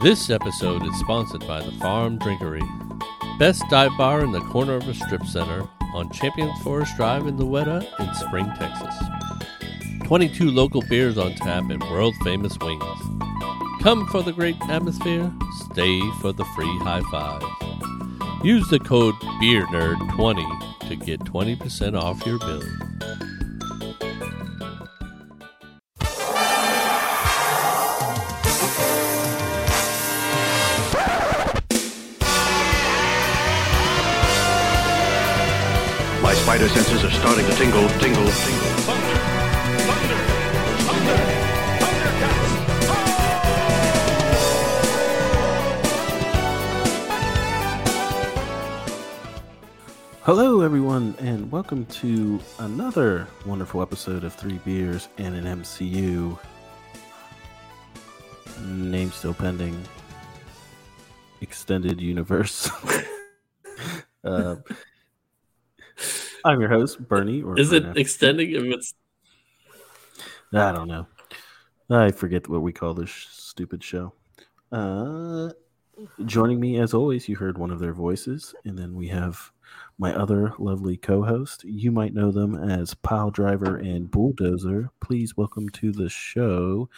This episode is sponsored by the Farm Drinkery, best dive bar in the corner of a strip center on Champions Forest Drive in Louetta in Spring, Texas. 22 local beers on tap and world famous wings. Come for the great atmosphere, stay for the free high fives. Use the code BeerNerd20 to get 20% off your bill. Tingle, tingle, tingle. Hello, everyone, and welcome to another wonderful episode of Three Beers and an MCU. Name still pending. Extended Universe. uh, I'm your host, Bernie. Or Is it extending if it's I don't know. I forget what we call this stupid show. Uh, joining me, as always, you heard one of their voices, and then we have my other lovely co-host. You might know them as Pile Driver and Bulldozer. Please welcome to the show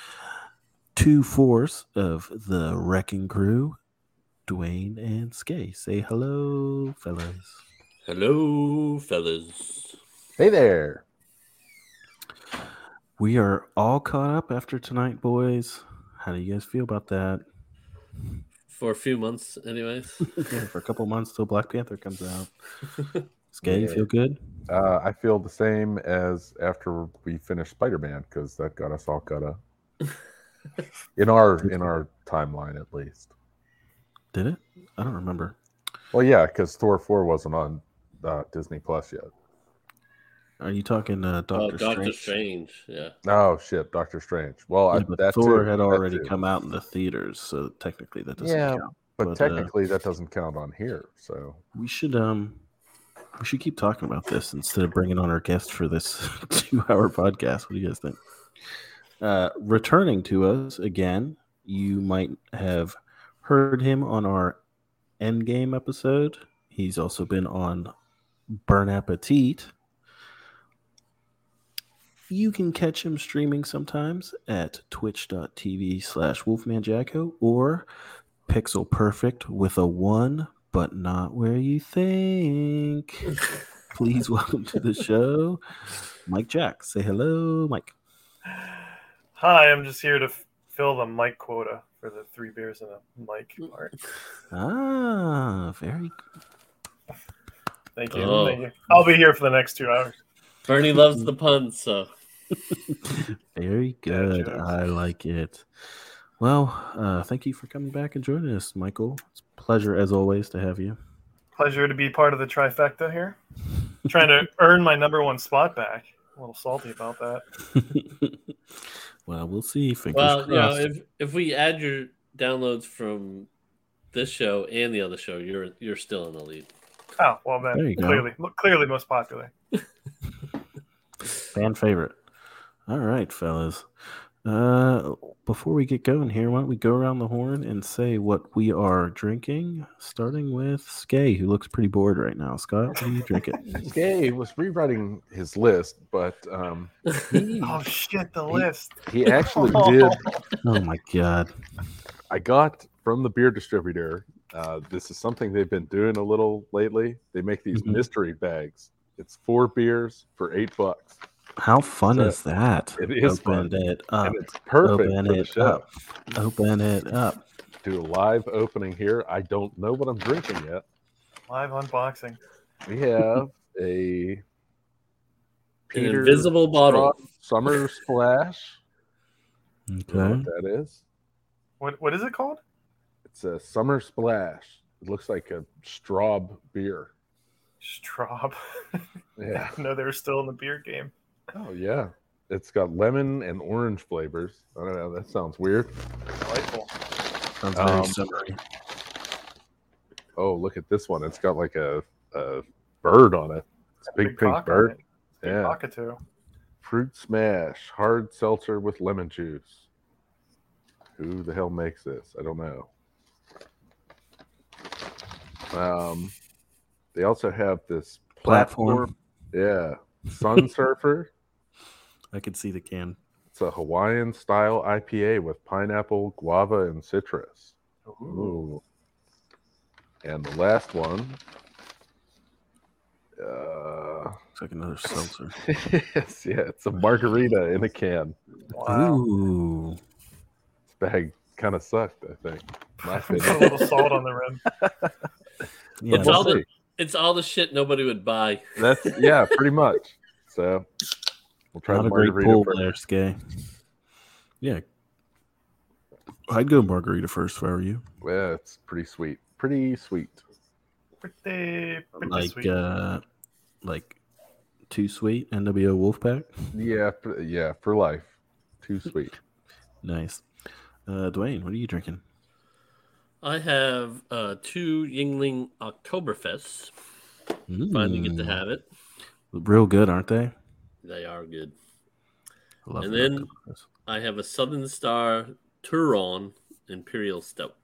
two fourths of the Wrecking Crew, Dwayne and Skay. Say hello, fellas. Hello, fellas. Hey there. We are all caught up after tonight, boys. How do you guys feel about that? For a few months, anyways. yeah, for a couple months till Black Panther comes out. Skay, you feel good? Uh, I feel the same as after we finished Spider Man because that got us all caught up. in our in our timeline, at least. Did it? I don't remember. Well, yeah, because Thor four wasn't on uh, Disney Plus yet. Are you talking uh, Oh, Doctor Doctor Strange? Strange. Yeah. Oh shit, Doctor Strange. Well, Yeah, I, but that Thor too, had already too. come out in the theaters, so technically that doesn't Yeah, count. but, but, uh, technically that doesn't count on here. So We should um, we should keep talking about this instead of bringing on our guest for this two-hour podcast. What do you guys think? Uh, returning to us again, you might have heard him on our Endgame episode. He's also been on Burn Appetit. You can catch him streaming sometimes at twitch.tv slash wolfmanjacko or Pixel Perfect with a one, but not where you think. Please welcome to the show, Mike Jack. Say hello, Mike. Hi, I'm just here to f- fill the mic quota for the three beers and a mic part. Ah, very Thank you. Oh. Thank you. I'll be here for the next two hours. Bernie loves the puns, so Very good. jokes. I like it. Well, uh, thank you for coming back and joining us, Michael. It's a pleasure as always to have you. Pleasure to be part of the trifecta here. Trying to earn my number one spot back. A little salty about that. well, we'll see. Fingers well, you know, if if we add your downloads from this show and the other show, you're you're still in the lead. Oh, well then, There you go. clearly, clearly most popular. Fan favorite. All right, fellas. Uh, before we get going here, why don't we go around the horn and say what we are drinking? Starting with Skay, who looks pretty bored right now. Scott, what are you drinking? Skay was rewriting his list, but um, he, Oh shit, the He- list. he actually did oh my god. I got from the beer distributor. Uh, this is something they've been doing a little lately. They make these Mhm. mystery bags. It's four beers for eight bucks, How fun So, is that? it is Open fun. it up. and it's perfect Open for the it show. up. Open it up. Do a live opening here. I don't know what I'm drinking yet. Live unboxing. We have a An invisible bottle. Summer Splash. I don't know Okay. what that is. What what is it called? It's a Summer Splash. It looks like a Straub beer. Straub. Yeah. no, they were still in the beer game. Oh yeah. It's got lemon and orange flavors. I don't know. That sounds weird. Delightful. Sounds very Um, summery. Oh, look at this one. It's got like a, a bird on it. It's a big, pink bird. it. Big Yeah. cockatoo. Fruit smash, hard seltzer with lemon juice. Who the hell makes this? I don't know. Um, they also have this Platform. platform. Yeah, Sun Surfer. I can see the can. It's a Hawaiian style IPA with pineapple, guava, and citrus. Ooh. And the last one. Uh, Looks like another seltzer. yes, yeah, it's a margarita in a can. Wow. Ooh. This bag kind of sucked, I think. My Put a little salt on the rim. Yeah, it's we'll all the it's all the shit nobody would buy. That's yeah, pretty much. So we'll try not the a great margarita pull first. there, Skay. Yeah. I'd go margarita first if I were you. Yeah, it's pretty sweet. Pretty sweet. Pretty, pretty Like sweet. uh like too sweet, NWO Wolfpack. Yeah, for, yeah, for life. Too sweet. Nice. Uh Dwayne, what are you drinking? I have uh, two Yuengling Oktoberfests. Finally get to Mm. have it. Real good, aren't they? They are good. I love And then- I have a Southern Star Turon Imperial Stout.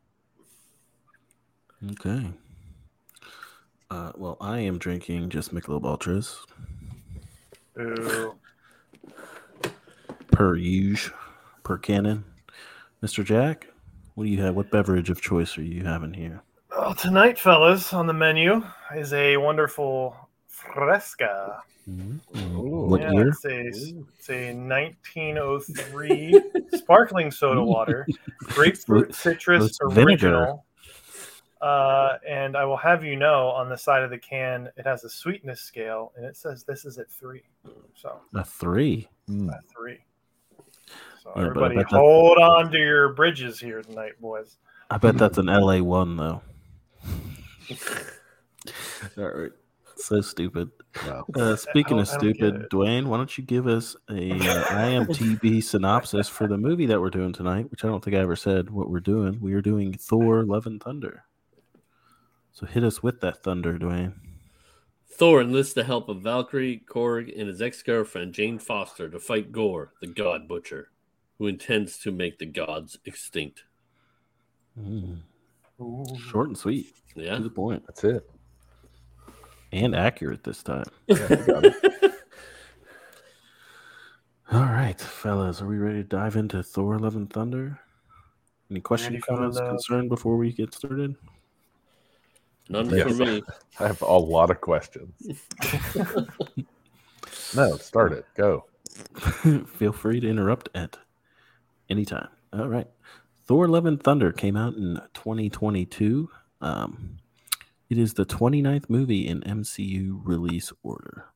Okay. Uh, well, I am drinking just Michelob Ultras Ooh. per usual, per canon. Mr. Jack, what do you have? What beverage of choice are you having here? Well, tonight, fellas, on the menu is a wonderful Fresca. What Yeah, year? It's a, it's a 1903 sparkling soda water, grapefruit citrus vinegar. original. Uh, and I will have you know on the side of the can, it has a sweetness scale, and it says this is at three. So, A three. A three. So, Yeah, everybody bet hold on to your bridges here tonight, boys. I bet that's an LA one though. All right. So stupid. Wow. Uh, speaking of don't- I don't get stupid. Dwayne, why don't you give us a uh, IMDb synopsis for the movie that we're doing tonight? Which I don't think I ever said what we're doing. We are doing Thor: Love and Thunder. So hit us with that thunder, Dwayne. Thor enlists the help of Valkyrie, Korg, and his ex girlfriend Jane Foster to fight Gorr, the God Butcher, who intends to make the gods extinct. Mm, short and sweet, Yeah. to the point, That's it. and accurate this time. Yeah, got it. All right, fellas, are we ready to dive into Thor: Love and Thunder? Any questions, comments, the- concern before we get started? None Yes. for me. I have a lot of questions. no, start it. Go. Feel free to interrupt at any time. All right. Thor Love and Thunder came out in 2022. Um, it is the 29th movie in MCU release order,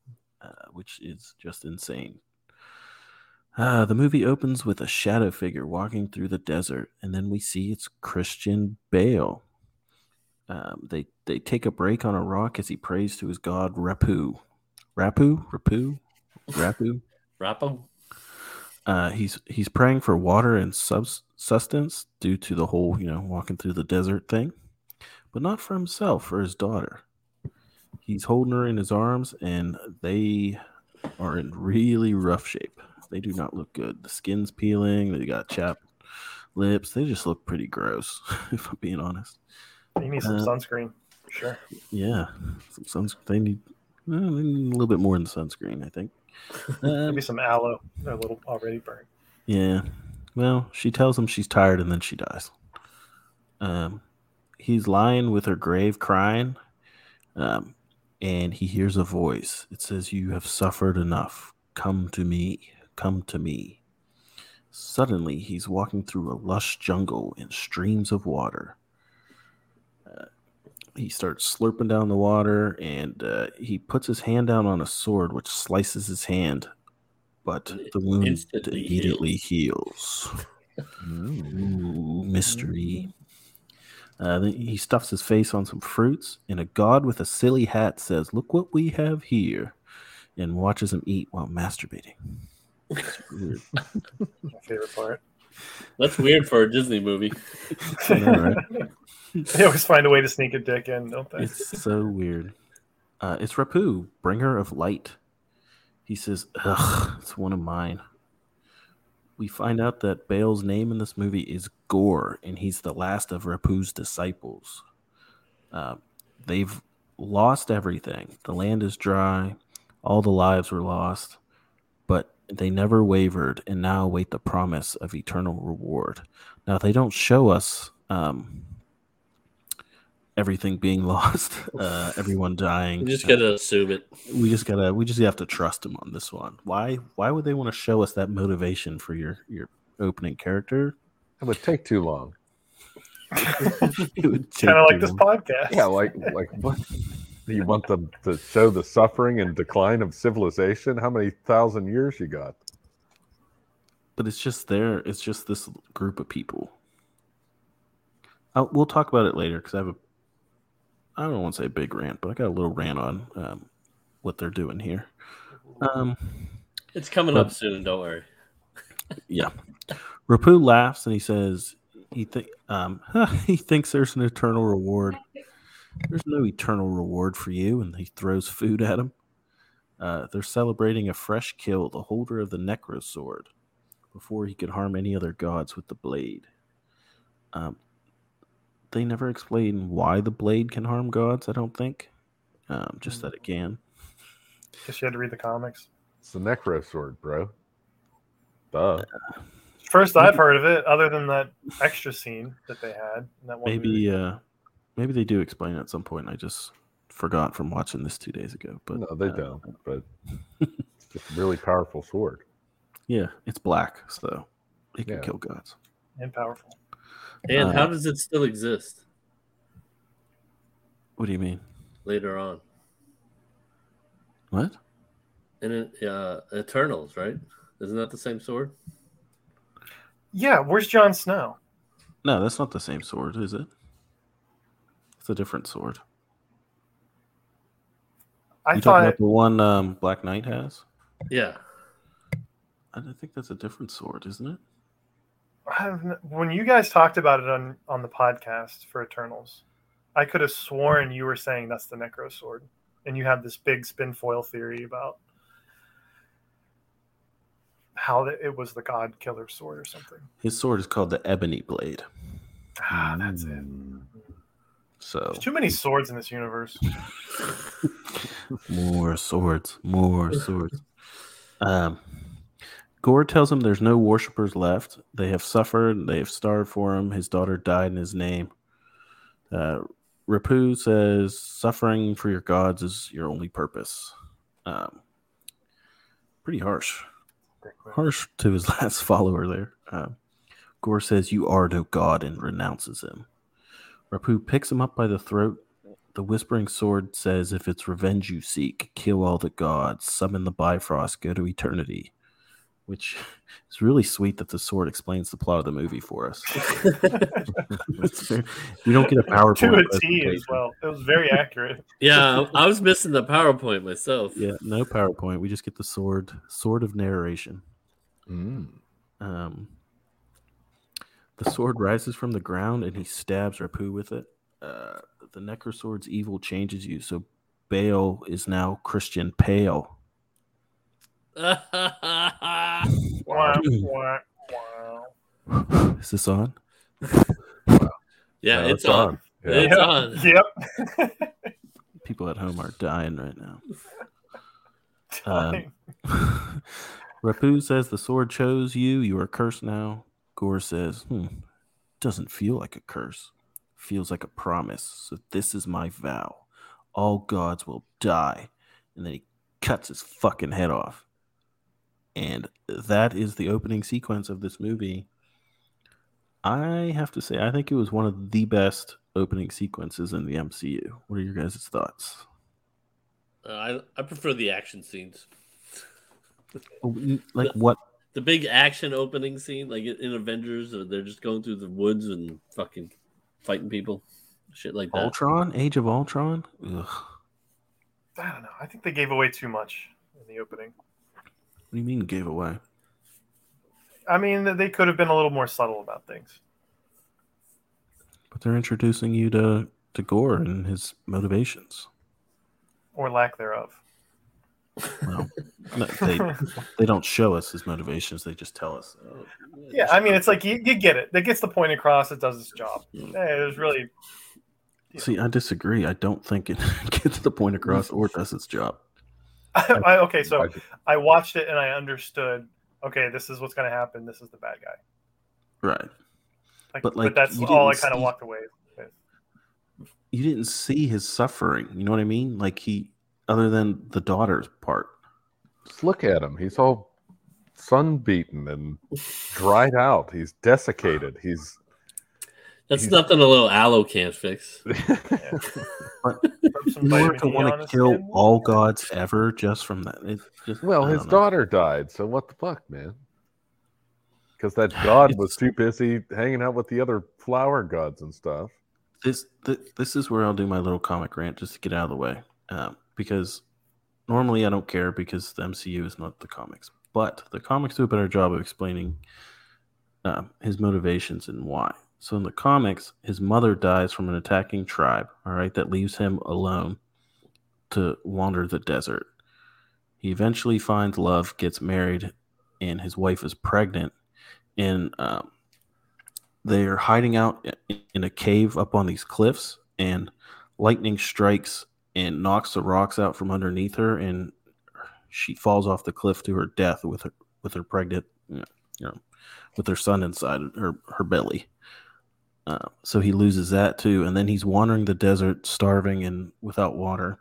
uh, which is just insane. Uh, the movie opens with a shadow figure walking through the desert, and then we see it's Christian Bale. Um, they they take a break on a rock as he prays to his god Rapu. Rapu? Rapu? Rapu? Rappo? Uh, he's he's praying for water and subs- sustenance due to the whole you know walking through the desert thing, but not for himself, for his daughter. He's holding her in his arms, and they are in really rough shape. They do not look good. The skin's peeling. They got chapped lips. They just look pretty gross, if I'm being honest. You need some Uh, sunscreen. Sure. Yeah, some suns. They need, well, they need a little bit more than sunscreen, I think. Um, Maybe some aloe. They're a little already burned. Yeah. Well, she tells him she's tired and then she dies. Um, he's lying with her grave crying. Um, and he hears a voice. It says, You have suffered enough. Come to me. Come to me. Suddenly, he's walking through a lush jungle and streams of water. He starts slurping down the water and uh, he puts his hand down on a sword, which slices his hand, but the wound instantly immediately heals. Ooh, mystery. Uh, then he stuffs his face on some fruits, and a god with a silly hat says, Look what we have here, and watches him eat while masturbating. It's weird. My favorite part. That's weird for a Disney movie. I know, right? They always find a way to sneak a dick in, don't they? It's so weird. Uh, it's Rapu, bringer of light. He says, Ugh, it's one of mine. we find out that Bale's name in this movie is Gorr, and he's the last of Rapu's disciples. Uh, they've lost everything. The land is dry. All the lives were lost, but they never wavered and now await the promise of eternal reward. Now, they don't show us um, everything being lost, uh, everyone dying. You just Uh, gotta assume it. we just gotta we just have to trust him on this one. Why why would they want to show us that motivation for your your opening character? It would take too long. It would Kind of like too this long. podcast. Yeah, like like what? Do you want them to show the suffering and decline of civilization? How many thousand years you got? but it's just there. It's just this group of people. i we'll talk about it later because I have a. I don't want to say a big rant, but I got a little rant on um, what they're doing here. Um, It's coming up soon. Don't worry. yeah, Rapu laughs and he says he think um, he thinks there's an eternal reward. There's no eternal reward for you, and he throws food at him. Uh, they're celebrating a fresh kill, the holder of the Necro sword, before he could harm any other gods with the blade. Um, they never explain why the blade can harm gods. I don't think, um, just that it can. Guess you had to read the comics. It's the necro sword, bro. Duh. First I've heard of it, other than that extra scene that they had. That one movie. Maybe, uh, maybe they do explain it at some point. I just forgot from watching this two days ago. But no, they uh, don't. But it's just a really powerful sword. Yeah, it's black, so it can Yeah. kill gods. and powerful. And Uh, how does it still exist What do you mean? later on? What? In uh, Eternals, right? Isn't that the same sword? Yeah, where's Jon Snow? No, that's not the same sword, is it? It's a different sword. I you talking thought about the one um, Black Knight has? Yeah. I think that's a different sword, isn't it? I have n- when you guys talked about it on on the podcast for Eternals, I could have sworn you were saying that's the Necro Sword, and you had this big spin foil theory about how that it was the God Killer sword or something. His sword is called the Ebony Blade. Ah, that's it. So There's too many swords in this universe. more swords, more swords. Um, Gorr tells him there's no worshippers left. They have suffered. They have starved for him. His daughter died in his name. Uh, Rapu says, "Suffering for your gods is your only purpose." Um, pretty harsh, harsh to his last follower there. Um, Gorr says, "You are no god," and renounces him. Rapu picks him up by the throat. The whispering sword says, "If it's revenge you seek, kill all the gods, summon the Bifrost, go to eternity." Which is really sweet that the sword explains the plot of the movie for us. It's we don't get a PowerPoint. to a T as well. It was very accurate. Yeah, I I was missing the PowerPoint myself. Yeah, no PowerPoint. We just get the sword, sword of narration. Mm. Um, the sword rises from the ground and he stabs Rapu with it. Uh, the Necrosword's evil changes you, so Bale is now Christian Pale. Wow, wow, wow. Is this on? yeah, No, it's on. Yeah. It's on. Yep. People at home are dying right now. Time. Rapu says the sword chose you. You are cursed now. Gorr says, hmm, doesn't feel like a curse. Feels like a promise. So this is my vow. All gods will die. And then he cuts his fucking head off. And that is the opening sequence of this movie. I have to say, I think it was one of the best opening sequences in the MCU. What are your guys' thoughts? Uh, I I prefer the action scenes. Like what The big action opening scene, like in in Avengers, uh, they're just going through the woods and fucking fighting people, shit like that. Ultron, Age of Ultron. Ugh. I don't know. I think they gave away too much in the opening. Do you mean gave away? I mean, they could have been a little more subtle about things. But they're introducing you to to Gorr and his motivations. or lack thereof. Well, No, they they don't show us his motivations. They just tell us. oh, Yeah, I mean, it's like you, you get it. That gets the point across. It does its job. It was really See, I disagree. I don't think it gets the point across or does its job. I, okay. So I- I watched it and I understood. Okay, this is what's going to happen. This is the bad guy. Right. Like, But, but, like, that's all I kind of walked away with. You didn't see his suffering. You know what I mean? Like he, other than the daughter's part. Just look at him. He's all sunbeaten and dried out. He's desiccated. He's That's He's- nothing a little aloe can't fix. Rub some In order to want to kill skin. all gods ever just from that. It just, well, his know. daughter died, so what the fuck, man? Because that god was too busy hanging out with the other flower gods and stuff. this th- this is where I'll do my little comic rant just to get out of the way, um, because normally I don't care because the MCU is not the comics, but the comics do a better job of explaining um, his motivations and why. So in the comics, his mother dies from an attacking tribe. All right, that leaves him alone to wander the desert. He eventually finds love, gets married, and his wife is pregnant. And um, they're hiding out in a cave up on these cliffs, and lightning strikes and knocks the rocks out from underneath her, and she falls off the cliff to her death with her with her pregnant, you know, with her son inside her her belly. Uh, so he loses that too, and then he's wandering the desert, starving and without water,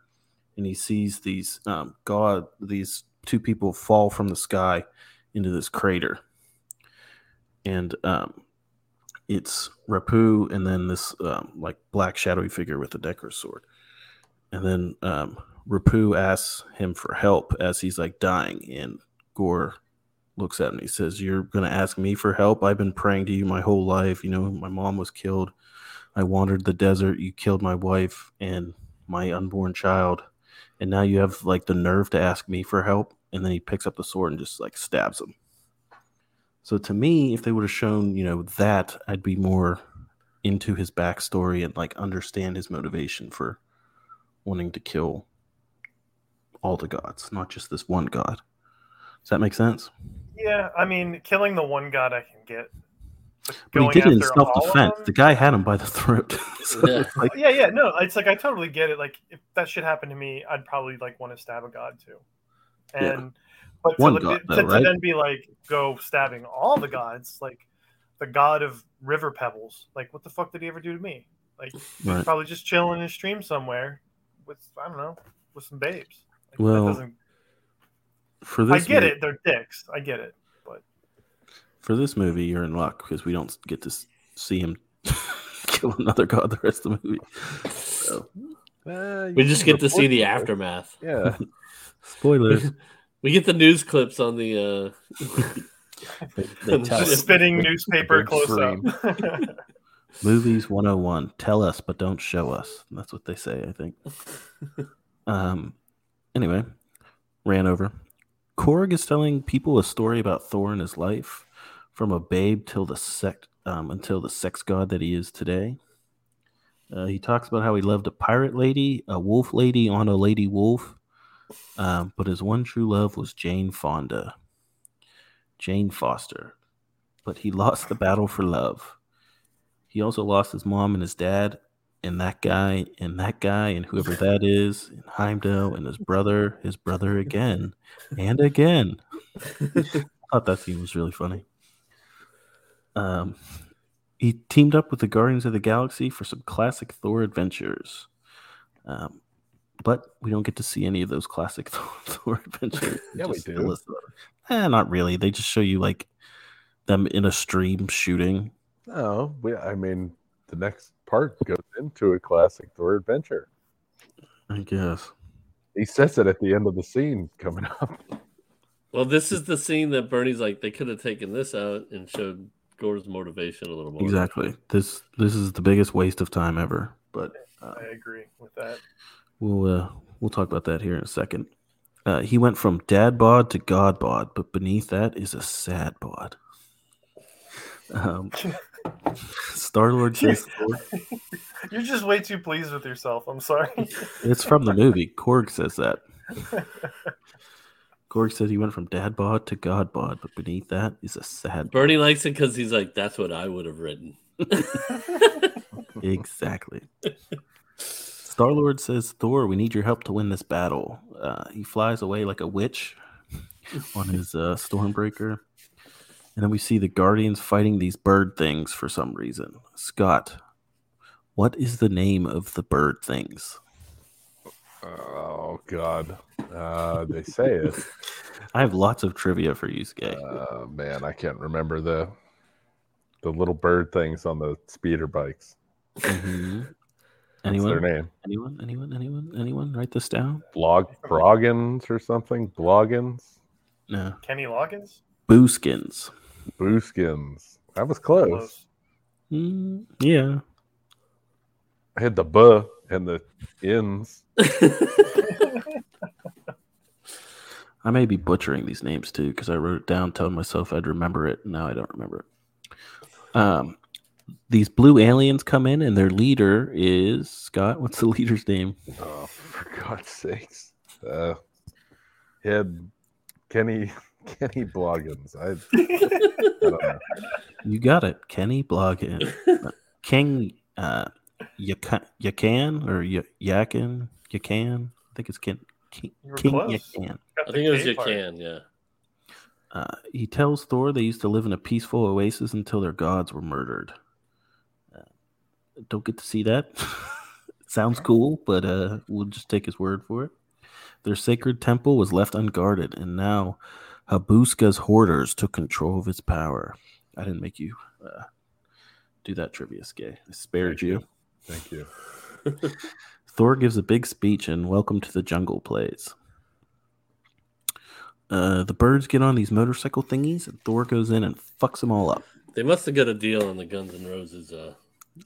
and he sees these um, god these two people fall from the sky into this crater, and um, it's Rapu and then this um, like black shadowy figure with a Decker sword. And then um, Rapu asks him for help as he's like dying, and Gorr looks at me, says, "You're gonna ask me for help? I've been praying to you my whole life. You know, my mom was killed. I wandered the desert. You killed my wife and my unborn child, and now you have like the nerve to ask me for help." And then he picks up the sword and just like stabs him. So to me, if they would have shown, you know, that, I'd be more into his backstory and like understand his motivation for wanting to kill all the gods, not just this one god. Does that make sense? Yeah, I mean, killing the one god I can get. But But he did it in self defense. The guy had him by the throat. So Yeah. like, yeah, yeah, no, it's like I totally get it. Like if that shit happened to me, I'd probably like want to stab a god too. Yeah. And but to, One like, god, to, though, to right? then be like go stabbing all the gods, like the god of river pebbles, like what the fuck did he ever do to me? Like Right. probably just chilling in his stream somewhere with I don't know with some babes. Like, that Well, doesn't- for this, I get movie, it. They're dicks. I get it. But For this movie, you're in luck because we don't get to see him kill another god the rest of the movie. So, Eh, We just get to see the it. aftermath. Yeah, spoilers. We get the news clips on the. Uh... They, they the spinning newspaper Big close up. Movies 101. Tell us, but don't show us. That's what they say, I think. um, anyway, ran over. Korg is telling people a story about Thor and his life from a babe till the sect, um, until the sex god that he is today. Uh, he talks about how he loved a pirate lady, a wolf lady on a lady wolf, um, but his one true love was Jane Fonda, Jane Foster. But he lost the battle for love. He also lost his mom and his dad, and that guy, and that guy, and whoever that is, and Heimdall, and his brother, his brother again, and again. I thought that scene was really funny. Um, he teamed up with the Guardians of the Galaxy for some classic Thor adventures. Um, but we don't get to see any of those classic Thor adventures. Yeah, we do. Eh, not really. They just show you like them in a stream shooting. no, we, I mean, the next part goes into a classic Thor adventure. I guess. He says it at the end of the scene coming up. Well, this is the scene that Bernie's like they could have taken this out and showed Gorr's motivation a little more. Exactly. This this is the biggest waste of time ever. But uh, I agree with that. we'll uh, we'll talk about that here in a second. Uh, he went from dad bod to god bod, but beneath that is a sad bod. Um, Star Lord says You're just way too pleased with yourself. I'm sorry. it's from the movie. Korg says that. Korg said he went from dad bod to god bod, but beneath that is a sad. Bernie likes it because he's like, that's what I would have written. exactly. Star Lord says, Thor, we need your help to win this battle. Uh, he flies away like a witch on his uh, Stormbreaker. And then we see the Guardians fighting these bird things for some reason. Scott, what is the name of the bird things? Oh God, uh, they say it. I have lots of trivia for you, Skay. Uh, man, I can't remember the the little bird things on the speeder bikes. Mhm. What's their name? Anyone? Anyone? Anyone? Anyone? Write this down. Blog Broggins or something? Bloggins? No. Kenny Loggins? Booskins. Booskins. That was close. Mm, yeah. I had the buh and the ins. I may be butchering these names too because I wrote it down telling myself I'd remember it. Now I don't remember it. Um, these blue aliens come in and their leader is Scott. What's the leader's name? Oh, for God's sakes. Uh, he had Kenny Kenny Bloggins. I, I don't know. You got it, Kenny Bloggin. King uh, Yakan, Yakan or Y- Yakin can. I think it's Ken, King, You were King close. Yakan. I think it was your can, yeah. Uh, he tells Thor they used to live in a peaceful oasis until their gods were murdered. Uh, don't get to see that. Sounds cool, but uh, we'll just take his word for it. Their sacred temple was left unguarded, and now Habuska's hoarders took control of its power. I didn't make you uh, do that trivia, Skay. I spared Thank you. you. Thank you. Thor gives a big speech and welcome to the jungle plays. Uh, the birds get on these motorcycle thingies, and Thor goes in and fucks them all up. They must have got a deal on the Guns N' Roses. Uh,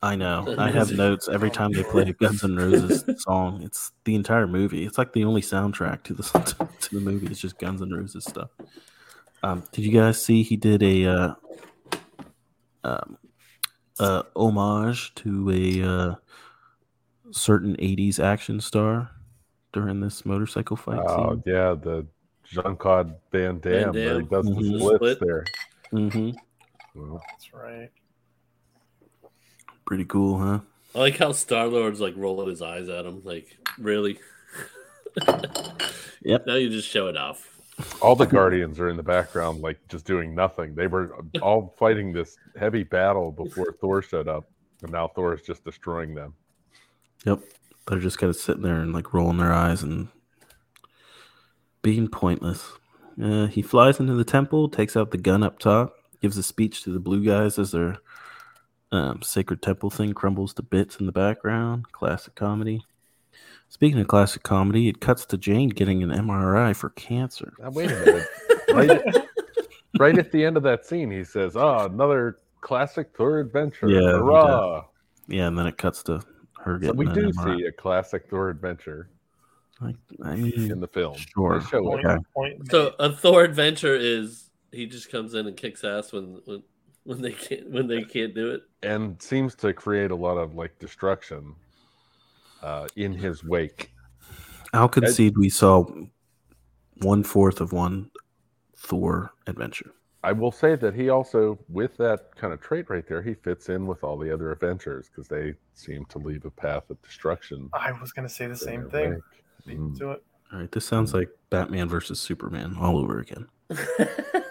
I know. I have notes every time they play a Guns N' Roses song. It's the entire movie. It's like the only soundtrack to the to the movie. It's just Guns N' Roses stuff. Um, did you guys see he did a uh, um, uh, homage to a uh, certain '80s action star during this motorcycle fight Oh scene? yeah, the Jean Claude Van Damme. where he Damme. does Mhm. the splits Split. there. hmm Well, That's right. Pretty cool, huh? I like how Star Lord's like rolling his eyes at him. Like, really? Yep. Now you just show it off. all the Guardians are in the background, like just doing nothing. They were all fighting this heavy battle before Thor showed up, and now Thor is just destroying them. Yep. They're just kind of sitting there and like rolling their eyes and being pointless. Uh, he flies into the temple, takes out the gun up top, gives a speech to the blue guys as their um, sacred temple thing crumbles to bits in the background. Classic comedy. Speaking of classic comedy, it cuts to Jane getting an MRI for cancer. Now, wait a minute. right, right at the end of that scene, he says, "Oh, another classic Thor adventure! Yeah, he Hurrah!" Yeah, and then it cuts to her So we an do MRI. see a classic Thor adventure Like, I mean, in the film. Sure. They show. Point, Okay. So a Thor adventure is he just comes in and kicks ass when when, when they can't when they can't do it. and seems to create a lot of like destruction uh, in his wake. I'll concede we saw one fourth of one Thor adventure. I will say that he also, with that kind of trait right there, he fits in with all the other adventures because they seem to leave a path of destruction. I was going to say the same thing. wake. Mm. to it. All right, this sounds like Batman versus Superman all over again.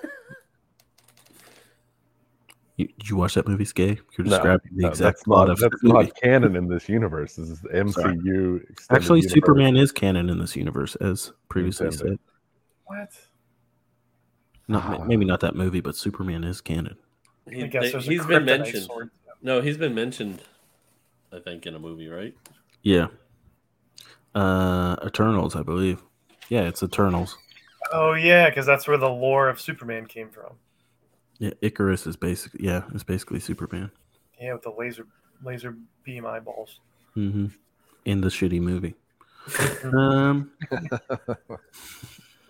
You, did you watch that movie, Skay? You're No, describing the No, exact that's plot not, of the that's movie. not canon in this universe. This is the MCU. extended Actually, universe. Superman is canon in this universe, as previously Intended. said. What? Not Ah. maybe not that movie, but Superman is canon. He, I guess they, he's been mentioned. sword. No, he's been mentioned. I think in a movie, right? Yeah. Uh, Eternals, I believe. Yeah, it's Eternals. Oh yeah, because that's where the lore of Superman came from. Yeah, Icarus is basically yeah, it's basically Superman. Yeah, with the laser laser beam eyeballs. Mm-hmm. In the shitty movie. Um.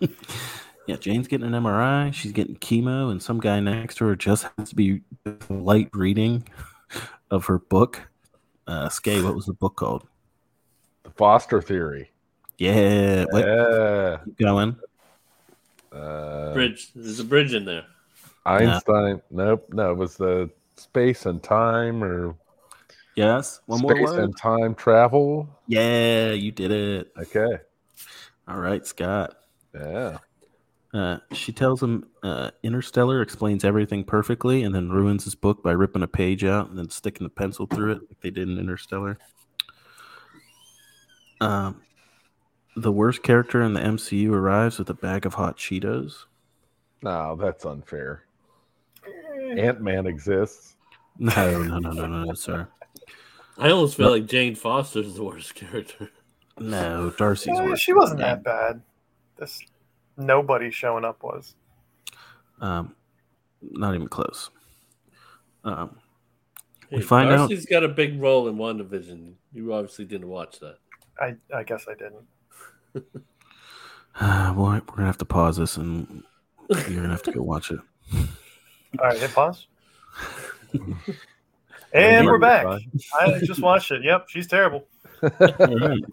yeah, Jane's getting an MRI. She's getting chemo, and some guy next to her just has to be light reading of her book. Uh, Skay, what was the book called? The Foster Theory. Yeah, wait, Yeah. keep going. Uh, Bridge. There's a bridge in there. Einstein. Nope. No, it was the space and time or Yes. One space more word. and time travel. Yeah, you did it. Okay. All right, Scott. Yeah. Uh, she tells him uh, Interstellar explains everything perfectly and then ruins his book by ripping a page out and then sticking a pencil through it like they did in Interstellar. Um, the worst character in the MCU arrives with a bag of hot Cheetos. No, that's unfair. Ant Man exists. No, no, no, no, no, no, sir. I almost feel like Jane Foster's the worst character. No, Darcy's Eh, worse. she wasn't that bad. This nobody showing up was. Um, not even close. Um, Hey, We find out- Darcy's got a big role in WandaVision. You obviously didn't watch that. I I guess I didn't. well, we're gonna have to pause this and you're gonna have to go watch it. All right, hit pause. and we're back. I just watched it. Yep, she's terrible.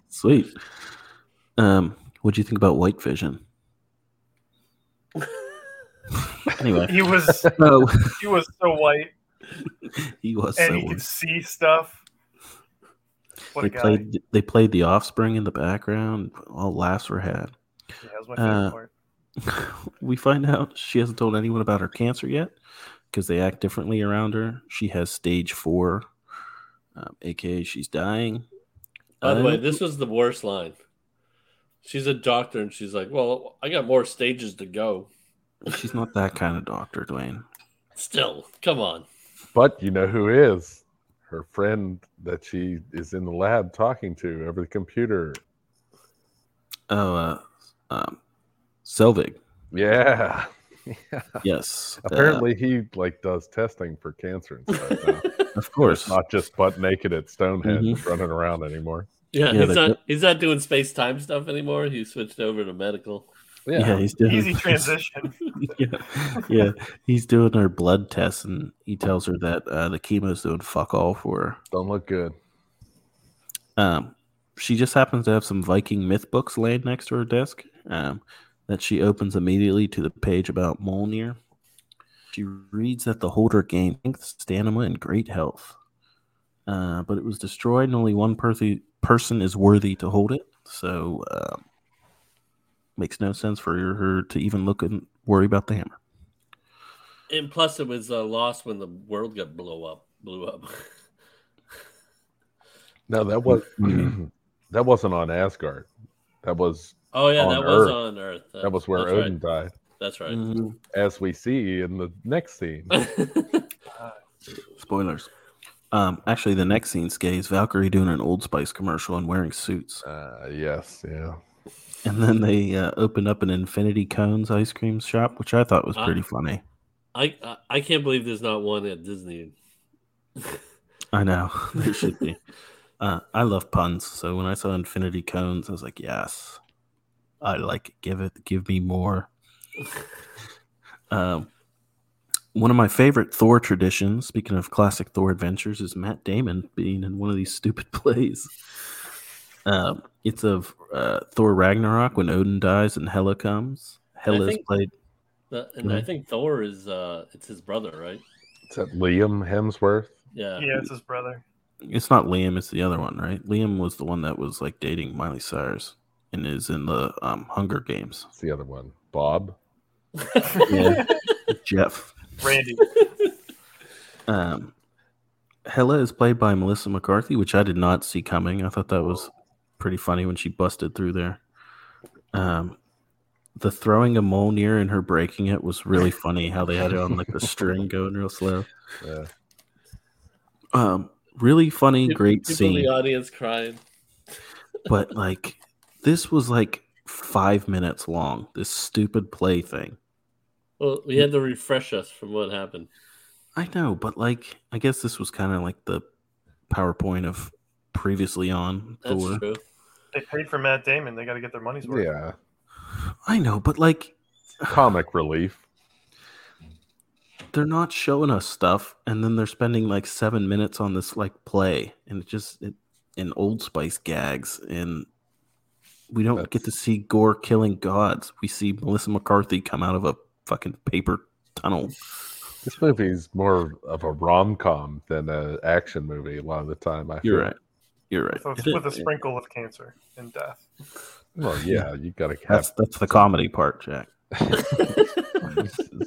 Sweet. Um, what do you think about White Vision? anyway, He was so he was so white, he was and so. he could see stuff. What They played. They played The Offspring in the background. All laughs were had. Yeah, that was my favorite uh, part. we find out she hasn't told anyone about her cancer yet because they act differently around her. She has stage four, um, aka she's dying. By the Uh, way, this was the worst line. She's a doctor, and she's like, "Well, I got more stages to go." she's not that kind of doctor, Dwayne. Still, come on. But you know who is? Her friend that she is in the lab talking to over the computer. Oh, uh, um, Selvig. Yeah. Yes. uh, Apparently he like does testing for cancer and stuff now. of course. Not just butt naked at Stonehenge Mhm. running around anymore. Yeah, Yeah, he's they- not. He's not doing space time stuff anymore. He switched over to medical. Yeah, he's doing Easy transition. yeah, yeah, he's doing her blood tests, and he tells her that uh, the chemo's doing fuck all for her. Don't look good. Um, she just happens to have some Viking myth books laid next to her desk um, that she opens immediately to the page about Mjolnir. She reads that the holder gained strength, stamina, and great health. Uh, but it was destroyed, and only one perthi- person is worthy to hold it. So, um, makes no sense for her to even look and worry about the hammer. And plus, it was uh, lost when the world got blow up. Blew up. No, that was that wasn't on Asgard. That was oh yeah, On that was on Earth. that was where that's Odin Right. died, That's right. Mhm. as we see in the next scene. Spoilers. Um, actually, the next scene is Valkyrie doing an Old Spice commercial and wearing suits, Uh, yes, yeah. and then they uh, opened up an Infinity Cones ice cream shop, which I thought was pretty funny. I I- I can't believe there's not one at Disney. I know there should be. Uh, I love puns, so when I saw Infinity Cones, I was like, "Yes, I like it. Give it, give me more." Um, one of my favorite Thor traditions, speaking of classic Thor adventures, is Matt Damon being in one of these stupid plays. Um, it's of uh, Thor Ragnarok when Odin dies and Hela comes. Hela is played. The- and I think Thor is uh it's his brother, right? Is that Liam Hemsworth? Yeah. Yeah, it's his brother. It's not Liam; it's the other one, right? Liam was the one that was like dating Miley Cyrus and is in the um, Hunger Games. It's the other one. Bob. Yeah. Jeff. Randy. Um, Hela is played by Melissa McCarthy, which I did not see coming. I thought that was pretty funny when she busted through there. Um, the throwing a Mjolnir and her breaking it was really funny. How they had it on like the string going real slow. Yeah. Um, really funny, great People scene. the audience crying. but like this was like five minutes long. This stupid play thing. Well, we had to refresh us from what happened. I know, but like I guess this was kind of like the PowerPoint of previously on That's Thor. true. They paid for Matt Damon. They got to get their money's worth. Yeah. I know, but like Comic relief. they're not showing us stuff, and then they're spending like seven minutes on this like play, and it just it, in Old Spice gags, and We don't get to see Gorr killing gods. We see Melissa McCarthy come out of a fucking paper tunnel. This movie is more of a rom com than an action movie. A lot of the time, I You're feel. right. You're right. with, with a sprinkle of cancer and death. Well, yeah, you got to That's that's the comedy part, Jack.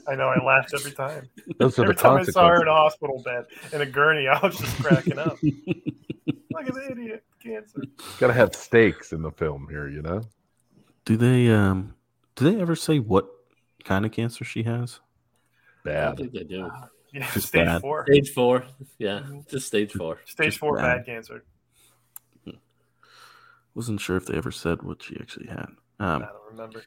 I know. I laughed every time. those are Every the time I saw her in a hospital bed in a gurney, I was just cracking up. Look at the idiot cancer. Got to have stakes in the film here, you know. Do they um do they ever say what kind of cancer she has? Bad. I don't think they do. Yeah, Just stage bad. four. Stage four. Yeah, just stage four. Stage just four bad. bad cancer. Wasn't sure if they ever said what she actually had. Um, I don't remember.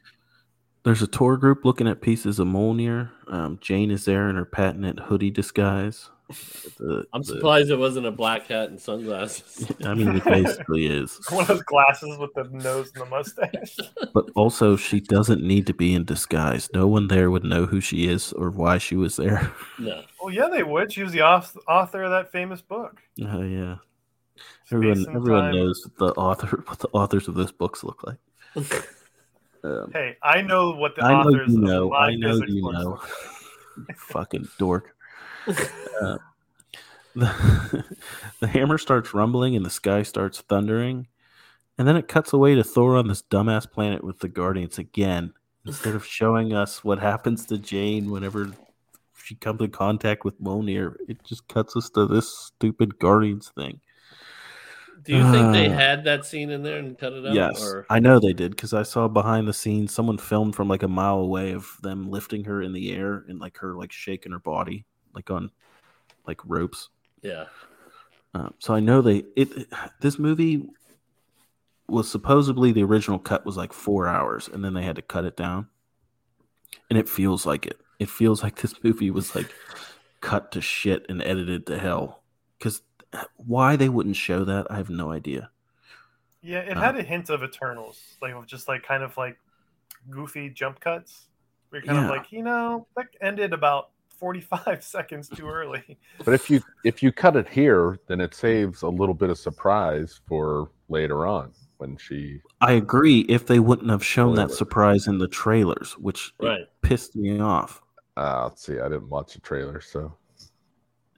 there's a tour group looking at pieces of Mjolnir. Um, Jane is there in her patented hoodie disguise. The- I'm the- surprised it wasn't a black hat and sunglasses. I mean, it basically is. One of those glasses with the nose and the mustache. But also, she doesn't need to be in disguise. No one there would know who she is or why she was there. No. well, yeah, they would. She was the author of that famous book. Oh yeah. Space Everyone, everyone Time. knows what the author, what the authors of those books look like. Um, Hey, I know what the I know authors you of know. my I know you know. Fucking dork. Uh, the, the hammer starts rumbling and the sky starts thundering, and then it cuts away to Thor on this dumbass planet with the Guardians again. Instead of showing us what happens to Jane whenever she comes in contact with Mjolnir, it just cuts us to this stupid Guardians thing. Do you think they Uh, had that scene in there and cut it out? Yes, Or I know they did because I saw behind the scenes someone filmed from like a mile away of them lifting her in the air and like her like shaking her body like on like ropes. yeah. Um, so I know they it. This movie was supposedly the original cut was like four hours, and then they had to cut it down. And it feels like it. It feels like this movie was like cut to shit and edited to hell. Because why they wouldn't show that, I have no idea. Yeah, it Uh, had a hint of Eternals, like of just like kind of like goofy jump cuts. We're kind Yeah. of like, you know, that ended about forty-five seconds too early. But if you if you cut it here, then it saves a little bit of surprise for later on when she. I agree if they wouldn't have shown that surprise in the trailers, which Right. pissed me off. Uh, let's see. I didn't watch the trailer, so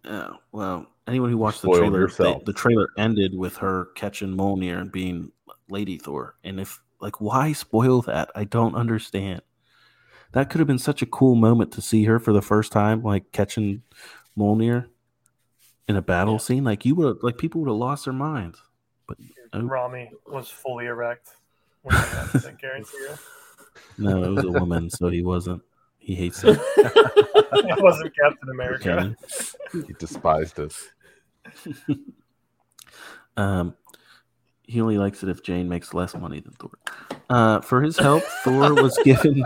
Oh, well, anyone who watched the trailer, yourself. they- the trailer ended with her catching Mjolnir and being Lady Thor. And if, like, why spoil that? I don't understand. That could have been such a cool moment to see her for the first time, like catching Mjolnir in a battle Yeah. scene. Like, you would have, like, people would have lost their minds. But Nope. Rami was fully erect when he guarantee you. no, it was a woman, so he wasn't. He hates it. It wasn't Captain America. Kenny. he despised us. Um, he only likes it if Jane makes less money than Thor. Uh, for his help, Thor was given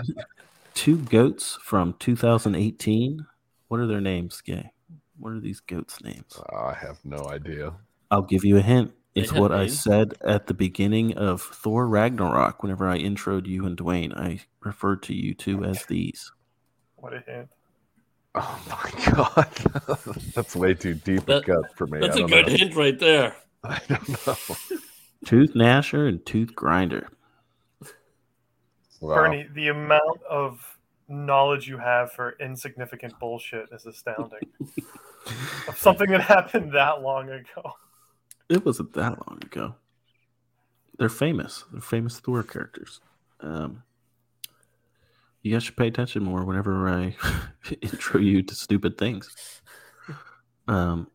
two goats from 2018. What are their names, Gay? What are these goats' names? I have no idea. I'll give you a hint. It's have what I said at the beginning of Thor Ragnarok. Whenever I introed you and Dwayne, I referred to you two as these. What a hint. Oh my god, that's way too deep a That- cut for me. That's I a don't good know. hint right there. I don't know. Tooth Gnasher and Tooth Grinder. Wow. Bernie, the amount of knowledge you have for insignificant bullshit is astounding. of something that happened that long ago. It wasn't that long ago. They're famous. They're famous Thor characters. Um, you guys should pay attention more whenever I intro you to stupid things. Um,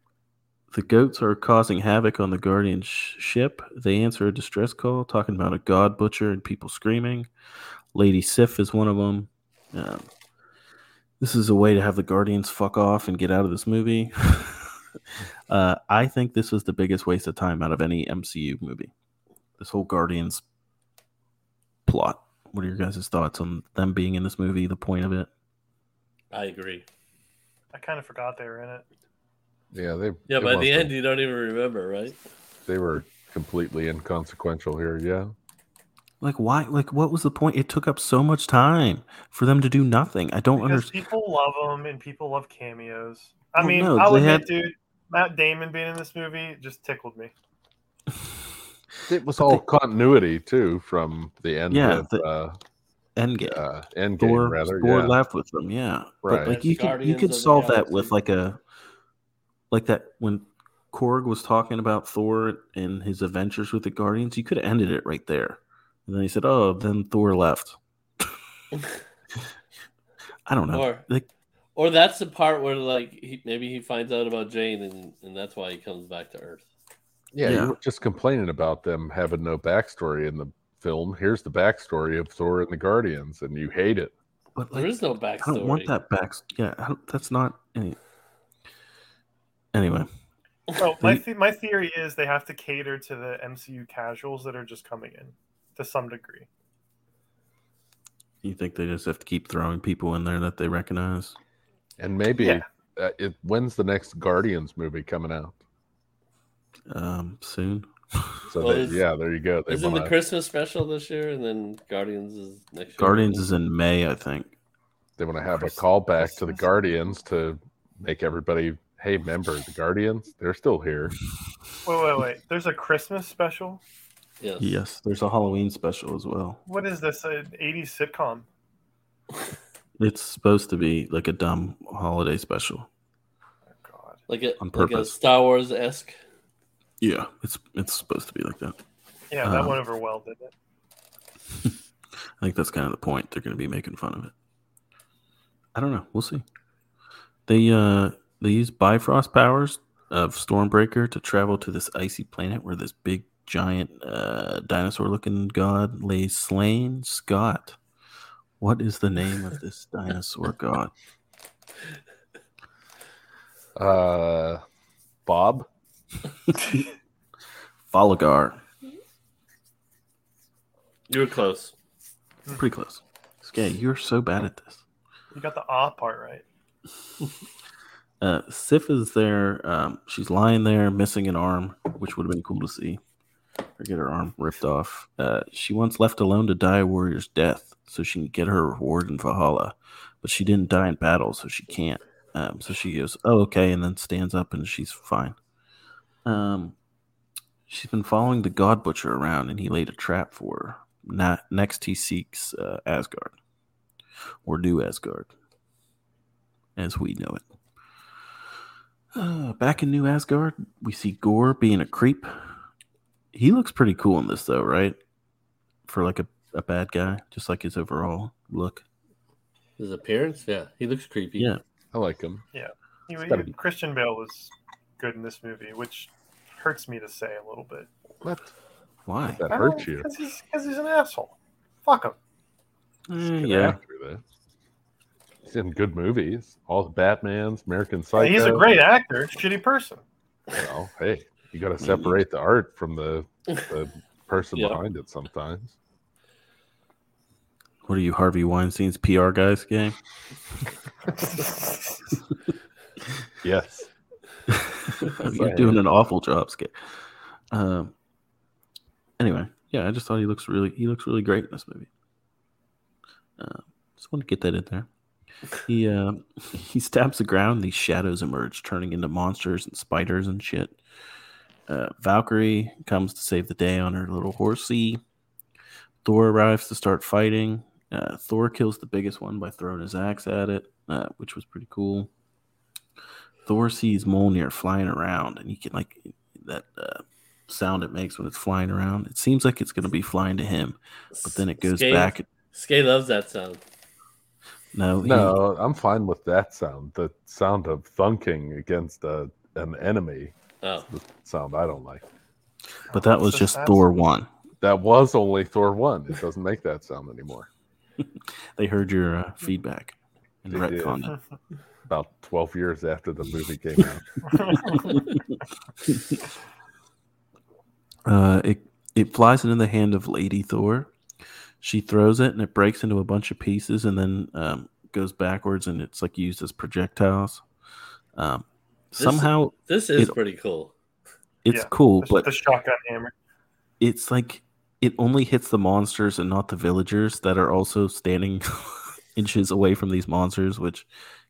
the goats are causing havoc on the Guardian sh- ship. They answer a distress call talking about a god butcher and people screaming. Lady Sif is one of them. Um, this is a way to have the Guardians fuck off and get out of this movie. uh, I think this was the biggest waste of time out of any MCU movie. This whole Guardians plot. What are your guys' thoughts on them being in this movie? The point of it? I agree. I kind of forgot they were in it. Yeah, they. Yeah, it by the wasn't- end, you don't even remember, right? they were completely inconsequential here. Yeah, Like why? Like what was the point? It took up so much time for them to do nothing. I don't Because understand. people love them and people love cameos. I Well, mean, no, I'll they admit, had- dude, Matt Damon being in this movie just tickled me. It was But all they- continuity too from the end Yeah, of the- uh, Endgame. uh, Endgame, Thor, rather. Thor yeah. left with them, yeah. Right. But like As you could you could solve that with like a like that when Korg was talking about Thor and his adventures with the Guardians, you could have ended it right there. And then he said, "Oh, then Thor left." I don't know. Or- like Or that's the part where like he, maybe he finds out about Jane and, and that's why he comes back to Earth. Yeah, Yeah. you were just complaining about them having no backstory in the film. Here's the backstory of Thor and the Guardians, and you hate it. but There like is no I backstory. don't want that back. Yeah, that's not any. Anyway, So my th- my theory is they have to cater to the MCU casuals that are just coming in to some degree. you think they just have to keep throwing people in there that they recognize? And maybe Yeah. uh, it, when's the next Guardians movie coming out? Um, soon. So Well, they, yeah, there you go. They Isn't wanna, the Christmas special this year and then Guardians is next year? Guardians is in May, I think. they want to have a Christmas- callback to the Guardians to make everybody, hey, remember the Guardians? They're still here. Wait, wait, wait. There's a Christmas special. Yes. Yes, there's a Halloween special as well. What is this? An 80s sitcom? It's supposed to be like a dumb holiday special. Oh, God. Like a On like a purpose. Star Wars esque. Yeah, it's it's supposed to be like that. Yeah, that Um, went over well, didn't it? I think that's kind of the point. They're going to be making fun of it. I don't know. We'll see. They uh they use Bifrost powers of Stormbreaker to travel to this icy planet where this big giant uh, dinosaur-looking god lays slain. Scott, what is the name of this dinosaur god? Uh, Bob? Falligar. You were close. Pretty close. Skay, you're so bad at this. You got the ah part right. Uh, Sif is there. Um, she's lying there, missing an arm, which would have been cool to see. Or get her arm ripped off. Uh, she once left alone to die a warrior's death, so she can get her reward in Valhalla. But she didn't die in battle, so she can't. Um, so she goes, "Oh, okay," and then stands up, and she's fine. Um, she's been following the God Butcher around, and he laid a trap for her. Na- next, he seeks uh, Asgard, or New Asgard, as we know it. Uh, back in New Asgard, we see Gorr being a creep. He looks pretty cool in this, though, right? For like a, a bad guy, just like his overall look. His appearance, yeah, he looks creepy. Yeah. I like him. He, gotta Christian Bale was good in this movie, which hurts me to say a little bit. What? Why? That hurts you. Because he's, 'cause he's an asshole. Fuck him. Eh, good yeah. He's in good movies. All the Batman's, American Psycho. he's a great actor, shitty person. Well, hey, you got to separate the art from the, the person Yeah. behind it sometimes. What are you, Harvey Weinstein's PR guys, game? Yes. You're doing an awful job, Skate. Um. Anyway, yeah, I just thought he looks really he looks really great in this movie. Uh, just want to get that in there. He uh, he stabs the ground. These shadows emerge, turning into monsters and spiders and shit. Uh, Valkyrie comes to save the day on her little horsey. Thor arrives to start fighting. Uh, Thor kills the biggest one by throwing his axe at it, uh, which was pretty cool. Thor sees Mjolnir flying around, and he can like that uh, sound it makes when it's flying around. It seems like it's going to be flying to him, but then it goes Skate, back. Skate loves that sound. No, he- No, I'm fine with that sound. The sound of thunking against a, an enemy, Oh, sound I don't like. but that was just Thor one. That was only Thor 1. It doesn't make that sound anymore. They heard your uh, feedback and They retconned it. About 12 years after the movie came out. Uh, it it flies into the hand of Lady Thor. She throws it and it breaks into a bunch of pieces and then um, goes backwards and it's like used as projectiles. Um, This- somehow this is It- pretty cool. it's Yeah, cool, but the shotgun hammer. it's like it only hits the monsters and not the villagers that are also standing inches away from these monsters. Which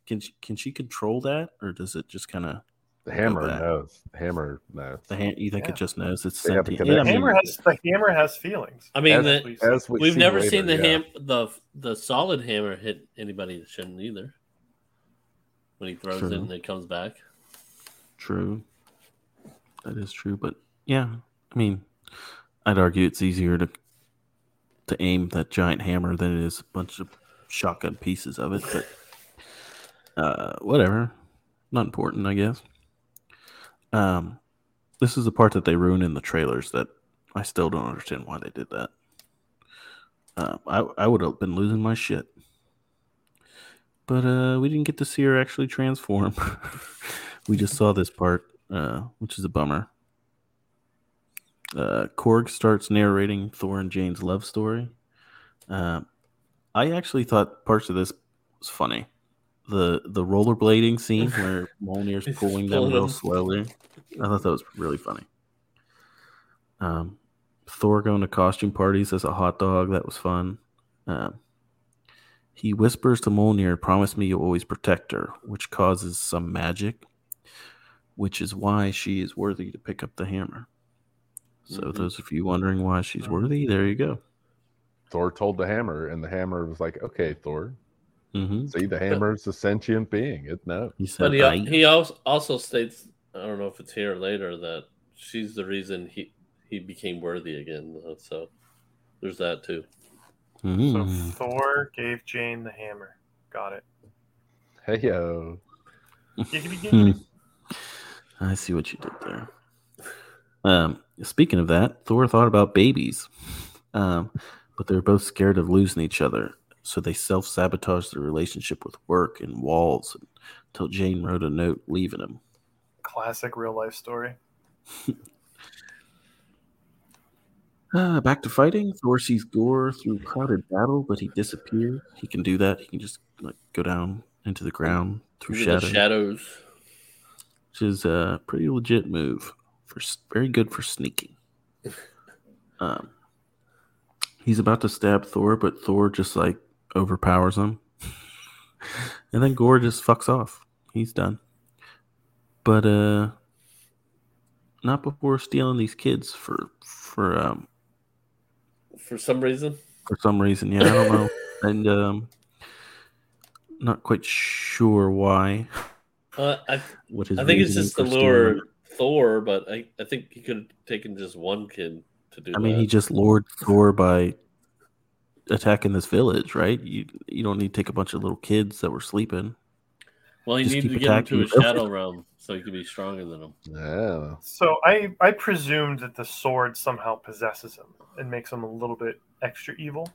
can she, can she control that or does it just kind of The hammer that. knows. The hammer knows. The hand, you think Yeah. it just knows it's They sentient? Yeah, The hammer has the hammer has feelings. I mean, As- the, Please. As we we've never later, seen the yeah. ham the the solid hammer hit anybody that shouldn't either. When he throws True. it and it comes back. True. That is true, but yeah, I mean, I'd argue it's easier to to aim that giant hammer than it is a bunch of shotgun pieces of it. But uh, whatever, not important, I guess. Um, this is the part that they ruin in the trailers that I still don't understand why they did that. Uh, I I would have been losing my shit, but uh, we didn't get to see her actually transform. we just saw this part, uh, which is a bummer. Uh, Korg starts narrating Thor and Jane's love story. Uh, I actually thought parts of this was funny. The the rollerblading scene where Mjolnir's He's pulling them real slowly. I thought that was really funny. Um, Thor going to costume parties as a hot dog. That was fun. Um, he whispers to Mjolnir, "Promise me you'll always protect her," which causes some magic, which is why she is worthy to pick up the hammer. So, Mhm. those of you wondering why she's worthy, there you go. Thor told the hammer, and the hammer was like, "Okay, Thor. hmm See, the hammer's a sentient being. It knows." He said, But he, "I- he also also states I don't know if it's here or later that she's the reason he he became worthy again. So there's that too. So Mhm. Thor gave Jane the hammer. Got it. Hey yo, Giggity, giggity. I see what you did there. Um, speaking of that, Thor thought about babies, um, but they were both scared of losing each other, so they self sabotaged their relationship with work and walls until Jane wrote a note leaving him. Classic real life story. Uh, back to fighting. Thor sees Gorr through crowded battle, but he disappears. He can do that. He can just like go down into the ground through These are the shadows. Which is a pretty legit move. For very good for sneaking. Um, he's about to stab Thor, but Thor just like overpowers him, and then Gorr just fucks off. He's done. But uh, not before stealing these kids for for um For some reason. for some reason. Yeah, I don't know, and um, not quite sure why. Uh, I What his I think it's just the for stealing lure Thor, but I, I think he could have taken just one kid to do I mean, that. he just lured Thor by attacking this village, right? You you don't need to take a bunch of little kids that were sleeping. well, he just needed to get him to attacking a shadow realm so he could be stronger than him. yeah. So I I presumed that the sword somehow possesses him and makes him a little bit extra evil.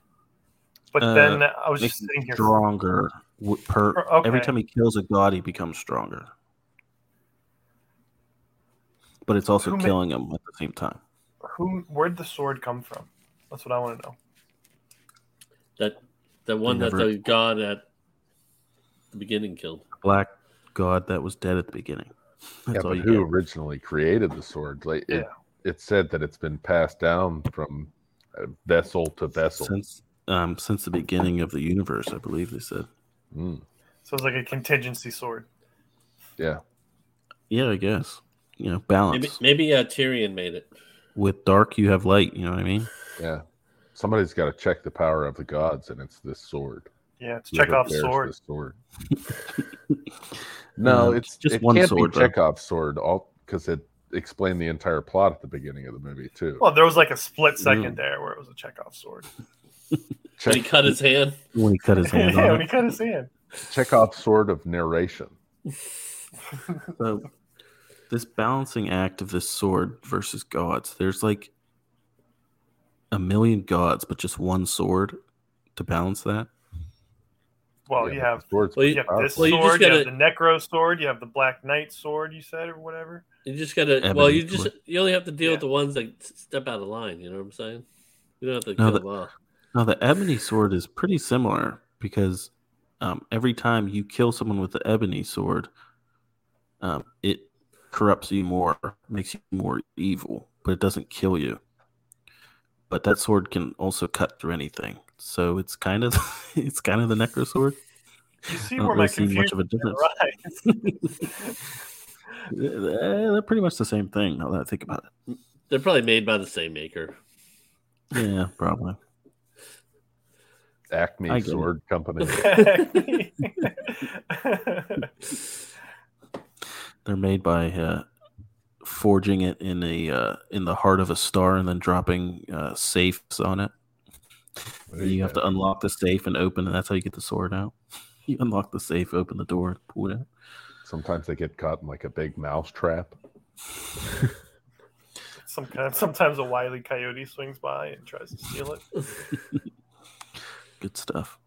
But Uh, then I was just him sitting here. stronger. Per Okay. every time he kills a god, he becomes stronger. But it's also Who ma- killing him at the same time. Who? Where'd the sword come from? That's what I want to know. That the one that never- the god at the beginning killed. Black god that was dead at the beginning. Yeah, That's all but you who get. originally created the sword? Like it, Yeah. it said that it's been passed down from uh, vessel to vessel. Since um since the beginning of the universe, I believe they said. Mm, So it's like a contingency sword. yeah, Yeah, I guess. You know, balance. Maybe maybe uh, Tyrion made it. With dark, you have light. You know what I mean? yeah. Somebody's got to check the power of the gods, and it's this sword. Yeah, it's Whoever Chekhov's sword. this sword. no, Um, it's just it one can't sword, be though. Chekhov's sword, all because it explained the entire plot at the beginning of the movie too. Well, there was like a split second Mm. there where it was a Chekhov sword. When he cut his hand. When he cut his hand yeah, on when it. he cut his hand. Chekhov's sword of narration. So this balancing act of this sword versus gods, there's like a million gods, but just one sword to balance that. Well, Yeah, you have the sword's Well, you have this Well, you just sword, you, have the Necro sword, you have the Black Knight sword, you said or whatever. You just gotta. Ebony well, you just you only have to deal Yeah. with the ones that step out of line. You know what I'm saying? You don't have to No, kill the- them all. Now the ebony sword is pretty similar because um, every time you kill someone with the ebony sword, um, it corrupts you more, makes you more evil, but it doesn't kill you. But that sword can also cut through anything, so it's kind of it's kind of the necro sword. You see I don't my really see much of a difference. they're pretty much the same thing. Now that I think about it. They're probably made by the same maker. Yeah, probably. Acme I get it. Sword Company. They're made by uh, forging it in a uh, in the heart of a star and then dropping uh, safes on it. You you have to unlock the safe and open, and that's how you get the sword out. You unlock the safe, open the door, pull it out. Sometimes they get caught in like a big mouse trap. Some kind sometimes a wily coyote swings by and tries to steal it. Good stuff.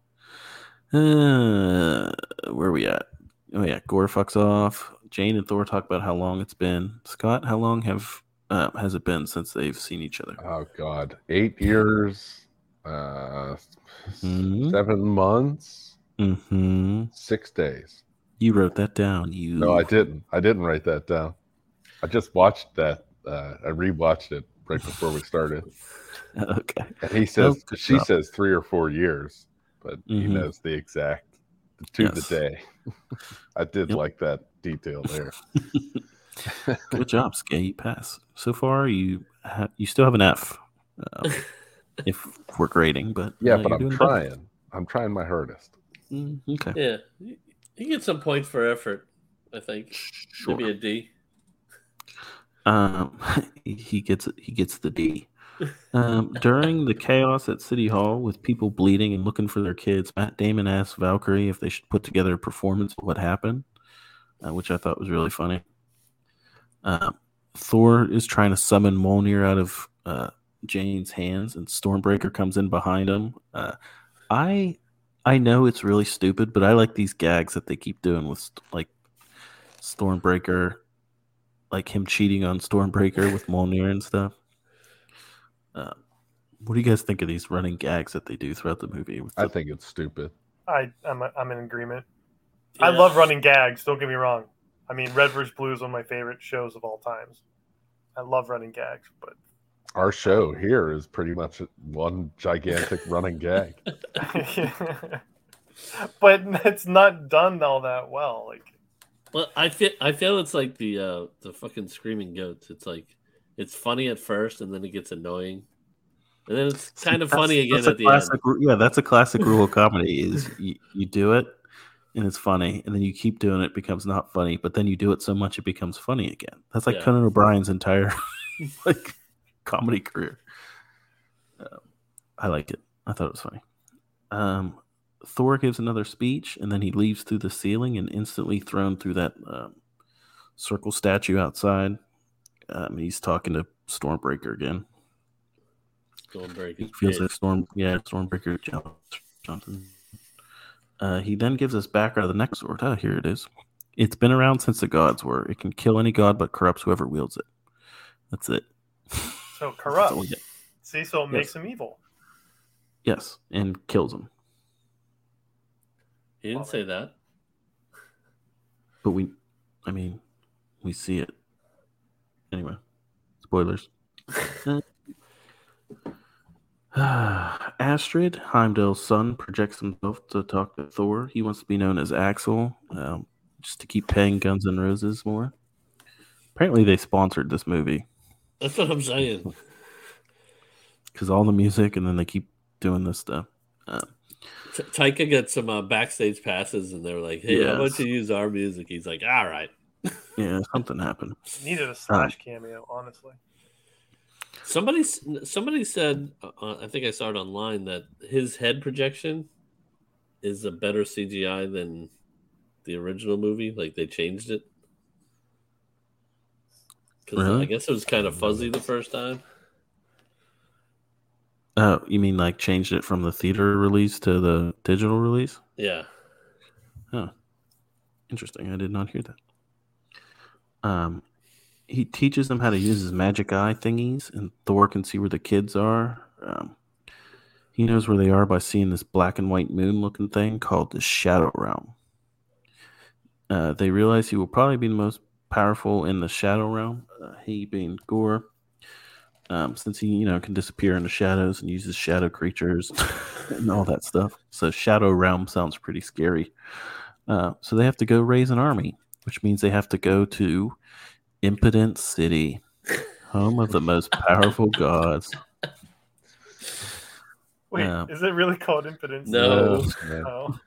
Uh, where are we at? Oh yeah, Gorr fucks off. Jane and Thor talk about how long it's been. Scott, how long have uh, has it been since they've seen each other? Oh God, eight years, uh, Mhm. seven months, Mm-hmm. six days. You wrote that down. You No, I didn't. I didn't write that down. I just watched that. Uh, I rewatched it right before we started, okay. and he says good she job. says three or four years, but he Mhm. knows the exact to Yes. the day. I did Yep. like that detail there. Good job, Skate. You pass. So far, you ha- you still have an F. Um, if we're grading, but Yeah, uh, but I'm doing better. trying. I'm trying my hardest. Mm, okay, Yeah, you you get some points for effort. I think sure. maybe a D. Um, he gets he gets the D. Um, during the chaos at City Hall with people bleeding and looking for their kids, Matt Damon asked Valkyrie if they should put together a performance of what happened, uh, which I thought was really funny. Um, Thor is trying to summon Mjolnir out of uh, Jane's hands, and Stormbreaker comes in behind him. Uh, I I know it's really stupid, but I like these gags that they keep doing with like Stormbreaker, like him cheating on Stormbreaker with Mjolnir and stuff. Uh, what do you guys think of these running gags that they do throughout the movie? With I think it's stupid. I I'm I'm in agreement. I love running gags. Don't get me wrong. I mean, Red vs. Blue is one of my favorite shows of all times. I love running gags, but Our show here is pretty much one gigantic running gag. but it's not done all that well. Like Well, I feel I feel it's like the uh the fucking screaming goats. It's like it's funny at first, and then it gets annoying, and then it's kind of That's- funny again at the classic, end. Yeah, that's a classic rule of comedy: is you, you do it and it's funny, and then you keep doing it, it becomes not funny, but then you do it so much it becomes funny again. That's like Yeah. Conan O'Brien's entire like comedy career. Um, I liked it. I thought it was funny. Um, Thor gives another speech, and then he leaves through the ceiling and instantly thrown through that um, circle statue outside. Um, he's talking to Stormbreaker again. Stormbreaker. He feels like Storm, yeah, Stormbreaker Johnson. Johnson. Uh, he then gives us background of the next sword. Oh, here it is. It's been around since the gods were. It can kill any god, but corrupts whoever wields it. That's it. so corrupt. all we. See, so it makes him evil. Yes, and kills him. He didn't say that. But we, I mean, we see it. Anyway, spoilers. Astrid, Heimdall's son, projects himself to talk to Thor. He wants to be known as Axel, um, just to keep paying Guns N' Roses more. Apparently, they sponsored this movie That's what I'm saying. because all the music, and then they keep doing this stuff. Uh, T- Taika got some uh, backstage passes, and they were like, "Hey, how about Yes. you use our music?" He's like, "All right." Yeah, something happened. Needed a Slash cameo, honestly. Somebody, somebody said, uh, I think I saw it online that his head projection is a better CGI than the original movie. Like they changed it. 'Cause Really? I guess it was kind of fuzzy the first time. Oh, you mean like changed it from the theater release to the digital release? Yeah. Oh. Interesting. I did not hear that. Um, he teaches them how to use his magic eye thingies, and Thor can see where the kids are. Um, he knows where they are by seeing this black and white moon looking thing called the Shadow Realm. Uh, they realize he will probably be the most powerful in the Shadow Realm. Uh, he being Gorr, um, since he you know can disappear in the shadows and uses shadow creatures and all that stuff. So Shadow Realm sounds pretty scary. Uh, so they have to go raise an army. Which means they have to go to Impotent City, home of the most powerful gods. Wait, Yeah. is it really called impotence? No. Yes, man. Oh,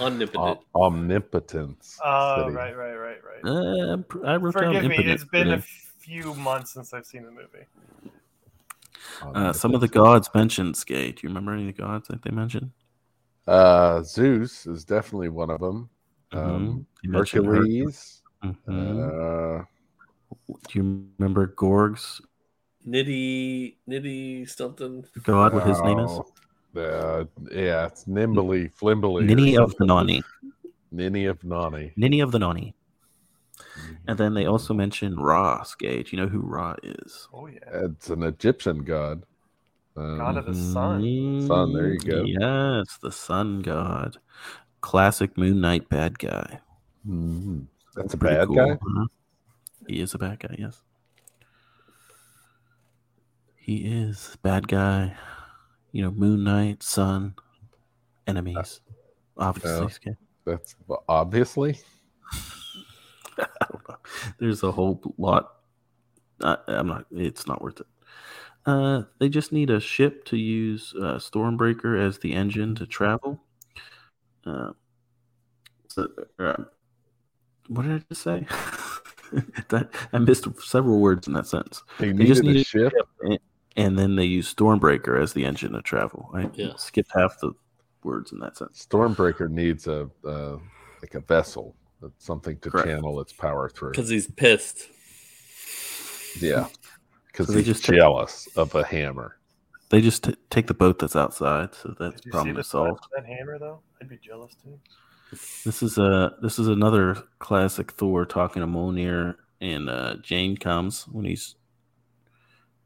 Omnipotent. Om- omnipotence. oh city. right, right, right, right. Uh, I'm pr- wrote down Forgive me, impotent. it's been a few months since I've seen the movie. Uh, some of the gods mentioned, Skate. Do you remember any of the gods that they mentioned? Uh, Zeus is definitely one of them. Um, You mentioned Her- Hercules. Mhm. Uh, Do you remember Korg's Nitty, nitty something. god? What his name is? Uh, yeah, it's Nimbly, Flimbly. or Ninny of the. Nonny. Ninny of Nonny. Ninny of the Nonny. And then they also mentioned Ra, Skate. You know who Ra is? Oh yeah, It's an Egyptian god. Um, God of the sun. Sun, there you go. Yes, the sun god. Classic Moon Knight bad guy. mhm. That's a bad cool, guy. huh? He is a bad guy, yes. He is bad guy. You know, Moon Knight, Sun, enemies. Obviously, Yeah. Skate. That's obviously. I don't know. There's a whole lot. I, I'm not. It's not worth it. Uh, they just need a ship to use uh, Stormbreaker as the engine to travel. Uh, so, uh, what did I just say? that I missed several words in that sentence. He They just needed a needed- ship. and, and then they use Stormbreaker as the engine to travel. I Yeah. skipped half the words in that sentence. Stormbreaker needs a uh, like a vessel, something to Correct. channel its power through. Because he's pissed. Yeah, because So he's just just take- jealous of a hammer. They just t- take the boat that's outside, so that's Did you see problem is solved. that hammer though? I'd be jealous too. This is a this is another classic Thor talking to Mjolnir, and uh, Jane comes when he's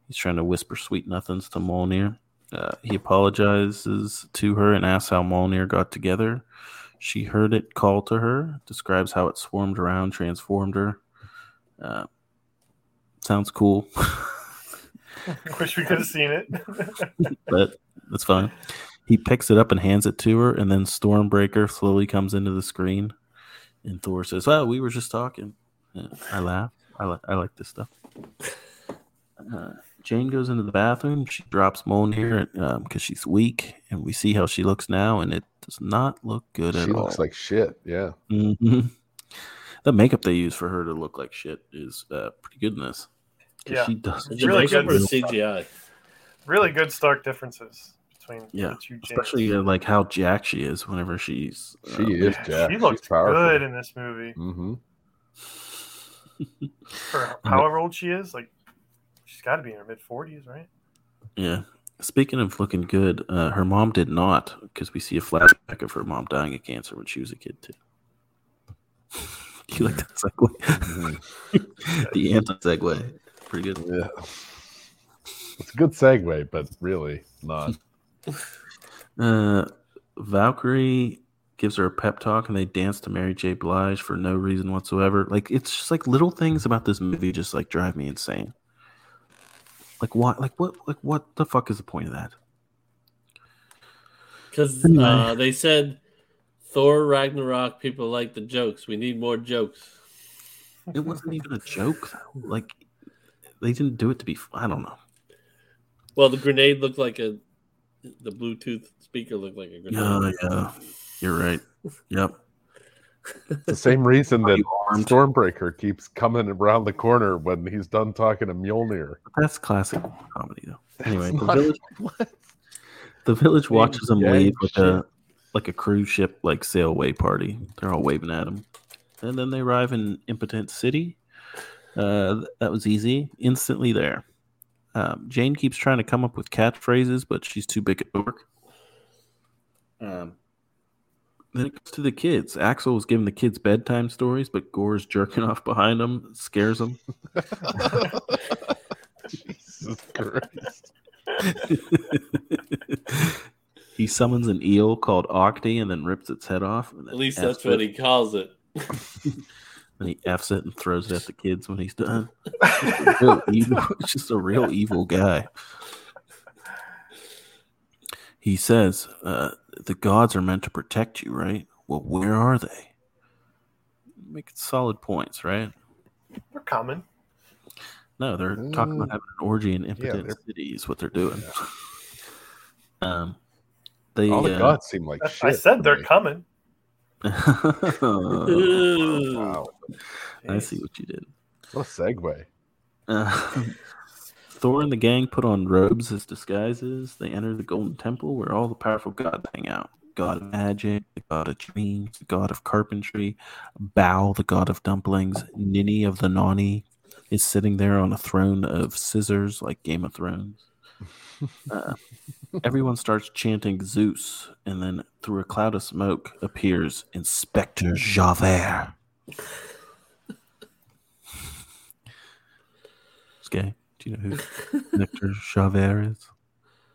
he's trying to whisper sweet nothings to Mjolnir. Uh, he apologizes to her and asks how Mjolnir got together. She heard it call to her, describes how it swarmed around, transformed her. Uh, sounds cool, Wish we could have seen it. but that's fine. He picks it up and hands it to her, and then Stormbreaker slowly comes into the screen. And Thor says, "Oh, we were just talking." Yeah, I laugh. I like I like this stuff. Uh, Jane goes into the bathroom. She drops Mjolnir because she's weak, and we see how she looks now, and it does not look good She at all. She looks like shit. Yeah, Mhm. The makeup they use for her to look like shit is uh, pretty good in this. 'Cause Yeah. she does. Is she it really good makeup or. CGI? really good stark differences between Yeah, the two especially uh, like how Jack she is whenever she's. uh, she is Jack. She looks powerful. good in this movie. Mm-hmm. For however old she is, like she's got to be in her mid forties, right? Yeah. Speaking of looking good, uh, her mom did not because we see a flashback of her mom dying of cancer when she was a kid too. you like that segue? Mhm. the anti segue, pretty good. Yeah, it's a good segue, but really not. Uh, Valkyrie gives her a pep talk, and they dance to Mary J. Blige for no reason whatsoever. Like it's just like little things about this movie just like drive me insane. Like what? Like what? Like what the fuck is the point of that? Because Anyway. uh, they said Thor Ragnarok. People like the jokes. We need more jokes. It wasn't even a joke. Though. Like they didn't do it to be. I don't know. Well, the grenade looked like a. The Bluetooth speaker looked like a grenade. Yeah, yeah, you're right. Yep. It's the same reason that? Stormbreaker keeps coming around the corner when he's done talking to Mjolnir. That's classic comedy, though. Anyway, the not- village, the village watches them gang leave with a like a cruise ship like sail away party. They're all waving at him, and then they arrive in Impotent City. Uh, that was easy. Instantly there. Um, Jane keeps trying to come up with catchphrases, but she's too big a dork. Um, then it goes to the kids. Axel was giving the kids bedtime stories, but Gorr's jerking off behind them, scares them. Jesus Christ. he summons an eel called Octi and then rips its head off. At least that's what he calls it. And he f's it and throws it at the kids when he's done. real evil, just a real evil guy. He says, uh, "The gods are meant to protect you, right? Well, where are they? making solid points, right? They're coming. No, they're talking about Mm. having an orgy in impotent they're- city is what they're doing. um, they. All the uh, gods seem like I- shit. I said they're me. coming. Wow. I see what you did. What a segue. Uh, Thor and the gang put on robes as disguises. They enter the Golden Temple where all the powerful gods hang out. God of magic, the god of dreams, the god of carpentry, Bao, the god of dumplings, Ninny of the Nonny is sitting there on a throne of scissors like Game of Thrones. Uh, everyone starts chanting Zeus, and then through a cloud of smoke appears Inspector Javert. Skay, do you know who Inspector Javert is?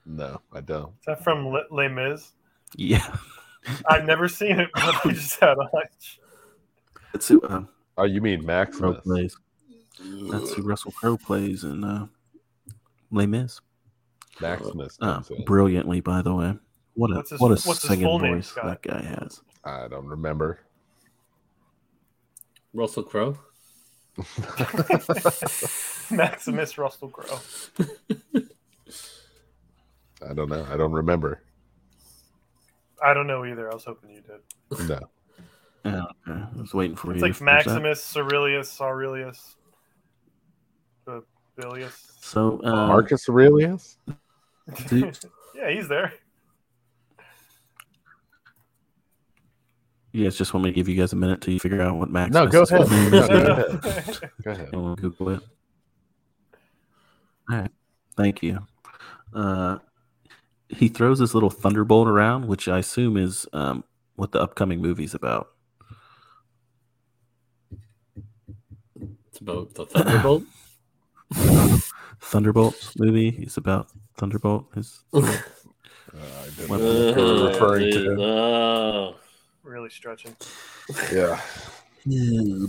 No, I don't. Is that from Le- Les Mis? Yeah, I've never seen it, but I just had a hunch. that's who uh, Oh, you mean Max? Maximus? plays. That's who Russell Crowe plays in uh, Les Mis. Maximus Uh, brilliantly, by the way. What a What's his- what a singing full name, voice that guy has. I don't remember. Russell Crowe. Maximus Russell Crowe. I don't know. I don't remember. I don't know either. I was hoping you did. No. Yeah, okay. I was waiting for It's you. like to finish that. Maximus, Aurelius, Aurelius, Bilius. So, uh, Marcus Aurelius? Zeus- yeah, he's there. you guys just want me to give you guys a minute till you figure out what Max? No, go ahead. No, No, go ahead. Go ahead. I'll Google it. All right. Thank you. Uh, he throws this little thunderbolt around, which I assume is um, what the upcoming movie's about. It's about the Thunderbolt. Thunderbolt movie is about Thunderbolt. is. Uh, I didn't What- know what they were referring dude, to. oh. really stretching. Yeah.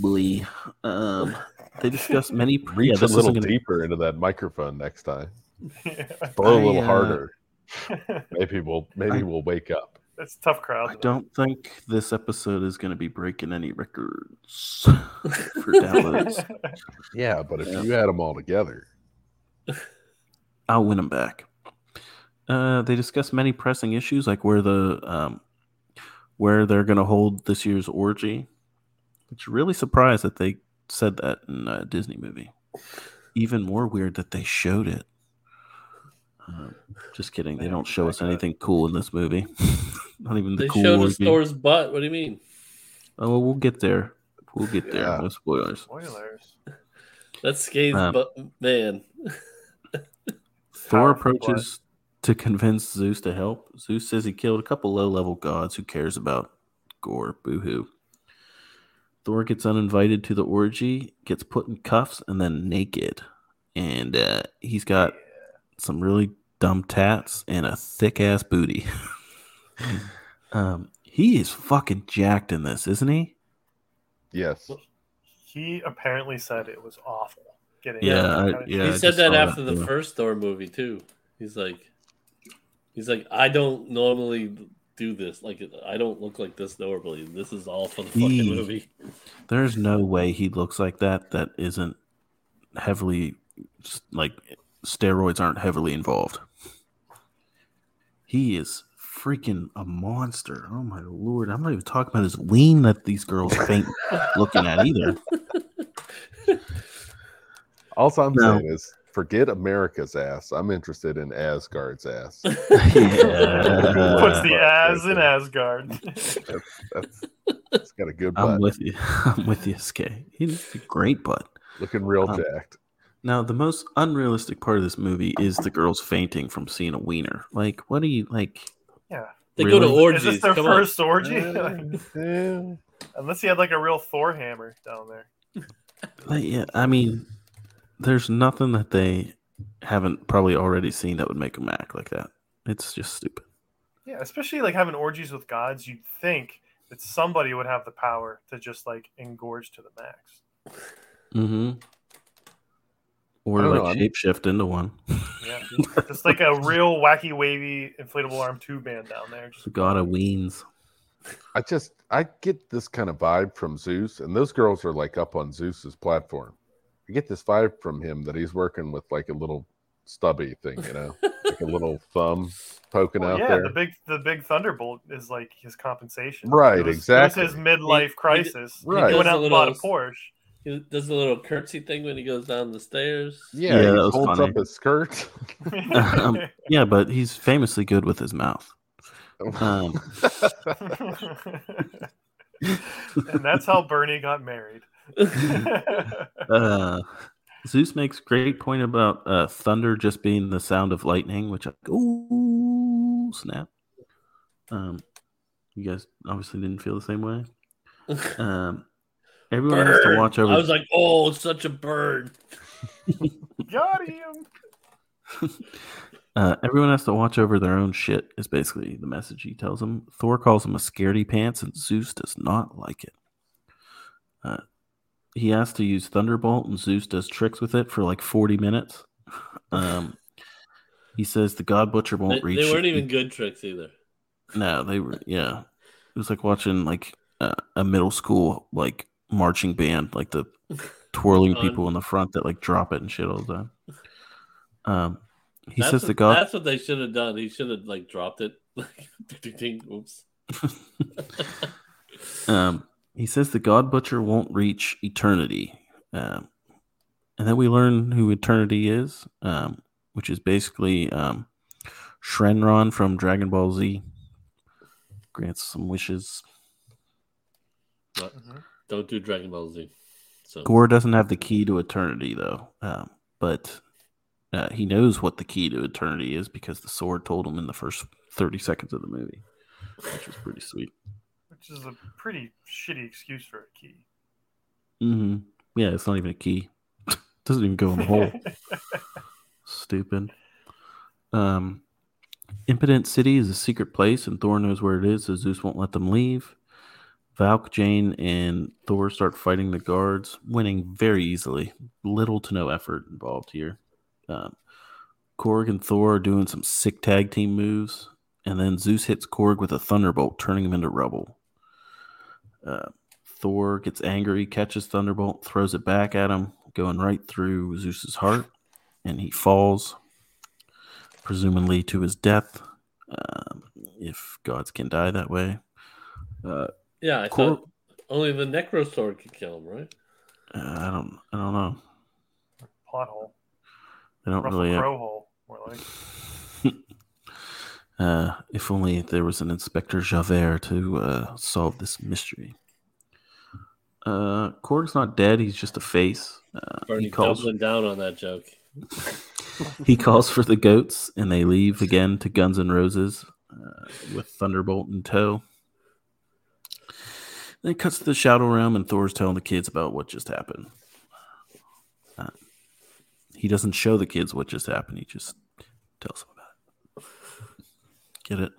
boy. Um, they discuss many. Reach yeah, a this little isn't gonna, deeper into that microphone next time. Yeah. Blow a I, little uh, harder. Maybe we'll maybe I- we'll wake up. It's a tough crowd. I don't think this episode is going to be breaking any records for downloads. Yeah, but if Yeah. you add them all together, I'll win them back. Uh, they discuss many pressing issues, like where the um, where they're going to hold this year's orgy. Which really surprised that they said that in a Disney movie. Even more weird that they showed it. Um, just kidding. They don't show us like that. anything cool in this movie. Not even the They cool showed us orgy. Thor's butt. What do you mean? Oh, well, we'll get there. We'll get there. Yeah. No spoilers. Spoilers. That's Skate's Um, butt, man. Thor Powerful approaches to convince Zeus to help. Zeus says he killed a couple low level gods. Who cares about Gorr? Boo hoo. Thor gets uninvited to the orgy, gets put in cuffs, and then naked. And uh, he's got some really dumb tats and a thick ass booty. um, he is fucking jacked in this, isn't he? yes. He apparently said it was awful. Getting Yeah, that I- yeah. he I said that after that, the yeah. first Thor movie too. He's like, he's like, I don't normally do this. Like, I don't look like this normally. This is all for the fucking He- movie. There's no way he looks like that. That isn't heavily like steroids aren't heavily involved. He is freaking a monster. Oh my lord! I'm not even talking about his lean that these girls faint looking at either. All I'm No. saying is forget America's ass. I'm interested in Asgard's ass. yeah, Puts the as in Asgard. That's, that's it's got a good I'm with you. I'm with you, Skay. He's a great butt. Looking real Um, jacked. Now, the most unrealistic part of this movie is the girls fainting from seeing a wiener. Like, what are you like? yeah. They go to Really? Is orgies. this their Come first on. orgy? Unless he had like a real Thor hammer down there. Like, yeah, I mean, there's nothing that they haven't probably already seen that would make them act like that. It's just stupid. Yeah, especially like having orgies with gods, you'd think that somebody would have the power to just like engorge to the max. Mm-hmm. Or I don't like know, I'm- shapeshift into one. Yeah. just like a real wacky wavy inflatable arm tube band down there. Just The god of weens. I just I get this kind of vibe from Zeus, and those girls are like up on Zeus's platform. I get this vibe from him that he's working with like a little stubby thing, you know, like a little thumb poking Well, out yeah, there. Yeah, the big the big thunderbolt is like his compensation. Right, It was- exactly. It was his midlife crisis. right. He went Does out a and bought a little- Porsche. He does a little curtsy thing when he goes down the stairs. yeah, Yeah, he that was holds funny. up his skirt. Um, yeah, but he's famously good with his mouth. Um, and that's how Bernie got married. uh, Zeus makes great point about uh, thunder just being the sound of lightning, which I ooh snap. Um, you guys obviously didn't feel the same way. Um, everyone has to watch over. I was like, oh, such a bird. got him. Uh, everyone has to watch over their own shit. Is basically the message he tells them. Thor calls him a scaredy pants, and Zeus does not like it. Uh, he has to use Thunderbolt, and Zeus does tricks with it for like forty minutes. Um, he says the God Butcher won't reach. they weren't it. even good tricks either. No, they were. Yeah, it was like watching like uh, a middle school like marching band, like the twirling people in the front that like drop it and shit all the time. Um, he that's says what, the God. That's what they should have done. He should have like dropped it. Oops. Um, he says the God Butcher won't reach eternity. Um, and then we learn who eternity is, um, which is basically um, Shenron from Dragon Ball Z. Grants some wishes. What? Don't do Dragon Ball Z. So Gorr doesn't have the key to eternity, though. Um, but uh, he knows what the key to eternity is because the sword told him in the first 30 seconds of the movie, which was pretty sweet. Which is a pretty shitty excuse for a key. hmm Yeah, it's not even a key. Doesn't even go in the hole. Stupid. Um, Impotent City is a secret place, and Thor knows where it is, so Zeus won't let them leave. Valk, Jane, and Thor start fighting the guards, winning very easily. Little to no effort involved here. Um, Korg and Thor are doing some sick tag team moves, and then Zeus hits Korg with a thunderbolt, turning him into rubble. Uh, Thor gets angry, catches Thunderbolt, throws it back at him, going right through Zeus's heart, and he falls, presumably to his death. Um, if gods can die that way, uh, yeah, I Cor- thought only the Necro Sword could kill him, right? uh, I don't, I don't know. Plot hole. I don't Russell really. Crowe hole. More like. Uh, if only there was an Inspector Javert to uh, solve this mystery. Uh, Korg's not dead; he's just a face. Uh, he calls. doubling down on that joke. he calls for the goats, and they leave again to Guns N' Roses uh, with Thunderbolt in tow. Then it cuts to the Shadow Realm, and Thor's telling the kids about what just happened. Uh, he doesn't show the kids what just happened; he just tells them. Get it?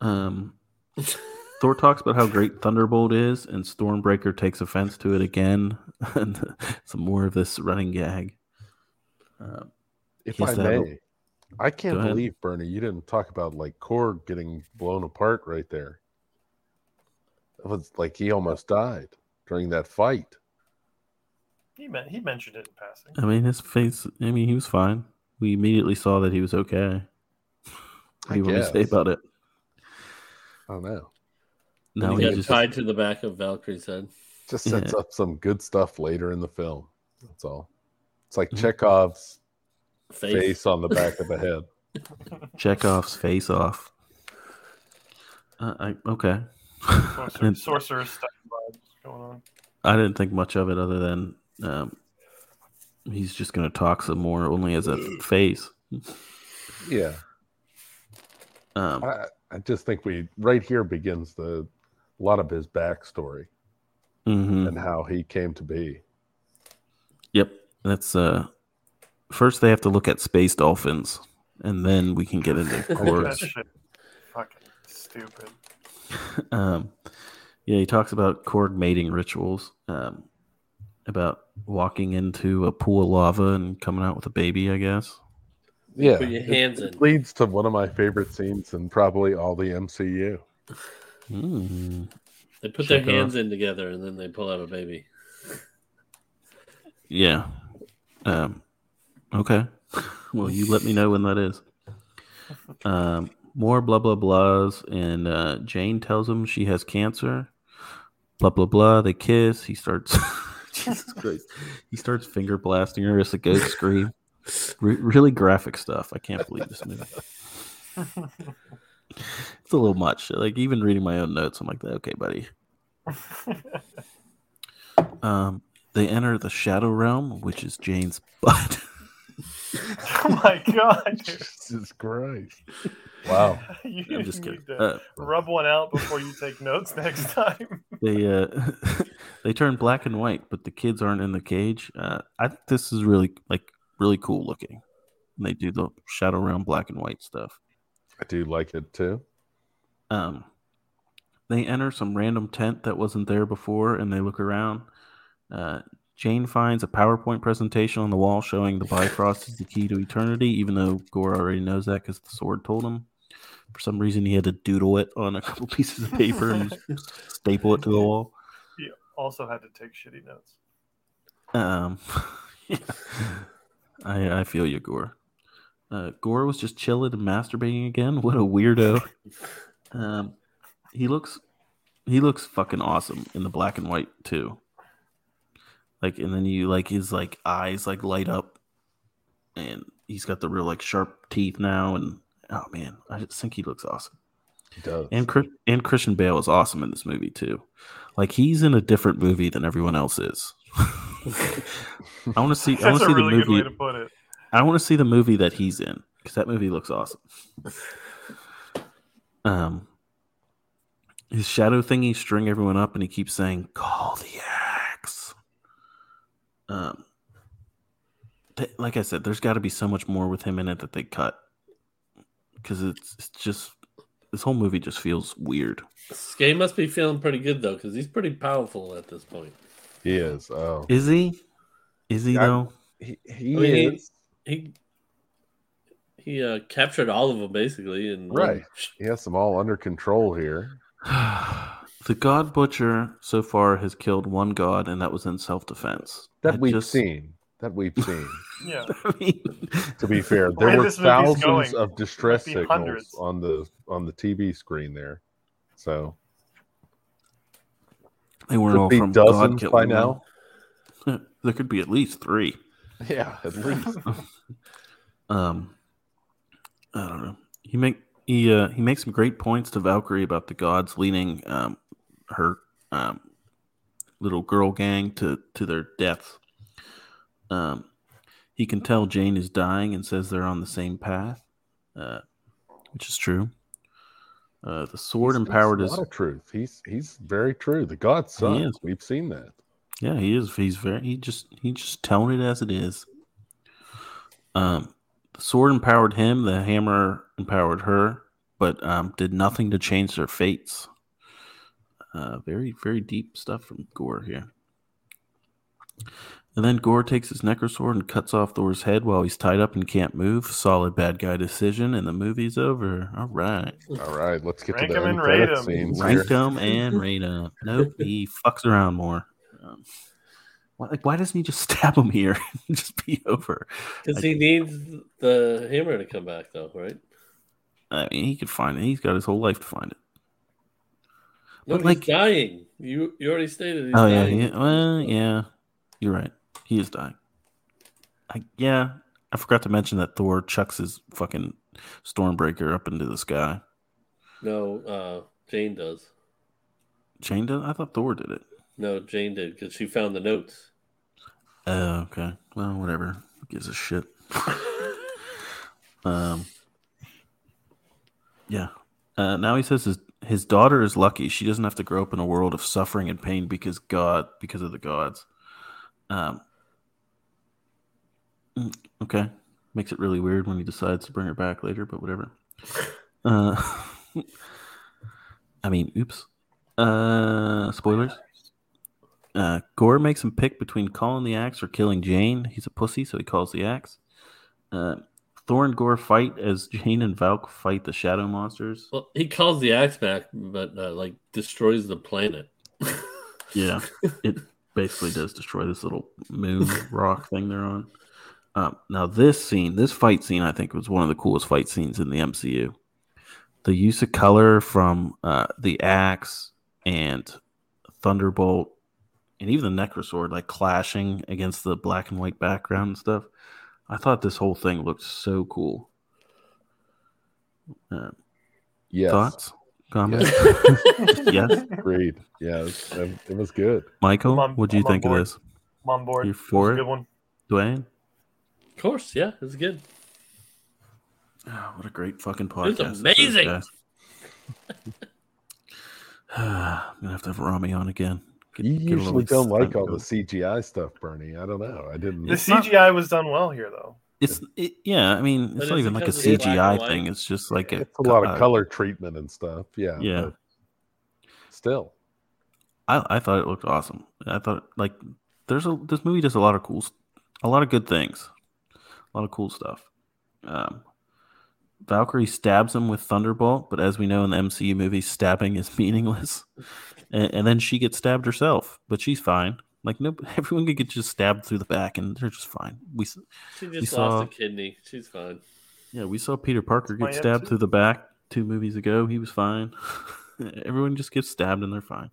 Um, Thor talks about how great Thunderbolt is, and Stormbreaker takes offense to it again. and some more of this running gag. Um, If I to have may, I can't believe Bernie, you didn't talk about like Korg getting blown apart right there. It was like he almost died during that fight. He meant he mentioned it in passing. I mean, his face. I mean, he was fine. We immediately saw that he was okay. What do you want to say about it? I don't know. No, he he got just. tied to the back of Valkyrie's head. Just sets Yeah. up some good stuff later in the film. That's all. It's like Mhm. Chekhov's Face. face on the back of the head. Chekhov's face off. Uh, I, okay. Sorcerer, And sorcerer's stuff going on. I didn't think much of it other than um, he's just going to talk some more, only as a face. Yeah. Um, I, I just think we right here begins the a lot of his backstory mhm. and how he came to be. Yep. That's uh first they have to look at space dolphins and then we can get into That Korg's. fucking stupid. um yeah, he talks about Korg mating rituals, um about walking into a pool of lava and coming out with a baby, I guess. Yeah. Put your hands it in. leads to one of my favorite scenes in probably all the MCU. Mm. They put Check their it hands in together and then they pull out a baby. Yeah. Um, okay. well, you let me know when that is. Um, more blah blah blahs, and uh, Jane tells him she has cancer. Blah blah blah. They kiss. He starts. Jesus Christ. He starts finger blasting her as a ghost scream. Re- really graphic stuff. I can't believe this movie. It's a little much. Like even reading my own notes, I'm like, okay, buddy. Um, they enter the shadow realm, which is Jane's butt. oh my god, dude. Jesus Christ! Wow. you I'm just need kidding. to Uh, rub one out before you take notes next time. they uh, they turn black and white, but the kids aren't in the cage. Uh, I think this is really like really cool looking. They do the shadow realm black and white stuff. I do like it too. Um, they enter some random tent that wasn't there before, and they look around. Uh, Jane finds a PowerPoint presentation on the wall showing the Bifrost is the key to eternity, even though Gorr already knows that because the sword told him. For some reason, he had to doodle it on a couple pieces of paper and staple it to the wall. He also had to take shitty notes. Um, yeah. I I feel you, Gorr. Uh, Gorr was just chilling and masturbating again. What a weirdo. Um, he looks he looks fucking awesome in the black and white too. Like, and then you like his like eyes like light up, and he's got the real like sharp teeth now. And oh man, I just think he looks awesome. He does. And and Christian Bale is awesome in this movie too. Like he's in a different movie than everyone else is. I want to see. I want That's to a see really the good way movie. to put it. I want to see the movie that he's in because that movie looks awesome. Um, his shadow thingy string everyone up, and he keeps saying, "Call the axe." Um, th- like I said, there's got to be so much more with him in it that they cut because it's, it's just this whole movie just feels weird. Skay must be feeling pretty good though, because he's pretty powerful at this point. He is. Oh, Is he? Is he I- though? he, he I mean, is. He he uh, captured all of them basically, and Right. He has them all under control here. the God Butcher so far has killed one god, and that was in self defense. That we've seen. That we've seen. Yeah. I mean, to be fair, there way were thousands going, of distress signals hundreds. on the on the TV screen there. So they weren't all from God dozens killing by now. there could be at least three. Yeah, at least. Um, I don't know. He make he uh, he makes some great points to Valkyrie about the gods leading um, her um, little girl gang to to their deaths. Um, he can tell Jane is dying and says they're on the same path, uh, which is true. Uh, the sword He empowered his a lot of truth. He's he's very true. The God's son. is. We've seen that. Yeah, he is. He's very. He just. He just telling it as it is. Um, the sword empowered him. The hammer empowered her, but um, did nothing to change their fates. Uh, very, very deep stuff from Gorr here. And then Gorr takes his necrosword and cuts off Thor's head while he's tied up and can't move. Solid bad guy decision, and the movie's over. All right. All right, let's get Rank to the and end rate credit 'em. scenes here. Rank them and rate them. Nope, he fucks around more. Um, why, like, why doesn't he just stab him here and just be over? because he needs the hammer to come back though, right? I mean, he could find it. He's got his whole life to find it. No, But, he's like- dying. You you already stated he's oh yeah, yeah. Well, yeah. You're right. He is dying. I, yeah, I forgot to mention that Thor chucks his fucking Stormbreaker up into the sky. No, uh, Jane does. Jane does? I thought Thor did it. No, Jane did because she found the notes. Oh, okay. Well, whatever. Who gives a shit? um. Yeah. Uh, now he says his his daughter is lucky. She doesn't have to grow up in a world of suffering and pain because God, because of the gods. Um. Mm, Okay. Makes it really weird when he decides to bring her back later, but whatever. Uh. I mean, oops. Uh, spoilers. Uh, Gorr makes him pick between calling the axe or killing Jane. He's a pussy, so he calls the axe. Uh, Thor and Gorr fight as Jane and Valk fight the shadow monsters. Well, he calls the axe back, but uh, like destroys the planet. Yeah, it basically does destroy this little moon rock thing they're on. Um, now, this scene, this fight scene, I think was one of the coolest fight scenes in the MCU. The use of color from uh, the axe and Thunderbolt, and even the Necrosword, like clashing against the black and white background and stuff. I thought this whole thing looked so cool. Uh, Yes. Thoughts, comments? yes, Agreed. Yes. it was, good. Michael, what do you I'm think of this? I'm on board. You're It was for a it? Good one. Dwayne? Of course, yeah, it's good. Oh, what a great fucking was podcast. this is, amazing. I'm gonna have to have Rami on again. Get- You get usually don't like excitement all the. CGI stuff, Bernie. I don't know. I didn't. The It's not- CGI was done well here, though. It's it, yeah. I mean, But it's not is even like a CGI and white? thing. It's just like a, it's a lot uh, of color treatment and stuff. Yeah. Yeah. Still. I, I thought it looked awesome. I thought like there's a this movie does a lot of cool, a lot of good things, a lot of cool stuff. Um, Valkyrie stabs him with Thunderbolt, but as we know in the MCU movie, stabbing is meaningless. And, and then she gets stabbed herself, but she's fine. Like no, everyone could get just stabbed through the back, and they're just fine. We She just saw- lost a kidney. She's fine. yeah, we saw Peter Parker get stabbed MC. through the back two movies ago. He was fine. Everyone just gets stabbed and they're fine.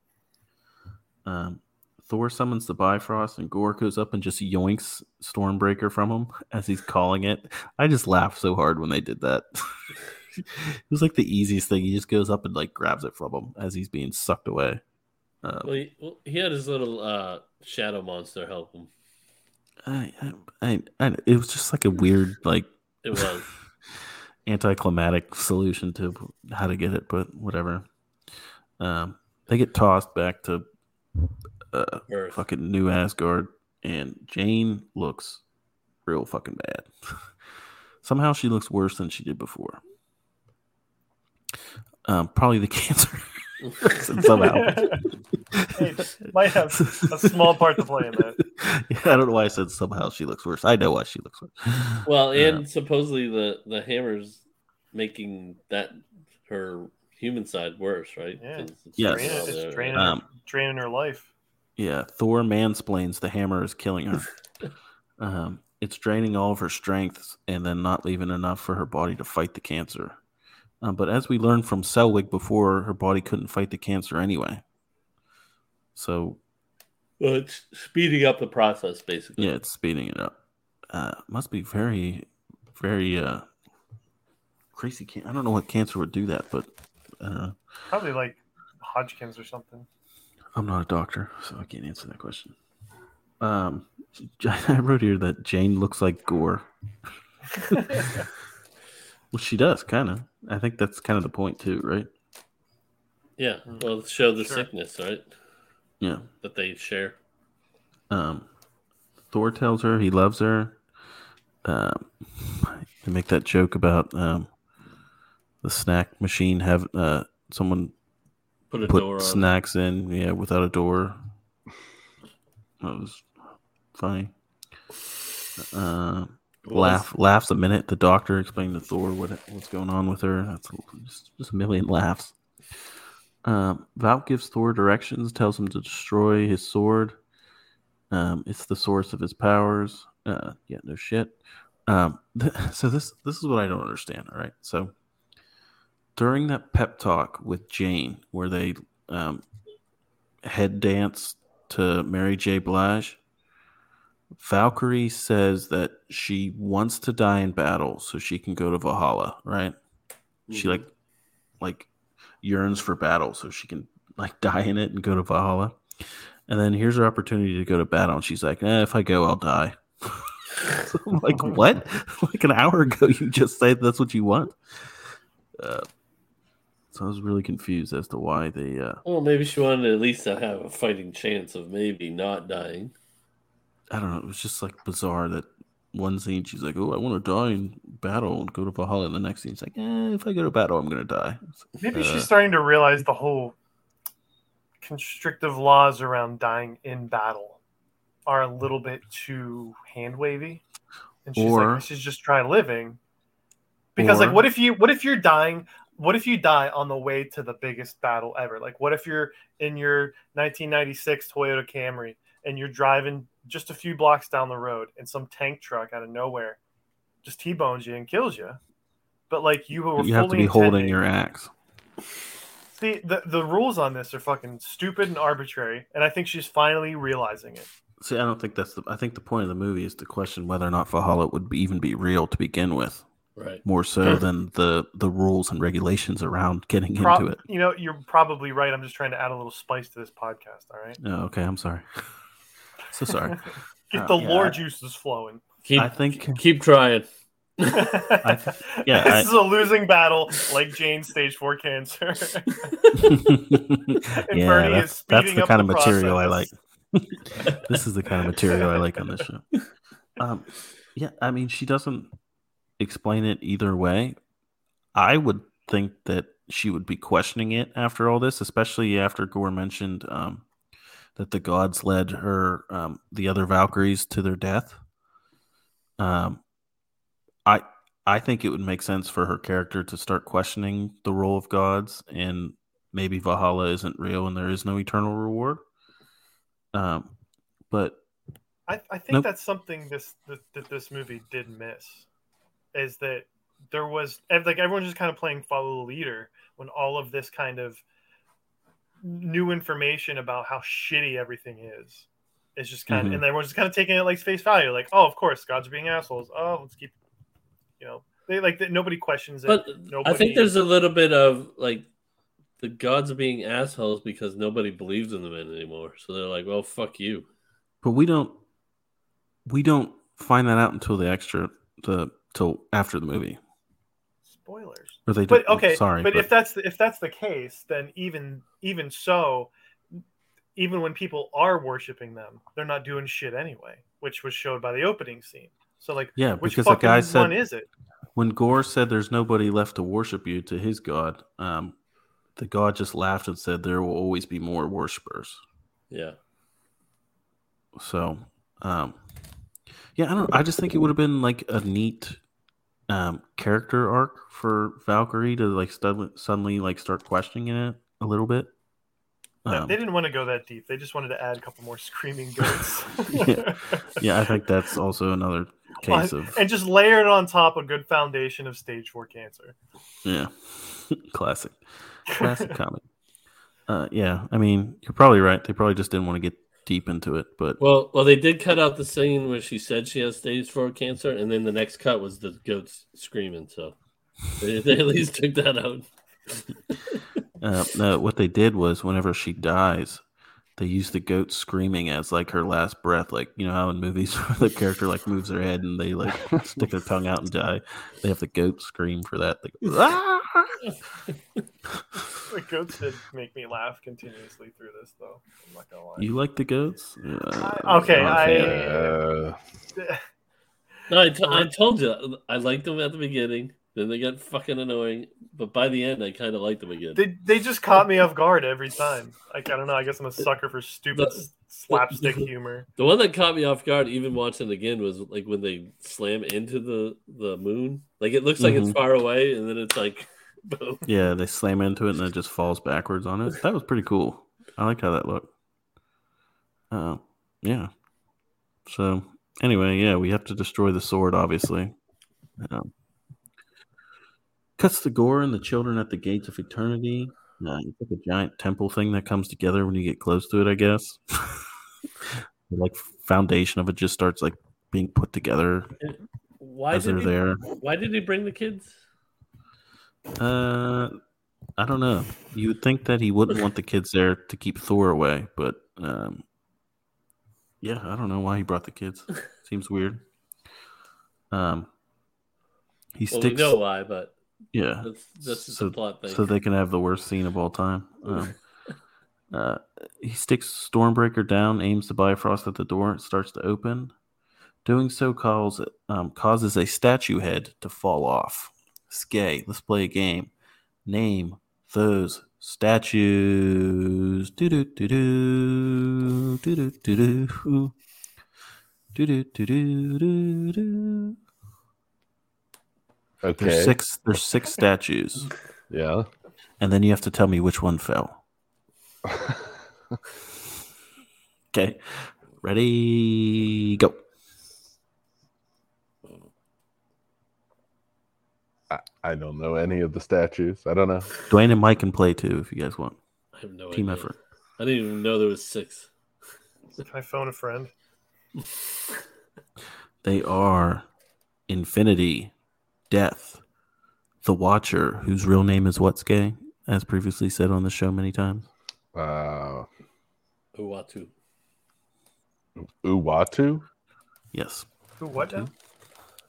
Um, Thor summons the Bifrost and Gorr goes up and just yoinks Stormbreaker from him as he's calling it. I just laughed so hard when they did that. it was like the easiest thing. He just goes up and like grabs it from him as he's being sucked away. Um, Well, he, well, he had his little uh, shadow monster help him. I, I, I, I, it was just like a weird like It was. anticlimactic solution to how to get it, but whatever. Um, they get tossed back to uh, Earth. fucking New Asgard, and Jane looks real fucking bad. Somehow she looks worse than she did before. Um, probably the cancer. Somehow. Hey, might have a small part to play in that. Yeah, I don't know why I said somehow she looks worse. I know why she looks worse. Well, Yeah. and supposedly the the hammer's making that her human side worse, right? Yeah, it's Yes. Draining, it's draining. Um, draining her life. Yeah, Thor mansplains the hammer is killing her. um, it's draining all of her strength and then not leaving enough for her body to fight the cancer. Um, but as we learned from Selvig before, her body couldn't fight the cancer anyway. So Well, it's speeding up the process, basically. yeah, it's speeding it up. Uh, must be very, very uh, crazy. Can- I don't know what cancer would do that, but uh, Probably like Hodgkin's or something. I'm not a doctor, so I can't answer that question. Um, I wrote here that Jane looks like Gorr. Well, she does, kind of. I think that's kind of the point too, right? Yeah. Well, show the Sure. sickness, right? Yeah. That they share. Um, Thor tells her he loves her. Um, they make that joke about um, the snack machine have uh, someone Put a put door on. snacks in, yeah, without a door. That was funny. Uh, laugh laughs a minute. The doctor explained to Thor what what's going on with her. That's just, just a million laughs. Um, Valk gives Thor directions, tells him to destroy his sword. Um, it's the source of his powers. Uh, yeah, no shit. Um, th- so this this is what I don't understand. All right, so during that pep talk with Jane, where they um, head dance to Mary J. Blige, Valkyrie says that she wants to die in battle so she can go to Valhalla, right? She Mhm. like like yearns for battle so she can like die in it and go to Valhalla. And then here's her opportunity to go to battle, and she's like, eh, "If I go, I'll die." So like, what? like an hour ago, you just said that's what you want. Uh, so I was really confused as to why they. Uh, Well, maybe she wanted at least to have a fighting chance of maybe not dying. I don't know. It was just like bizarre that one scene she's like, "Oh, I want to die in battle and go to Valhalla." And the next scene, she's like, eh, "If I go to battle, I'm gonna die." Like, Maybe uh, she's starting to realize the whole constrictive laws around dying in battle are a little bit too hand wavy. And she's Or- like, I should just try living Because Or- like, what if you what if you're dying? What if you die on the way to the biggest battle ever? Like, what if you're in your 1996 Toyota Camry and you're driving just a few blocks down the road, and some tank truck out of nowhere just t-bones you and kills you? But like you were you have to be holding your axe. See, the, the rules on this are fucking stupid and arbitrary, and I think she's finally realizing it. See, I don't think that's the. I think the point of the movie is to question whether or not Valhalla would be, even be real to begin with, Right. more so than the the rules and regulations around getting Pro- into it. You know, you're probably right. I'm just trying to add a little spice to this podcast. All right, Oh, okay, I'm sorry. so sorry. get Uh, the yeah, lore I- juices flowing. Keep I think keep trying. yeah, this I- is a losing battle, like Jane's stage four cancer. yeah, Bernie that's, is that's the up kind the of material I like. this is the kind of material I like on this show. Um, yeah, I mean, she doesn't explain it either way. I would think that she would be questioning it after all this, especially after Gorr mentioned um, that the gods led her, um, the other Valkyries, to their death. Um, I I think it would make sense for her character to start questioning the role of gods, and maybe Valhalla isn't real and there is no eternal reward. Um, but I, I think Nope. that's something this that, that this movie did miss is that there was like everyone's just kind of playing follow the leader when all of this kind of new information about how shitty everything is is just kind of Mhm. and everyone's just kind of taking it like face value like oh of course gods are being assholes oh let's keep you know they like that nobody questions it But I think there's a little bit of like the gods are being assholes because nobody believes in them anymore. So they're like, "Well, fuck you." but we don't we don't find that out until the extra the till after the movie. Spoilers. Or they but do- okay sorry but, if that's the, if that's the case then even even so even when people are worshiping them they're not doing shit anyway which was showed by the opening scene. So like yeah which because the fucking guy one said is it? when gorr said there's nobody left to worship you to his god um the god just laughed and said there will always be more worshippers Yeah. so um yeah i don't i just think it would have been like a neat um character arc for valkyrie to like stud- suddenly like start questioning it a little bit. No, Um, they didn't want to go that deep. They just wanted to add a couple more screaming goats. Yeah. yeah i think that's also another case of and just layer it on top a good foundation of stage four cancer. Yeah. Classic. Classic comedy uh yeah i mean you're probably right. They probably just didn't want to get deep into it but Well, well, they did cut out the scene where she said she has stage four cancer, and then the next cut was the goats screaming. So they, they at least took that out. Uh, no, what they did was whenever she dies, they use the goat screaming as like her last breath. Like you know how in movies where the character like moves their head and they like stick their tongue out and die. They have the goat scream for that. They go, "Ah!" the goats did make me laugh continuously through this though i'm not gonna lie You like the goats? Yeah, I- okay, I'm not a I- fan. Uh, No, I, t- I told you I liked them at the beginning. Then they got fucking annoying, but by the end, I kind of like them again. They, they just caught me off guard every time. Like I don't know. I guess I'm a sucker for stupid The- slapstick the- humor. The one that caught me off guard, even watching it again, was like when they slam into the the moon. Like it looks like it's Mhm. far away, and then it's like, boom. Yeah, they slam into it and it just falls backwards on it. That was pretty cool. I liked how that looked. Uh, yeah. So anyway, yeah, we have to destroy the sword, obviously. Um, cuts the gorr and the children at the gates of eternity. Uh, it's like a giant temple thing that comes together when you get close to it, I guess. the, like foundation of it just starts like being put together Why as did they're he, there. Why did he bring the kids? Uh, I don't know. You would think that he wouldn't want the kids there to keep Thor away, but um, yeah, I don't know why he brought the kids. Seems weird. Um, he Well, we sticks. know why, but yeah, that's that's So- a plot thing. so they can have the worst scene of all time. Um, uh, he sticks Stormbreaker down, aims the Bifrost at the door, it starts to open. Doing so calls, um, causes a statue head to fall off. Skay, let's play a game. Name those statues. Do do do do do do do do do do do do do. Okay. There's six. There's six statues, Yeah. and then you have to tell me which one fell. Okay, ready, go. I, I don't know any of the statues. I don't know. Dwayne and Mike can play too if you guys want. I have no Team idea. effort. I didn't even know there was six. Can I phone a friend? They are Infinity, Death, The Watcher, whose real name is what's gay, as previously said on the show many times. Wow. Uatu. Uwatu? Yes, Who? What now?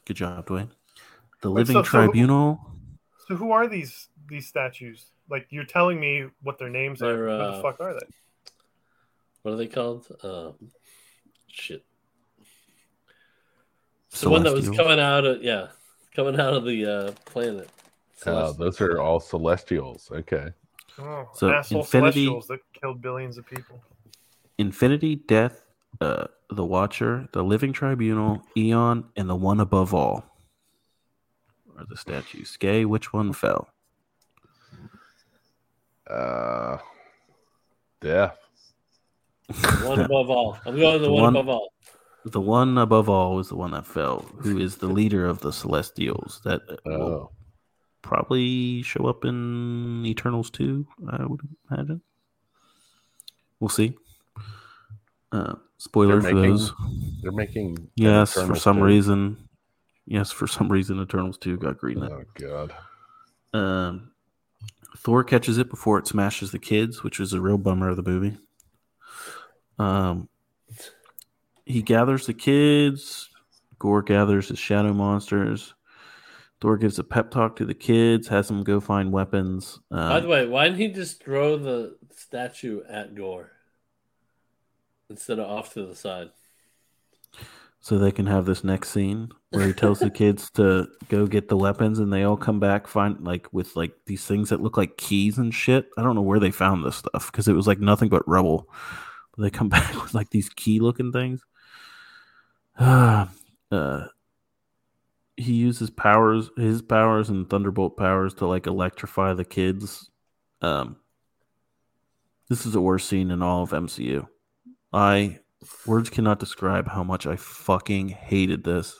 good job, Dwayne. The Wait, Living so- so- Tribunal. So who are these these statues? Like you're telling me what their names They're, are. What uh, the fuck are they? What are they called? Um, shit. The one that was coming out of yeah, coming out of the uh, planet. Uh, those are all celestials. Okay. Oh, So, asshole Infinity- celestials that killed billions of people. Infinity, Death, uh, The Watcher, The Living Tribunal, Eon, and the one above all are the statues. Skay, which one fell? Uh, death. one above all. I'm going the, The one, one- above all. The one above all is the one that fell, who is the leader of the Celestials that uh, will Oh, probably show up in Eternals 2, I would imagine. We'll see. Uh, spoiler They're for making- those. they're making. Yes, for some too. reason. Yes, for some reason, Eternals 2 got greenlit. Oh God. Um, Thor catches it before it smashes the kids, which is a real bummer of the movie. Um, he gathers the kids. Gorr gathers his shadow monsters. Thor gives a pep talk to the kids, has them go find weapons. Uh, By the way, why didn't he just throw the statue at Gorr instead of off to the side? so they can have this next scene where he tells the kids to go get the weapons, and they all come back find like with like these things that look like keys and shit. I don't know where they found this stuff because it was like nothing but rubble. But they come back with like these key looking things. uh, he uses powers, his powers and Thunderbolt powers to like electrify the kids. Um, this is the worst scene in all of MCU. I words cannot describe how much I fucking hated this.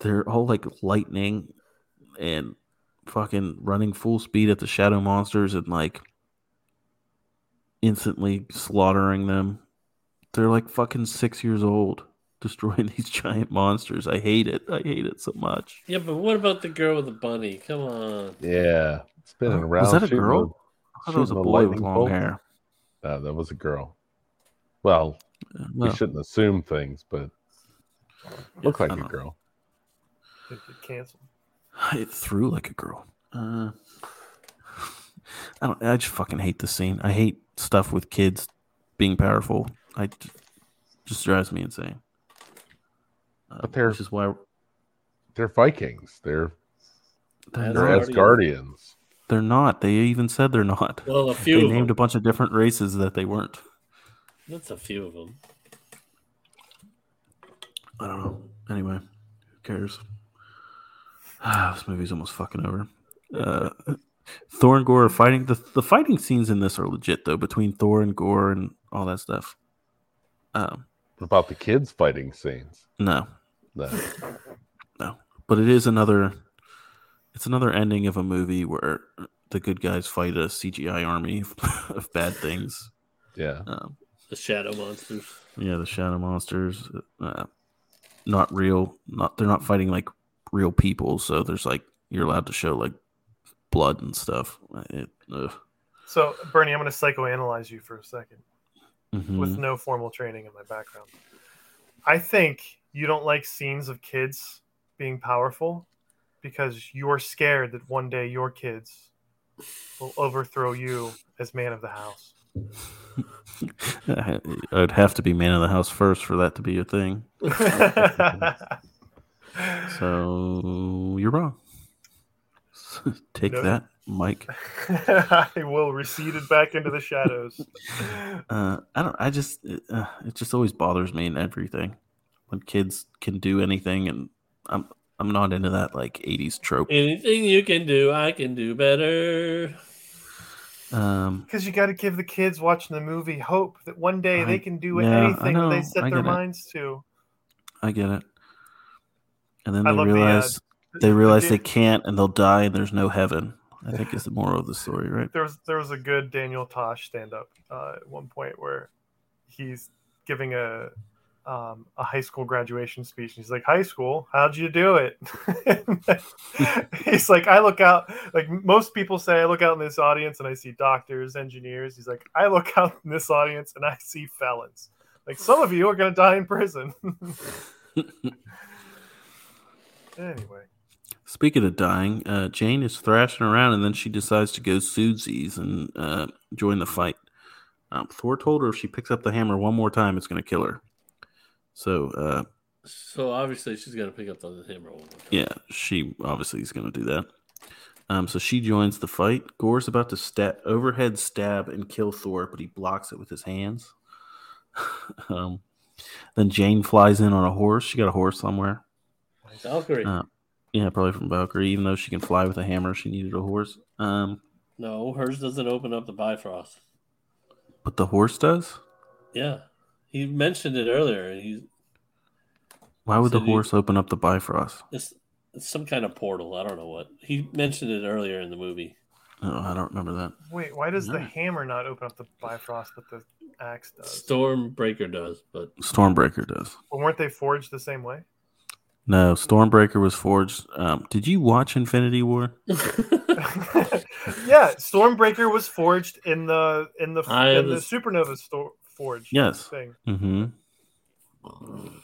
They're all like lightning and fucking running full speed at the shadow monsters and like instantly slaughtering them. They're like fucking six years old, destroying these giant monsters. I hate it. I hate it so much. Yeah, but what about the girl with the bunny? Come on. Yeah. Spinning Uh, around. was that a shooting girl? the- I thought it was a boy with long bolt. hair. No, that was a girl. Well, we shouldn't assume things, but looked like a know. girl. It canceled. It threw like a girl. Uh, I don't. I just fucking hate the scene. I hate stuff with kids being powerful. I j- just drives me insane. Uh, But they're- which is why They're Vikings. They're they're They're they're not. Asgardians. Asgardians. They're not. They even said they're not. Well, a few They of named a bunch of different races that they weren't. That's a few of them. I don't know. Anyway, who cares? Ah, this movie's almost fucking over. Uh, Thor and Gorr are fighting. The, the fighting scenes in this are legit, though, between Thor and Gorr and all that stuff. Um, What about the kids fighting scenes? no, No. no. But it is another. It's another ending of a movie where the good guys fight a CGI army of bad things. Yeah. Um, The shadow monsters. Yeah, the shadow monsters, uh, not real. Not they're not fighting like real people. So there's like you're allowed to show like blood and stuff. It. So, Bernie, I'm going to psychoanalyze you for a second Mhm. with no formal training in my background. I think you don't like scenes of kids being powerful because you're scared that one day your kids will overthrow you as man of the house. I'd have to be man of the house first for that to be a thing. So you're wrong. Take No. that, Mike. I will recede it back into the shadows. Uh, I don't. I just. It, uh, it just always bothers me in everything when kids can do anything, and I'm. I'm not into that like '80s trope. Anything you can do, I can do better. Um, Because you got to give the kids watching the movie hope that one day I- they can do yeah, anything know, they set their it. minds to. I get it. And then I they love the, uh, realize they the realize they can't, and they'll die, and there's no heaven. I think is the moral of the story, right? there was there was a good Daniel Tosh stand up uh, at one point where he's giving a um, a high school graduation speech. And he's like, "High school, how'd you do it?" he's like, "I look out like most people say. I look out in this audience and I see doctors, engineers. He's like, I look out in this audience and I see felons. Like some of you are gonna die in prison." anyway, Speaking of dying, uh, Jane is thrashing around, and then she decides to go Susie's and uh, join the fight. Um, Thor told her if she picks up the hammer one more time, it's going to kill her. So, uh, So obviously she's gonna pick up the hammer one more time. yeah, she obviously is going to do that. Um, so she joins the fight. Gorr's about to stab, overhead stab and kill Thor, but he blocks it with his hands. um, then Jane flies in on a horse. She got a horse somewhere. Valkyrie. Uh, yeah, probably from Valkyrie. Even though she can fly with a hammer, she needed a horse. Um, no, hers doesn't open up the Bifrost. but the horse does. Yeah. He mentioned it earlier. and He's Why would the do you- horse open up the Bifrost? it's, it's some kind of portal. I don't know what. He mentioned it earlier in the movie. Oh, I don't remember that. wait, why does the hammer not open up the Bifrost, but the axe does? Stormbreaker does, but Stormbreaker does. But weren't they forged the same way? No, Stormbreaker was forged. Um, did you watch Infinity War? yeah, Stormbreaker was forged in the in the I in the supernova sto- forge Yes. thing. Mm-hmm.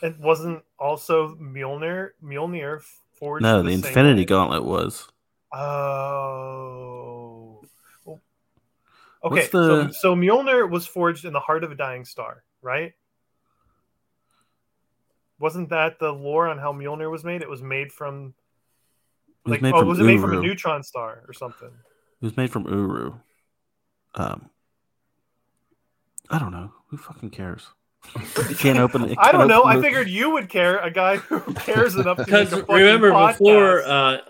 It wasn't also Mjolnir Mjolnir forged. No, the the Infinity way? Gauntlet was. Oh. Okay, the- so so Mjolnir was forged in the heart of a dying star, right? Wasn't that the lore on how Mjolnir was made? It was made from It was like made oh, from was it made from a neutron star or something? It was made from Uru. Um, I don't know. Who fucking cares? You can't open it. I don't know. I figured you would care. A guy who cares enough to because make a fucking remember before uh,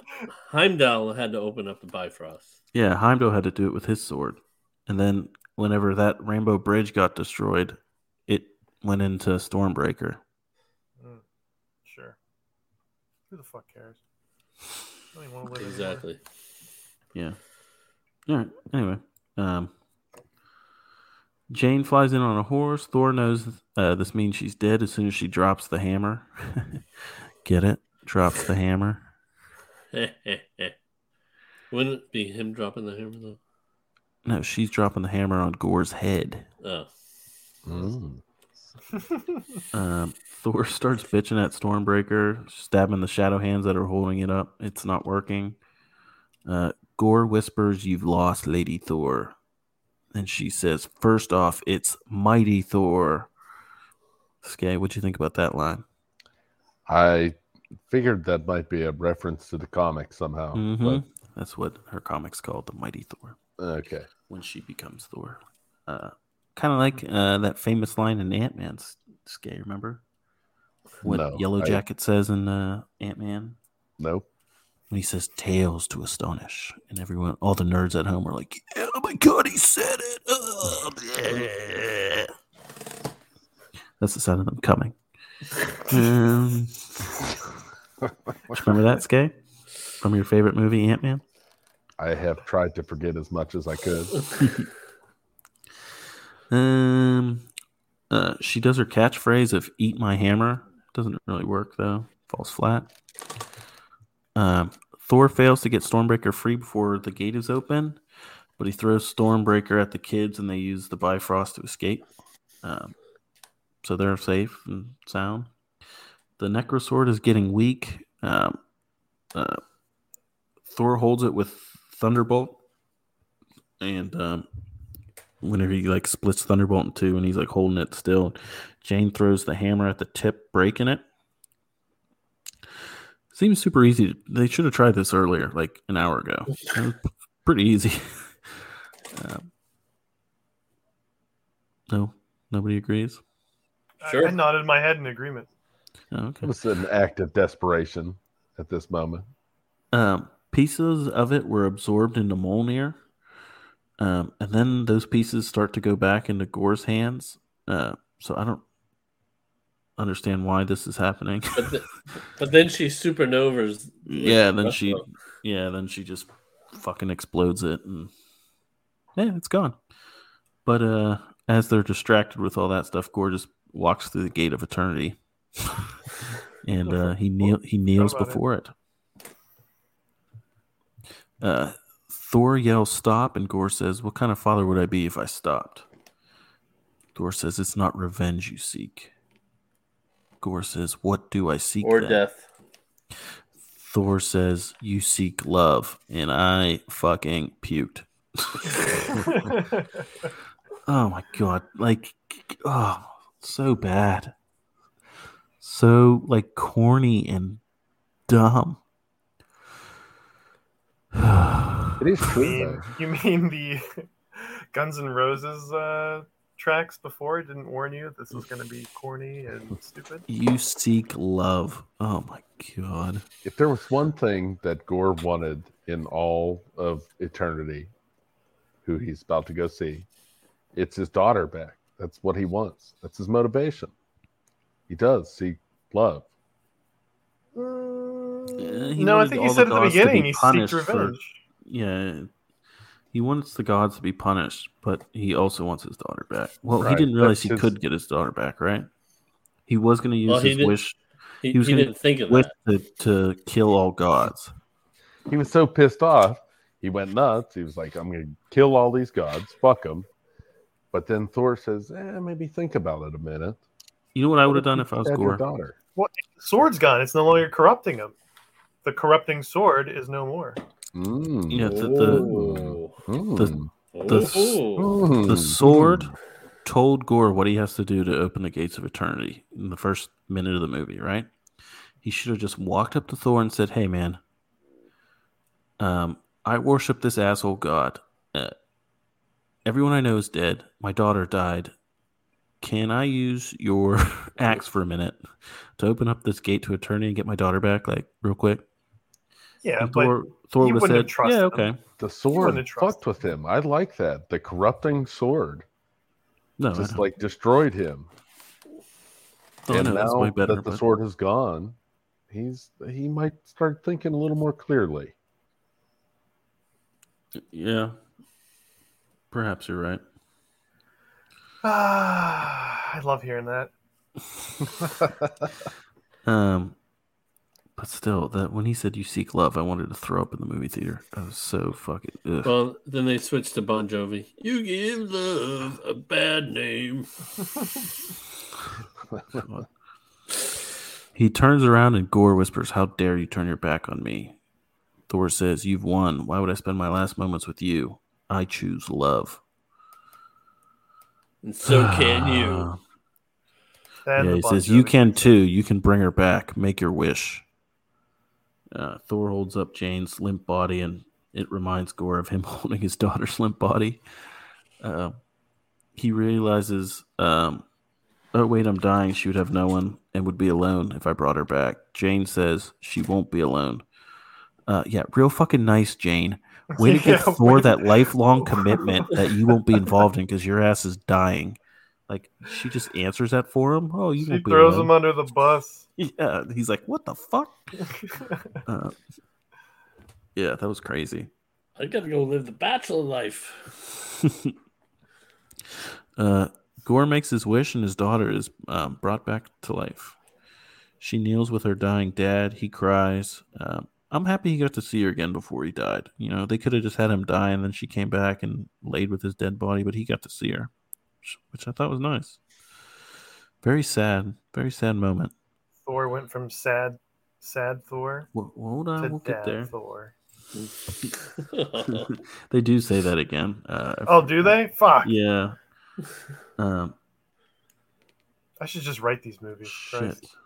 Heimdall had to open up the Bifrost. Yeah, Heimdall had to do it with his sword, and then whenever that Rainbow Bridge got destroyed, it went into Stormbreaker. Mm, sure. Who the fuck cares? I don't even want to live anymore. Exactly. Yeah. All right. Anyway, um, Jane flies in on a horse. Thor knows uh, this means she's dead as soon as she drops the hammer. Get it? Drops the hammer. Wouldn't it be him dropping the hammer though? No, she's dropping the hammer on Gorr's head. Oh, Mm. Um, Thor starts bitching at Stormbreaker, stabbing the shadow hands that are holding it up. It's not working. Uh, Gorr whispers, You've lost, Lady Thor. And she says, First off, it's Mighty Thor. Skay, what'd you think about that line? I figured that might be a reference to the comic somehow. Mhm. That's what her comics called the Mighty Thor okay. when she becomes Thor. Uh, kind of like uh, that famous line in Ant Man's Skay, remember? What No, Yellow I- Jacket says in uh, Ant Man? Nope. when he says tales to astonish and everyone all the nerds at home are like yeah, oh my god he said it Oh, bleh." that's the sound of them coming um, remember that skay from your favorite movie ant-man I have tried to forget as much as I could. um uh, she does her catchphrase of eat my hammer. Doesn't really work though. Falls flat. Um, thor fails to get stormbreaker free before the gate is open but he throws stormbreaker at the kids and they use the bifrost to escape. Um, so they're safe and sound. The necrosword is getting weak. Um, uh, thor holds it with thunderbolt and um, whenever he like splits Thunderbolt in two and he's like holding it still. Jane throws the hammer at the tip, breaking it. Seems super easy. They should have tried this earlier, like an hour ago. Pretty easy. um, no, nobody agrees. I- Sure. I, nodded my head in agreement. Oh, It okay. was an act of desperation. at this moment. Um, pieces of it were absorbed into Mjolnir, um, and then those pieces start to go back into Gorr's hands. Uh, so I don't understand why this is happening. But, the, but then she supernovas. yeah, then she, of yeah, then she just fucking explodes it, and yeah, it's gone. But uh, as they're distracted with all that stuff, Gorr just walks through the gate of eternity, and uh, he kneel he kneels about it. before it. Uh, Thor yells stop, and Gorr says, "What kind of father would I be if I stopped?" Thor says, "It's not revenge you seek." Gorr says, "What do I seek?" Or then?" death. Thor says, "You seek love," and I fucking puked. Oh my god! Like, oh, so bad, so like corny and dumb. It is You true. mean, you mean the Guns N' Roses uh, tracks before didn't warn you this was going to be corny and stupid? you seek love. Oh my god! If there was one thing that Gorr wanted in all of eternity, who he's about to go see, it's his daughter back. That's what he wants. That's his motivation. He does seek love. he no, I think all you said at the beginning be he seeks punished for- revenge. Yeah, he wants the gods to be punished, but he also wants his daughter back. Well, he didn't realize that's he his- could get his daughter back, right? He was going to use Well, his did- wish, He, He was he gonna didn't think of wish that. to, to kill all gods. He was so pissed off, he went nuts. He was like, "I'm going to kill all these gods. Fuck them." But then Thor says, "Eh, maybe think about it a minute." You know what I would have done if if I was you had your Gorr? daughter. Sword's gone. It's no longer corrupting him. The corrupting sword is no more. Mm. Yeah, the the. Mm. the- the-. Mm. the sword told Gorr what he has to do to open the gates of eternity in the first minute of the movie, right? He should have just walked up to Thor and said, "Hey, man, um, I worship this asshole god. Uh, everyone I know is dead. My daughter died. Can I use your axe for a minute to open up this gate to eternity and get my daughter back, like real quick?" Yeah, And but Thor, Thor you would have wouldn't said, trusted "Yeah, him. okay." The sword wouldn't trust fucked with him. I like that. The corrupting sword No, just like destroyed him. Oh, and know, now way better. that the but- sword has gone, he's he might start thinking a little more clearly. Yeah, perhaps you're right. Ah, I love hearing that. Um, but still, that when he said "you seek love," I wanted to throw up in the movie theater. I was so fucking. Ugh. Well, then they switched to Bon Jovi. You give love a bad name. He turns around and Gorr whispers, "How dare you turn your back on me?" Thor says, "You've won. Why would I spend my last moments with you? I choose love." And so can you. And yeah, he Bon says, "You can too. You can bring her back. Make your wish." Uh, Thor holds up Jane's limp body, and it reminds Gorr of him holding his daughter's limp body. Uh, he realizes, um, "Oh wait, I'm dying. She would have no one and would be alone if I brought her back." Jane says she won't be alone. Uh, yeah, real fucking nice, Jane. Way to give Yeah, Thor that lifelong commitment that you won't be involved in because your ass is dying. Like she just answers that for him. Oh, you She won't be throws him under the bus. Yeah, he's like, "What the fuck?" Uh, yeah, that was crazy. I gotta go live the bachelor life. Uh, Gorr makes his wish, and his daughter is um, brought back to life. She kneels with her dying dad. He cries. Um, I'm happy he got to see her again before he died. You know, they could have just had him die, and then she came back and laid with his dead body, but he got to see her, which- I thought was nice. Very sad, very sad moment. Thor went from sad, sad Thor Well, hold on, to we'll get there. Thor. they do say that again. Uh, Oh, do they? Fuck. Yeah. Um, I should just write these movies. shit. Christ.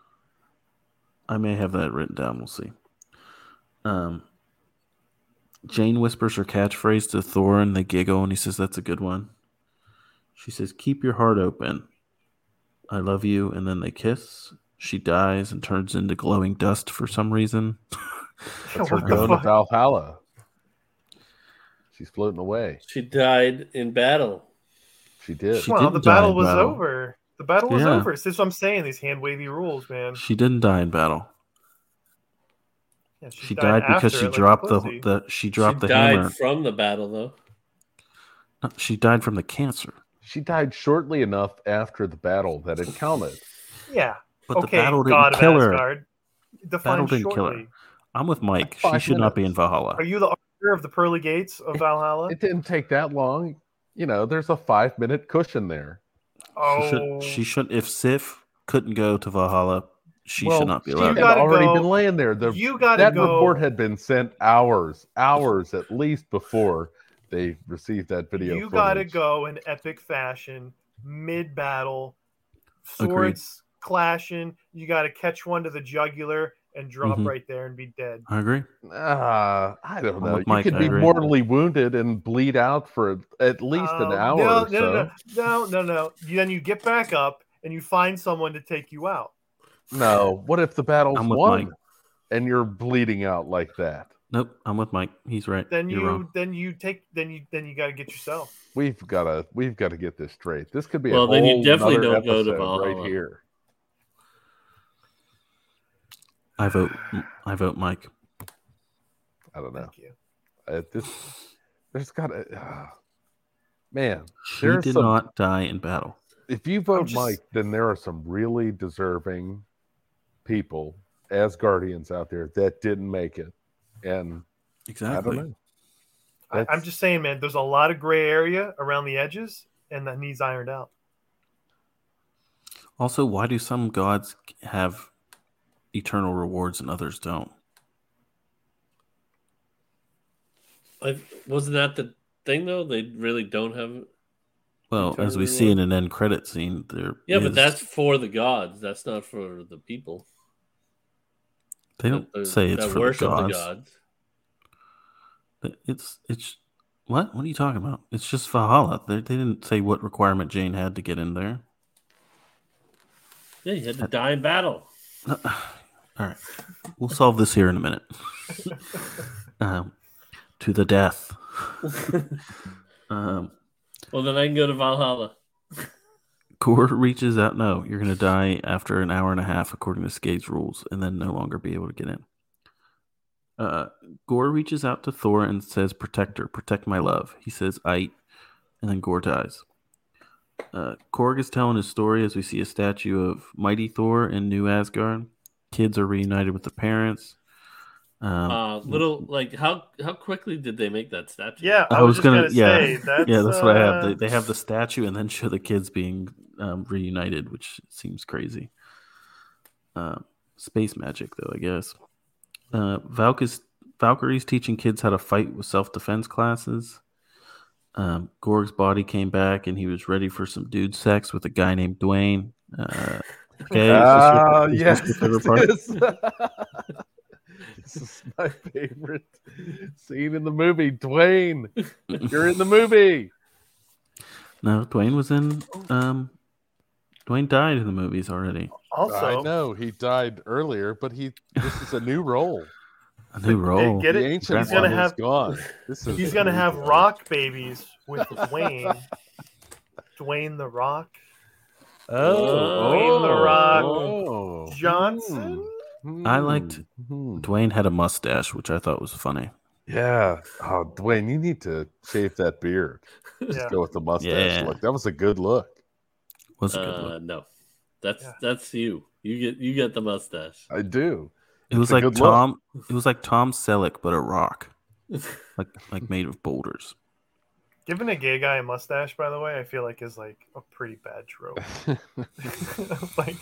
I may have that written down. We'll see. Um, Jane whispers her catchphrase to Thor, and they giggle, and he says, "That's a good one." She says, "Keep your heart open." I love you, and then they kiss, She dies and turns into glowing dust for some reason. That's her going to? Valhalla. She's floating away. She died in battle. She did. She Well, the battle was battle. over. The battle was Yeah. over. This is what I'm saying. These hand wavy rules, man. She didn't die in battle. Yeah, She died because she it like dropped the, the she dropped she the died hammer. from the battle, though. No, She died from the cancer. She died shortly enough after the battle that it counted. Yeah. But okay. the battle didn't of kill her. Asgard. Define Battle didn't kill her. I'm with Mike. She Five should not be in. Valhalla. Are you the arbiter of the pearly gates of Valhalla? It didn't take that long. You know, there's a five minute cushion there. She oh, should, she should. If Sif couldn't go to Valhalla, she well, should not be she allowed. had You gotta already go- been laying there. The, you gotta that go. report had been sent hours, hours at least before they received that video. you gotta go in epic fashion, mid battle, Agreed. swords clashing. You gotta catch one to the jugular and drop Mhm. right there and be dead. I agree. Uh, I don't know. You Mike, could I be agree. mortally wounded and bleed out for at least an Oh, hour No, or no, so. no, no, no, no. You- Then you get back up and you find someone to take you out. No. What if the battle's I'm with won Mike. and you're bleeding out like that? Nope. I'm with Mike. He's right. Then You're you, wrong. then you take, then you, then you gotta get yourself. We've got to we've got to get this straight. This could be Well, a then you whole definitely nother don't go to episode right here. I vote. I vote Mike. I don't know. Thank you. Uh, this there's got to uh, man. She did some- not die in battle. If you vote just- Mike, then there are some really deserving people as guardians out there that didn't make it, and I Exactly. don't know. I, I'm just saying, man. There's a lot of gray area around the edges, and that needs ironed out. Also, why do some gods have eternal rewards and others don't? I, wasn't that the thing, though? They really don't have. Well, as we see in an end credit scene, there. Yeah, but that's for the gods. That's not for the people. They don't that- say it's for the gods. the gods. It's it's what? What are you talking about? It's just Valhalla. They, they didn't say what requirement Jane had to get in there. Yeah, you had to die in battle. All right, we'll solve this here in a minute. um, to the death. um, Well, then I can go to Valhalla. Gorr reaches out. No, you're going to die after an hour and a half, according to Skade's rules, and then no longer be able to get in. Uh, Gorr reaches out to Thor and says, "Protect her, protect my love." He says, "I," and then Gorr dies. Uh, Korg is telling his story as we see a statue of Mighty Thor in New Asgard. Kids are reunited with the parents. Um, Uh, little like how how quickly did they make that statue? Yeah, I, I was, was just gonna, gonna- yeah. say that's, yeah, that's what I have. uh, They, they have the statue and then show the kids being um, reunited, which seems crazy. Uh, space magic, though, I guess. Uh, Valky's, Valkyrie's teaching kids how to fight with self defense classes. Um, Korg's body came back and he was ready for some dude sex with a guy named Dwayne. Uh, okay, this your- is this yes, your favorite part? it is. this is my favorite scene in the movie. Dwayne, you're in the movie. No, Dwayne was in. Um, Dwayne died in the movies already. Also, I know he died earlier, but he this is a new role. A new role. get The it? ancient He's gonna is have- gone. This is he's gonna have one. rock babies with Dwayne. Dwayne the Rock Oh, Dwayne The Rock oh. Johnson. Hmm. I liked- Hmm. Dwayne had a mustache, which I thought was funny. Yeah. Oh, Dwayne, you need to shave that beard. Just Yeah. go with the mustache Yeah. look. That was a good look. Was a good Uh, look. no, that's Yeah. that's you. You get you get the mustache. I do. It was like good look. Tom. It was like Tom Selleck, but a rock, like like made of boulders. Giving a gay guy a mustache, by the way, I feel like is like a pretty bad trope. like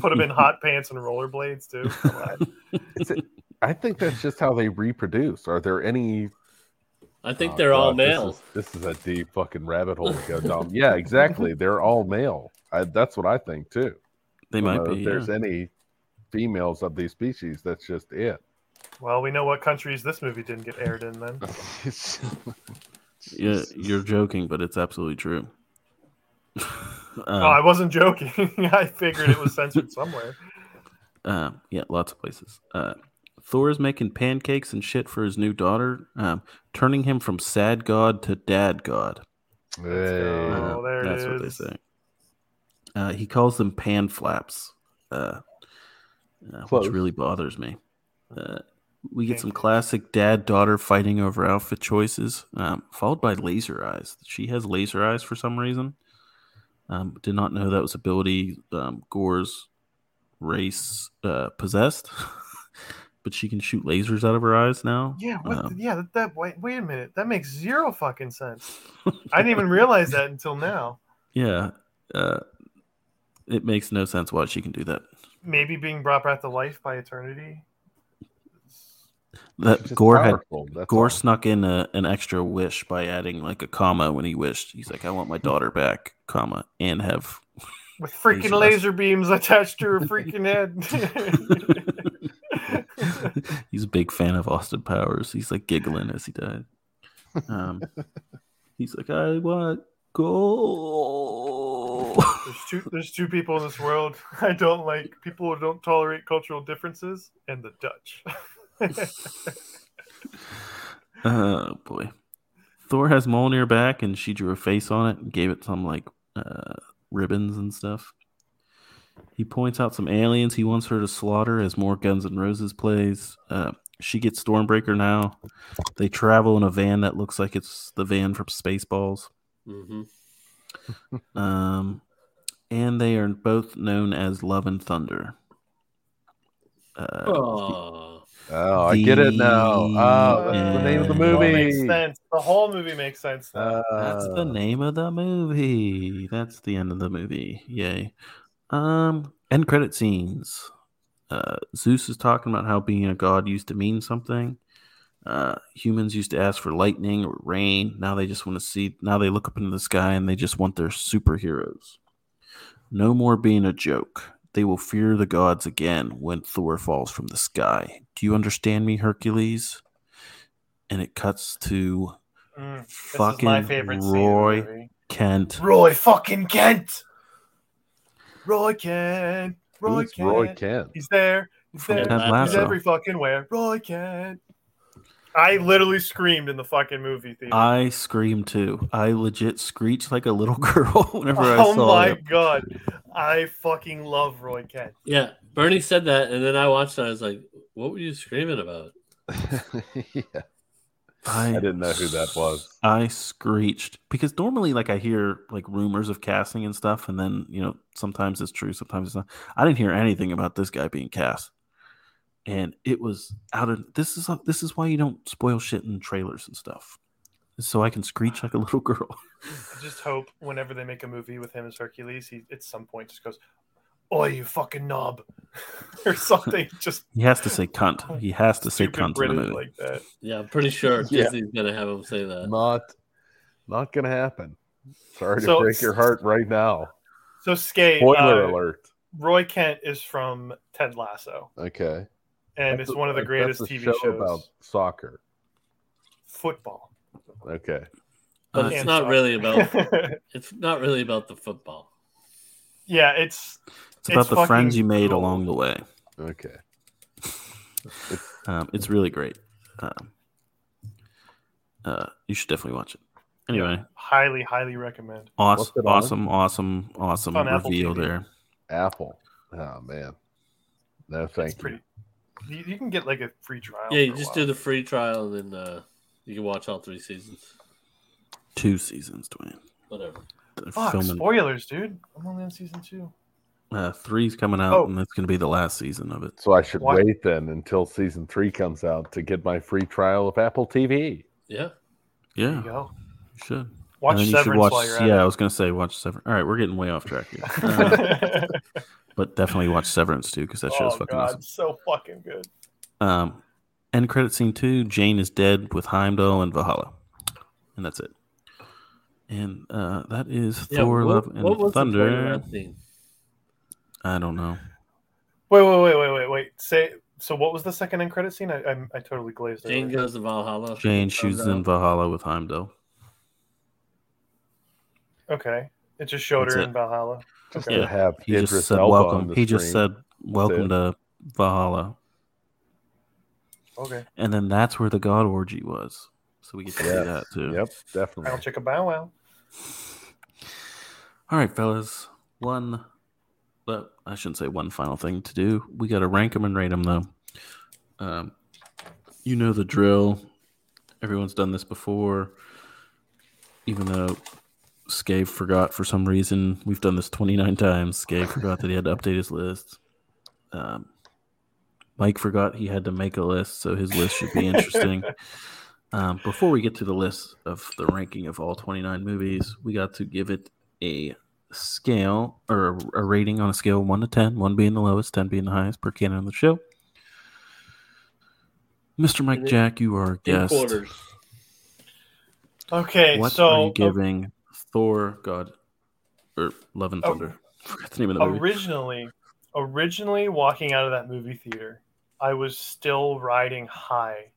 put him in hot pants and rollerblades too. Come on. Is it- I think that's just how they reproduce. Are there any? I think Oh, they're all God, male. This is, this is a deep fucking rabbit hole to go down. yeah, exactly. They're all male. I, that's what I think too. They might know be. If there's yeah. any females of these species, that's just it. Well, we know what countries this movie didn't get aired in then. Yeah, you're joking, but it's absolutely true. oh, I wasn't joking. I figured it was censored somewhere. Um, yeah, lots of places. Uh, Thor is making pancakes and shit for his new daughter, um, turning him from sad god to dad god. Hey. Uh, Oh, there it that's what they say. Uh, he calls them pan flaps, uh, uh, which really bothers me. Uh, we get some classic dad daughter fighting over outfit choices, um, followed by laser eyes. She has laser eyes for some reason. Um, did not know that was ability um, Gorr's race uh, possessed, but she can shoot lasers out of her eyes now. Yeah, what Um, yeah. That, that wait, wait a minute. That makes zero fucking sense. I didn't even realize that until now. yeah. Uh, it makes no sense why she can do that. Maybe being brought back to life by eternity. That Just Gorr had powerful, that's Gorr all. snuck in a, an extra wish by adding like a comma when he wished. He's like, I want my daughter back, comma, and have. With freaking Laser laser beams attached to her freaking head. he's a big fan of Austin Powers. He's like giggling as he died. Um, he's like, I want gold. there's two there's two people in this world I don't like. People who don't tolerate cultural differences and the Dutch. Oh boy. Thor has Mjolnir back, and she drew a face on it and gave it some like uh, ribbons and stuff. He points out some aliens he wants her to slaughter as more Guns N' Roses plays. Uh, she gets Stormbreaker now. They travel in a van that looks like it's the van from Spaceballs. hmm Um, and they are both known as Love and Thunder. Uh, Oh, Oh, I get it now. Oh, that's the name of the Yeah. All makes movie. sense. The whole movie makes sense. Now. That's the Uh, name of the movie. That's the end of the movie. Yay. Um, end credit scenes. Uh, Zeus is talking about how being a god used to mean something. Uh, humans used to ask for lightning or rain. Now they just want to see. Now they look up into the sky and they just want their superheroes. No more being a joke. They will fear the gods again when Thor falls from the sky. Do you understand me, Hercules? And it cuts to Mm, fucking my favorite scene in the Roy movie. Kent. Roy fucking Kent. Roy Kent. Roy who's Kent. Roy Kent? He's there. He's From there. Ted He's every fucking where. Roy Kent. I literally screamed in the fucking movie theater. I screamed too. I legit screeched like a little girl whenever I oh saw my it. god. I fucking love Roy Kent. yeah. Bernie said that, and then I watched it. I was like, "What were you screaming about?" yeah, I, I didn't know who that was. I screeched because normally, like, I hear like rumors of casting and stuff, and then you know sometimes it's true, sometimes it's not. I didn't hear anything about this guy being cast, and it was out of this is this is why you don't spoil shit in trailers and stuff, so I can screech like a little girl. I just hope whenever they make a movie with him as Hercules, he at some point just goes, "Oi, you fucking knob," or something. Just He has to say cunt. He has to say cunt in the movie. like that. Yeah, I'm pretty sure Yeah. Disney's gonna have him say that. Not, not gonna happen. Sorry So- to break your heart right now. So, Skate, Spoiler uh, alert. Roy Kent is from Ted Lasso, Okay, and That's it's a- one of the greatest TV show shows. about soccer. football. Okay, But Uh, it's not soccer. really about. It's not really about the football. Yeah, it's It's about It's the friends you made cool. along the way. okay. Um, it's really great. Um, uh, you should definitely watch it. Anyway, highly, highly recommend. awesome, What's awesome, awesome, awesome on reveal there. Apple. Oh man. No, thank It's you. pretty. You, you can get like a free trial. Yeah, you just do the free trial, and then uh, you can watch all three seasons. Two seasons, Dwayne. Whatever. They're Fuck, filming. spoilers, dude. I'm only on season two. Uh, three's coming out, Oh. and that's going to be the last season of it. So I should Why- wait then until season three comes out to get my free trial of Apple TV. Yeah. There Yeah, you go. you should. Watch and then you should watch. while you're Yeah, I was going to say watch Severance. All right, we're getting way off track here, Uh, but definitely watch Severance too because that show's oh fucking god, awesome. so fucking good. Um, end credit scene two. Jane is dead with Heimdall and Valhalla, and that's it. And uh, that is Yeah, Thor: what, Love and what was the point Thunder. of that scene? I don't know. Wait, wait, wait, wait, wait, wait. Say so. What was the second end credit scene? I I, I totally glazed over. Jane goes to Valhalla. Jane Thumbs shoots in Valhalla with Heimdall. Okay, it just showed That's her it. in Valhalla. Just Okay. to have He Idris just said Elba welcome. He just said welcome to Valhalla, Okay. and then that's where the God orgy was. So we get to see that too. Yep, definitely. I'll check a bow wow. All right, fellas. One, but I shouldn't say one final thing to do. We got to rank them and rate them, though. Um, you know the drill. Everyone's done this before. Even though Scave forgot for some reason, we've done this 29 times. Scave forgot that he had to update his list. Um, Mike forgot he had to make a list, so his list should be interesting. um, before we get to the list of the ranking of all 29 movies, we got to give it a scale or a rating on a scale of 1 to 10, 1 being the lowest, 10 being the highest per canon of the show. Mr. Mike Jack, you are our guest. quarters. Okay, What so are you giving Thor, God, or Love and Oh. Thunder? Forgot the name of the movie. originally originally walking out of that movie theater i was still riding high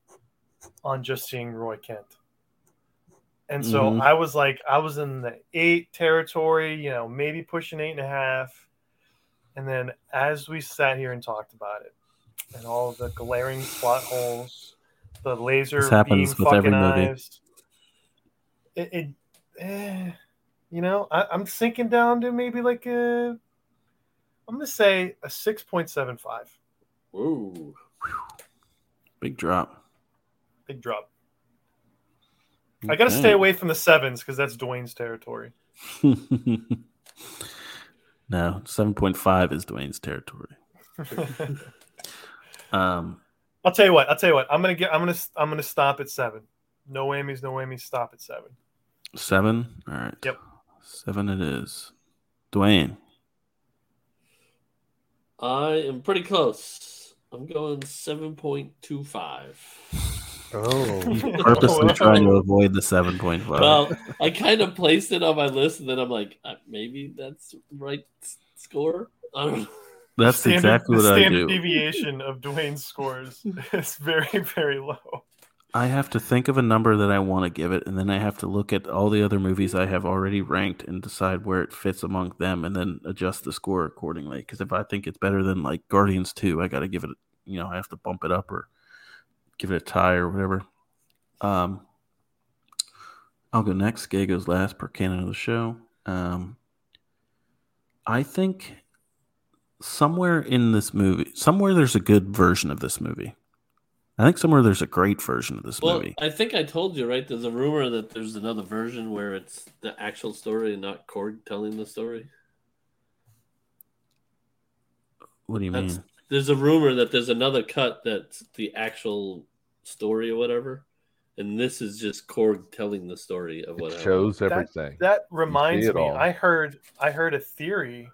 on just seeing roy kent and so Mhm. i was like i was in the eight territory you know maybe pushing eight and a half and then as we sat here and talked about it and all the glaring plot holes the laser This happens beam with every fucking movie. it, it eh, you know I, i'm sinking down to maybe like a I'm gonna say a six point seven five. Ooh. Big drop. Big drop. I gotta stay away from the sevens because that's Dwayne's territory. no, 7.5 is Dwayne's territory. Um, I'll tell you what. I'll tell you what. I'm gonna get. I'm gonna. I'm gonna stop at seven. No whammies. No whammies. Stop at seven. seven. All right. Yep. Seven it is. Dwayne. I am pretty close. I'm going 7.25. Oh, Purposely Wow. trying to avoid the 7.5. Well, I kind of placed it on my list, and then I'm like, uh, maybe that's right score. I don't know. That's Standard- exactly the what I standard do. deviation of Dwayne's scores is very, very low. I have to think of a number that I want to give it, and then I have to look at all the other movies I have already ranked and decide where it fits among them, and then adjust the score accordingly. Because if I think it's better than like Guardians Two, I got to give it, you know, I have to bump it up or give it a tie or whatever. Um, I'll go next. Gay goes last per canon of the show. Um, I think somewhere in this movie, somewhere there's a good version of this movie. I think somewhere there's a great version of this Well, movie. I think I told you, right? There's a rumor that there's another version where it's the actual story and not Korg telling the story. What do you That's, mean? there's a rumor that there's another cut that's the actual story or whatever, and this is just Korg telling the story of what it happened. shows everything. That reminds me. all. I heard. I heard a theory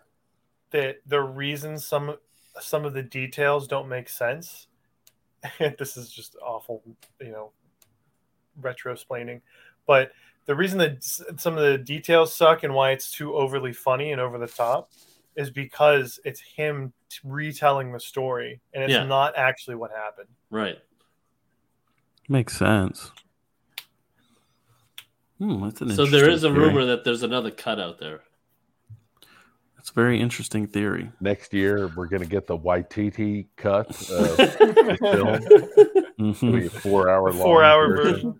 that the reason some some of the details don't make sense. This is just awful, you know, retro explaining. But the reason that some of the details suck and why it's too overly funny and over the top is because it's him t- retelling the story and it's Yeah. not actually what happened. Right. Makes sense. Hmm, that's an So there is a theory. rumor that there's another cut out there. That's a very interesting theory. Next year, we're going to get the YTT cut. Of the film. It'll be a four-hour long. Four hour version.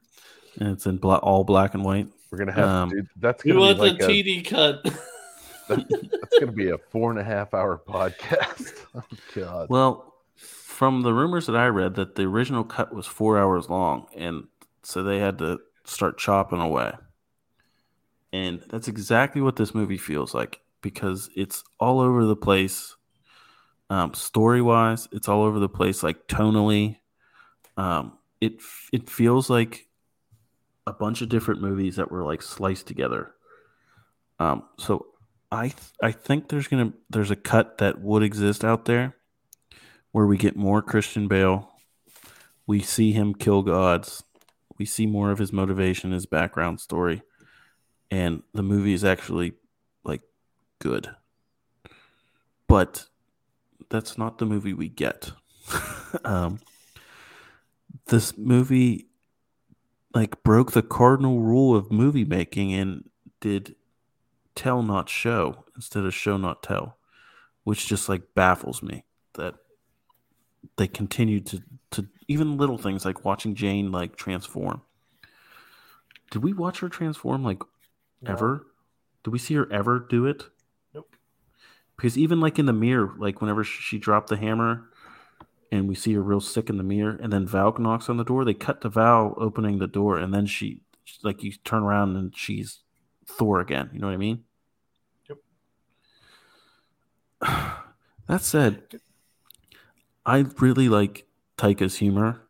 And it's in bla- all black and white. We're going to have Um, to do. That's We going to want be the like a, TD cut. that's going to be a four and a half hour podcast. Oh God. Well, from the rumors that I read, that the original cut was four hours long, and so they had to start chopping away. And that's exactly what this movie feels like because it's all over the place, um, story wise. It's all over the place, like tonally. Um, it it feels like a bunch of different movies that were like sliced together. Um, so I th- I think there's gonna there's a cut that would exist out there where we get more Christian Bale. We see him kill gods. We see more of his motivation, his background story, and the movie is actually like good. But that's not the movie we get. um, this movie like broke the cardinal rule of movie making and did tell not show instead of show not tell which just like baffles me that they continued to to even little things like watching Jane like transform. Did we watch her transform like No. ever? Did we see her ever do it? Nope. Because even like in the mirror, like whenever she dropped the hammer, and we see her real sick in the mirror, and then Val knocks on the door. They cut to Val opening the door, and then she like you turn around and she's Thor again. You know what I mean? Yep. That said, I really like Taika's humor.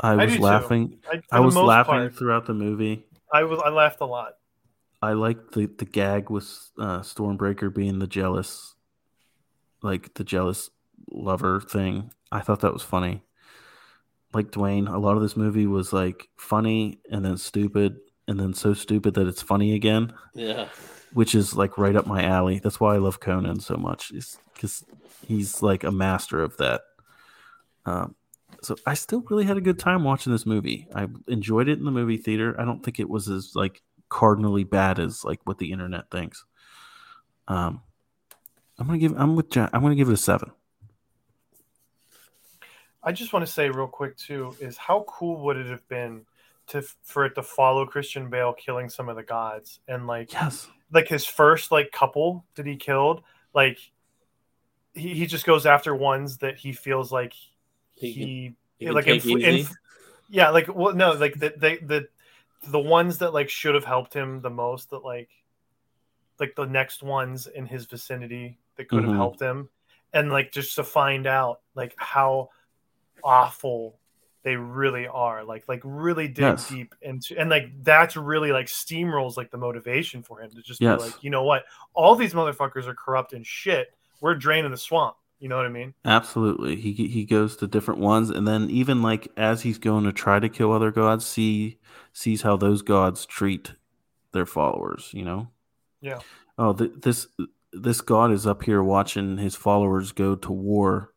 I I was do too. laughing. I, I was laughing part, throughout the movie. I was I laughed a lot. I liked the the gag with uh, Stormbreaker being the jealous, like the jealous lover thing. I thought that was funny. Like Dwayne, a lot of this movie was like funny and then stupid and then so stupid that it's funny again, Yeah. which is like right up my alley. That's why I love Conan so much, is because he's like a master of that. Um, so I still really had a good time watching this movie. I enjoyed it in the movie theater. I don't think it was as like cardinally bad as like what the internet thinks. Um, I'm gonna give. I'm with. Jack. I'm gonna give it a seven. I just want to say real quick too is how cool would it have been to for it to follow Christian Bale killing some of the gods and like Yes. like his first like couple that he killed like he, he just goes after ones that he feels like He he, he like take in, easy. yeah like well no like the, the the the ones that like should have helped him the most that like like the next ones in his vicinity that could have Mhm. helped him and like just to find out like how awful they really are like like really dig Yes. deep into and like that's really like steamrolls like the motivation for him to just Yes. be like you know what all these motherfuckers are corrupt and shit we're draining the swamp you know what i mean Absolutely. He he goes to different ones, and then even like as he's going to try to kill other gods, see sees how those gods treat their followers. You know. Yeah. Oh, th- this this god is up here watching his followers go to war,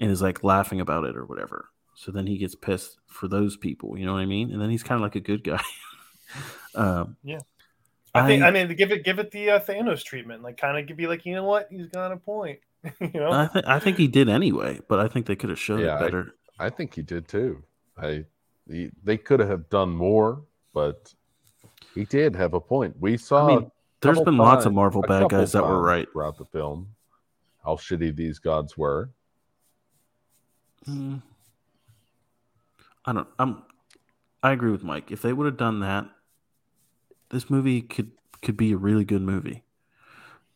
and is like laughing about it or whatever. So then he gets pissed for those people. You know what I mean? And then he's kind of like a good guy. um, Yeah. I think I- I mean give it give it the uh, Thanos treatment, like kind of be like, you know what, he's got a point, you know. I think I think he did anyway, but I think they could have showed Yeah, it better. I think he did too. I he, they could have done more, but he did have a point. We saw. I mean, there's couple been lots of Marvel bad guys that were right. throughout the film. How shitty these gods were. Mm. I don't. I'm. I agree with Mike. If they would have done that, this movie could could be a really good movie.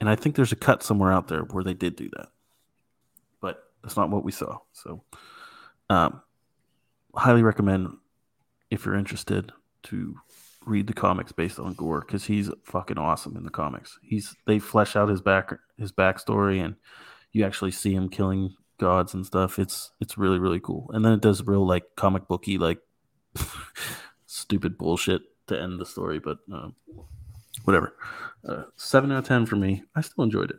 And I think there's a cut somewhere out there where they did do that, but that's not what we saw. So, um, highly recommend if you're interested to read the comics based on Gorr because he's fucking awesome in the comics. He's they flesh out his back his backstory and you actually see him killing gods and stuff. It's it's really really cool. And then it does real like comic booky like stupid bullshit to end the story, but um, whatever. Uh, seven out of ten for me. I still enjoyed it.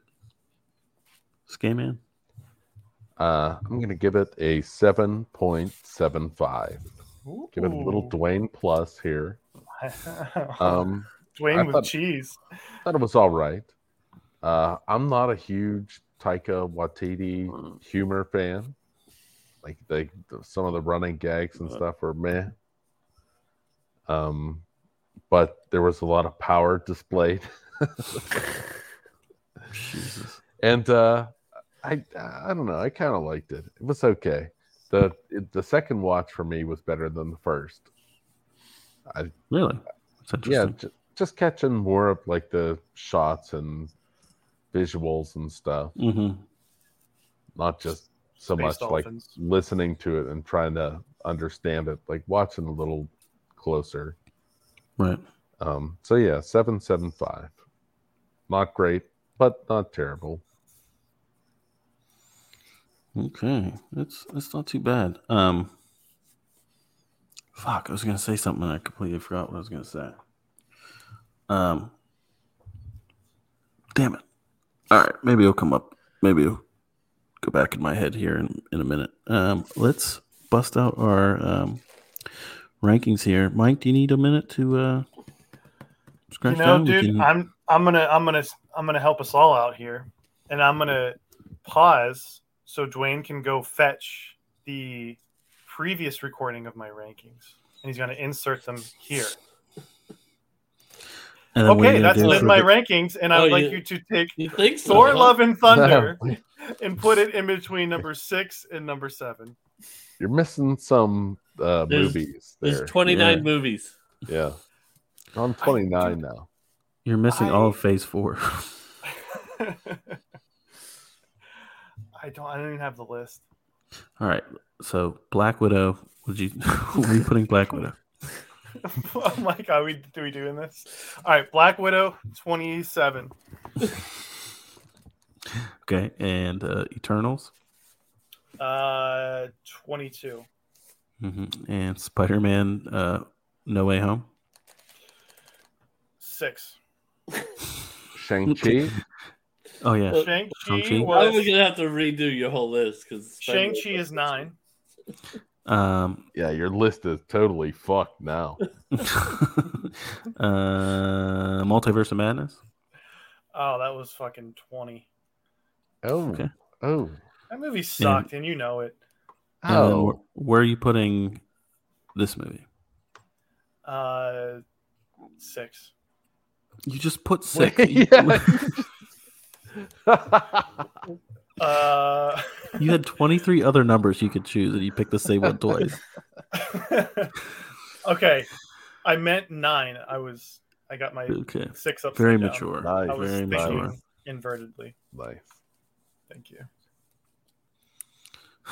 Skay man. Uh, I'm going to give it a 7.75. Give it a little Dwayne plus here. Um, Dwayne I with thought- cheese. thought it was all right. Uh, I'm not a huge Taika Waititi humor fan. Like they, some of the running gags and stuff were meh. Um, but there was a lot of power displayed, Jesus. and uh, I, I don't know. I kind of liked it. It was okay. the it, The second watch for me was better than the first. I Really? That's yeah interesting. j- just catching more of like the shots and visuals and stuff hmm not just so Space much like listening to it and trying to understand it like watching a little closer Right. um so yeah 775 not great but not terrible Okay. It's it's not too bad. Um fuck, I was gonna say something and I completely forgot what I was gonna say. Um damn it. Alright, maybe it'll come up. Maybe it'll go back in my head here in, in a minute. Um let's bust out our um rankings here. Mike, do you need a minute to uh scratch You know, down? Dude, can- I'm I'm gonna I'm gonna I'm gonna help us all out here, and I'm gonna pause so Dwayne can go fetch the previous recording of my rankings, and he's going to insert them here. And Okay, that's go in my the- rankings, and I Oh, would like you- you to take You think so? Thor: huh? Love and Thunder and put it in between number six and number seven. You're missing some uh, There's- movies there. There's 29 Yeah. movies. Yeah. I'm on 29 now. You're missing all of Phase Four. I don't. I don't even have the list. all right. So Black Widow. Would you? where are you putting Black Widow? oh my god, we do we doing this? All right, Black Widow, twenty-seven. Okay, and uh, Eternals. Uh, twenty-two. hmm And Spider Man. Uh, no Way Home. Six. Shang-Chi. Oh yeah. Shang Shang-Chi? Chi I'm was gonna have to redo your whole list because Shang Chi is nine. Um. Yeah, your list is totally fucked now. uh, Multiverse of Madness. Oh, that was fucking twenty. Oh. Okay. Oh. That movie sucked, and you know it. Oh. wh- where are you putting this movie? Uh, six. You just put six. Yeah. Uh, You had 23 other numbers you could choose, and you picked the same one twice. okay, I meant nine. I was. I got my Okay. six up. Very mature. Nice. I was Very mature. invertedly. nice. Thank you.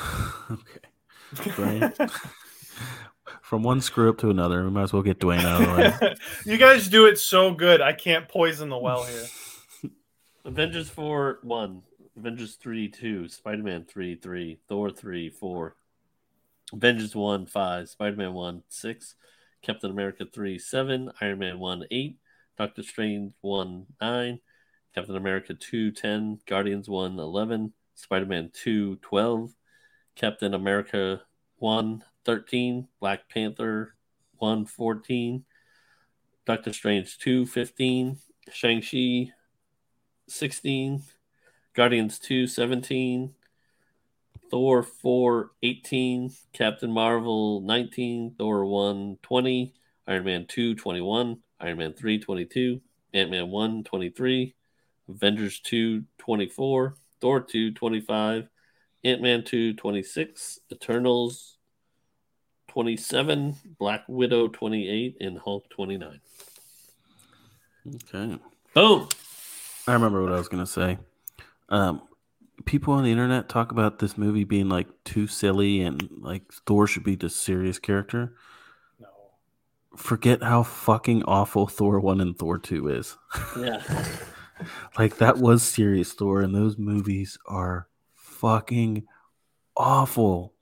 okay. Dwayne. From one screw up to another, we might as well get Dwayne out of the way. you guys do it so good. I can't poison the well here. Avengers 4 1, Avengers 3 2, Spider Man 3 3, Thor 3 4, Avengers 1 5, Spider Man 1 6, Captain America 3 7, Iron Man 1 8, Doctor Strange 1 9, Captain America 2 10, Guardians 1 11, Spider Man 2 12, Captain America 1 13, Black Panther 1 14, Doctor Strange 2 15, Shang-Chi 16, Guardians 2 17, Thor 4 18, Captain Marvel 19, Thor 1 20, Iron Man 2 21, Iron Man 3 22, Ant Man 1 23, Avengers 2 24, Thor 2 25, Ant Man 2 26, Eternals 27, Black Widow 28, and Hulk 29. Okay. Boom! I remember what I was going to say. Um, people on the internet talk about this movie being like too silly and like Thor should be the serious character. No. Forget how fucking awful Thor 1 and Thor 2 is. Yeah. Like that was serious Thor, and those movies are fucking awful.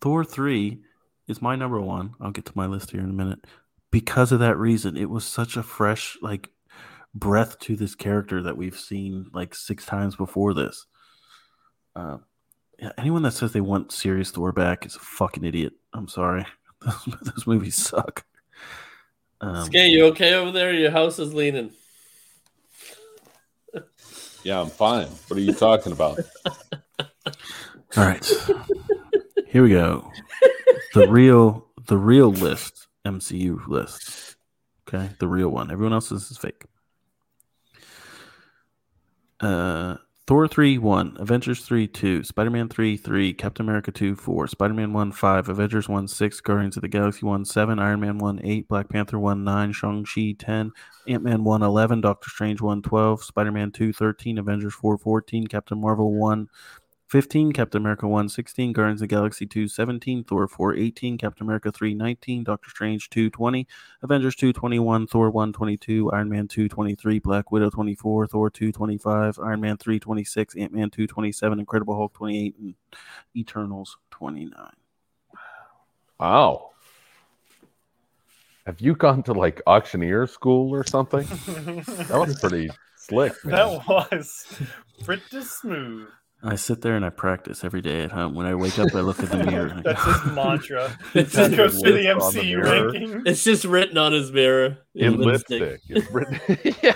Thor three is my number one. I'll get to my list here in a minute. Because of that reason, it was such a fresh like breath to this character that we've seen like six times before this. Uh, yeah, anyone that says they want serious Thor back is a fucking idiot. I'm sorry. Those, those movies suck. Um, Skay, you okay over there? Your house is leaning. Yeah, I'm fine. What are you talking about? All right. Here we go. The real the real list, MCU list. Okay? The real one. Everyone else's is fake. Uh Thor 3 1, Avengers 3 2, Spider Man 3 3, Captain America 2 4, Spider Man 1 5, Avengers 1 6, Guardians of the Galaxy 1 7, Iron Man 1 8, Black Panther 1 9, Shang-Chi 10, Ant Man 1 11, Doctor Strange 1 12, Spider Man 2 13, Avengers 4 14, Captain Marvel 1 15, Captain America 1 16, Guardians of the Galaxy 2 17, Thor 4 18, Captain America 3 19, Doctor Strange 2 20, Avengers 2 21, Thor 1 22, Iron Man 2 23, Black Widow 24, Thor 2 25, Iron Man 3 26, Ant Man 2 27, Incredible Hulk 28, and Eternals 29. Wow. Have you gone to like auctioneer school or something? That was pretty slick, man. that was pretty smooth. I sit there and I practice every day at home. When I wake up, I look at the mirror. That's his mantra. It's Just just, goes to the list the MCU ranking. it's just written on his mirror in lipstick. It's written. yeah.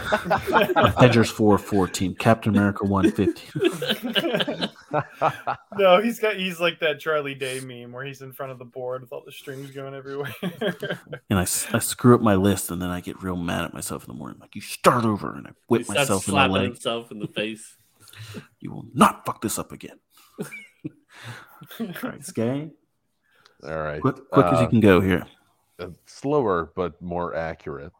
Avengers 4 14, Captain America 1 15. No, he's got he's like that Charlie Day meme where he's in front of the board with all the strings going everywhere. And I, I screw up my list, and then I get real mad at myself in the morning. Like, you start over, and I whip starts myself in the slapping leg. himself in the face. You will not fuck this up again. All right, Skay, All right. quick, quick as you Uh, can go here. uh, slower but more accurate.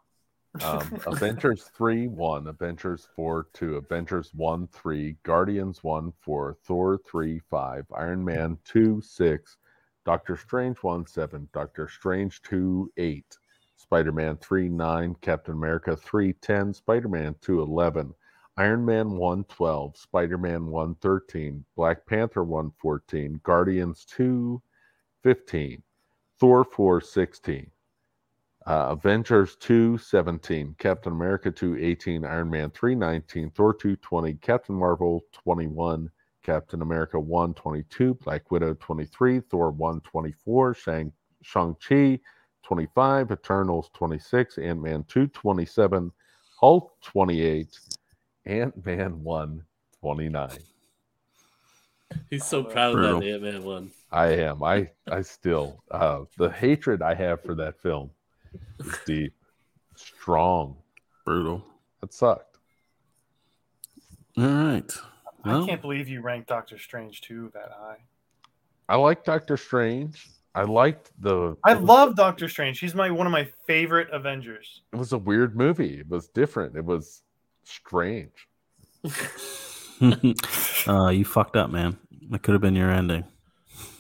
Um, Avengers 3 1, Avengers 4 2, Avengers 1 3, Guardians 1 4, Thor 3 5, Iron Man 2 6, Doctor Strange 1 7, Doctor Strange 2 8, Spider Man 3 9, Captain America 3 10, Spider Man 2 11, Iron Man 112, Spider Man 113, Black Panther 114, Guardians 215, Thor 416, Uh, Avengers 217, Captain America 218, Iron Man 319, Thor 220, Captain Marvel 21, Captain America 122, Black Widow 23, Thor 124, Shang, Shang-Chi 25, Eternals 26, Ant Man 2 27, Hulk 28, Ant Man 1 29. He's so proud of that Ant Man one. I am. I I still uh the hatred I have for that film is deep, strong. Brutal. That sucked. All right. I can't believe you ranked Doctor Strange 2 that high. I like Doctor Strange. I liked the. I love Doctor Strange. He's my one of my favorite Avengers. It was a weird movie. It was different. It was strange. uh, you fucked up, man. That could have been your ending.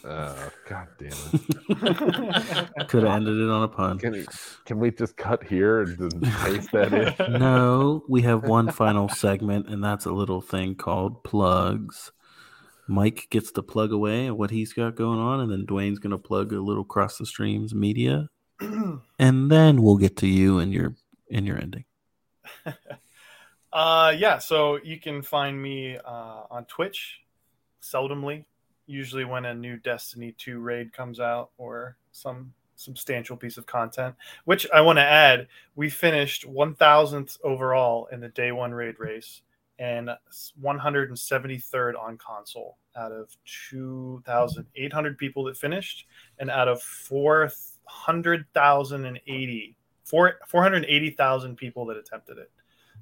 Uh, God damn it! Could have ended it on a pun. Can we, can we just cut here and just paste that in? No, we have one final segment, and that's a little thing called plugs. Mike gets to plug away at what he's got going on, and then Dwayne's going to plug a little cross the streams media, and then we'll get to you and your and your ending. Uh, yeah, so you can find me uh, on Twitch, seldomly, usually when a new Destiny 2 raid comes out or some substantial piece of content. Which I want to add, we finished 1000th overall in the day one raid race and 173rd on console out of 2,800 people that finished, and out of 400,080, four- 480,000 people that attempted it.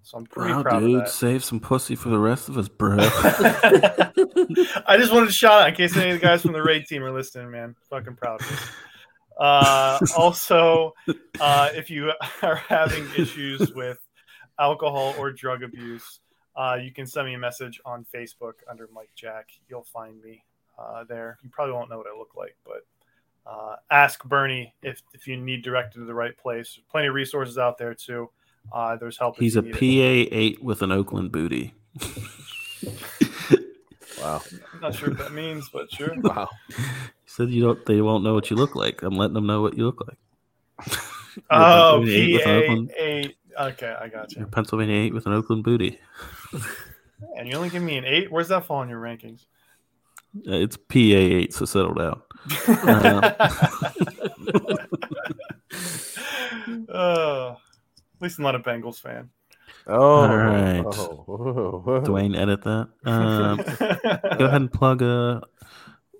So I'm pretty Wow, proud dude, of that. save some pussy for the rest of us, bro. I just wanted to shout out in case any of the guys from the raid team are listening, man. Fucking proud of you. Uh, also, uh, if you are having issues with alcohol or drug abuse, uh, you can send me a message on Facebook under Mike Jack. You'll find me uh, there. You probably won't know what I look like, but uh, ask Bernie if, if you need directed to the right place. Plenty of resources out there too. Uh, there's help. He's a. PA eight with an Oakland booty. Wow. I'm not sure what that means, but sure. Wow. He said you don't. They won't know what you look like. I'm letting them know what you look like. Oh, Pennsylvania eight with an Oakland- PA eight. Okay, I got you're you. Pennsylvania eight with an Oakland booty. And you only give me an eight. Where's that fall in your rankings? Uh, it's PA eight, so settle down. Uh, at least I'm not a Bengals fan. Oh, All right. oh, whoa, whoa. Dwayne, edit that. Um, go ahead and plug. Uh,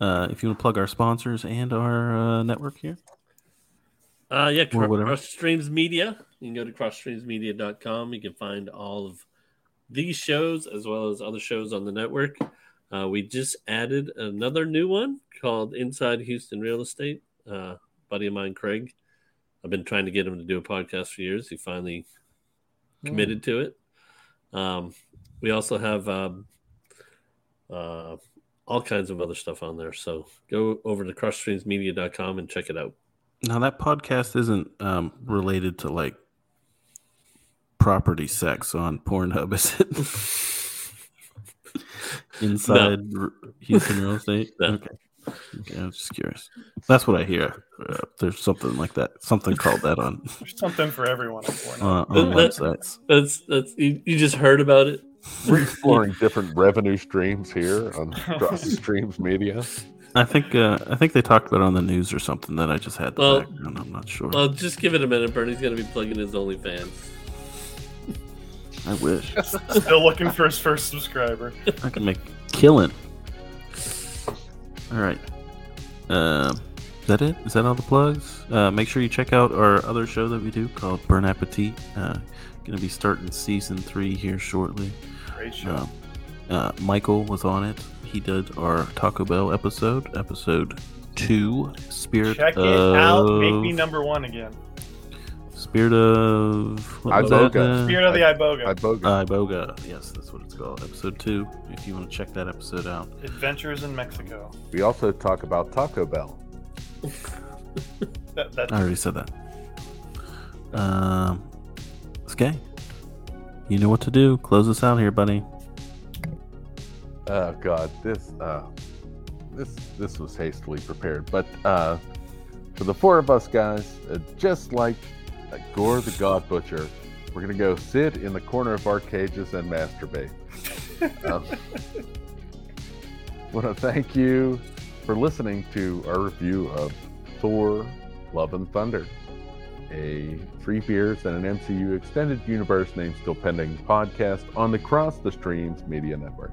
uh, if you want to plug our sponsors and our uh, network here. Uh, yeah, Or Cro- Cross Streams Media. You can go to crossstreamsmedia.com. You can find all of these shows as well as other shows on the network. Uh, we just added another new one called Inside Houston Real Estate. Uh, buddy of mine, Craig. I've been trying to get him to do a podcast for years. He finally committed to it. Um, we also have um, uh, all kinds of other stuff on there. So go over to crossstreamsmedia.com and check it out. Now that podcast isn't um, related to like property sex on Pornhub, is it? Inside r- Houston real estate. No. Okay. Okay, I'm just curious. That's what I hear. Uh, there's something like that, something called that on There's something for everyone. on Pornhub. uh, on That- websites. That's that's you, you just heard about it. We're exploring different revenue streams here on Cross Streams Media. I think uh, I think they talked about it on the news or something that I just had the Well- background. I'm not sure. Well, just give it a minute. Bernie's gonna be plugging his OnlyFans. I wish Still looking for his first subscriber. I can make killing. All right. Um, is that it? Is that all the plugs? Uh, make sure you check out our other show that we do called Burn Appetit. Uh, going to be starting season three here shortly. Great show. Um, uh, Michael was on it. He did our Taco Bell episode, episode two, Spirit Check it of out. Make me number one again. Spirit of what was Iboga. that? Uh, Spirit of the Iboga. Iboga. Iboga. Yes, that's what it's called. Episode two. If you want to check that episode out. Adventures in Mexico. we also talk about Taco Bell. That, that, I already said that. Um, okay. You know what to do. Close us out here, buddy. Oh God, this uh, this this was hastily prepared, but uh, for the four of us guys, uh, just like Gorr the God Butcher, we're gonna go sit in the corner of our cages and masturbate. um, want to thank you for listening to our review of Thor: Love and Thunder, a free beers and an MCU extended universe name still pending podcast on the Cross the Streams Media Network.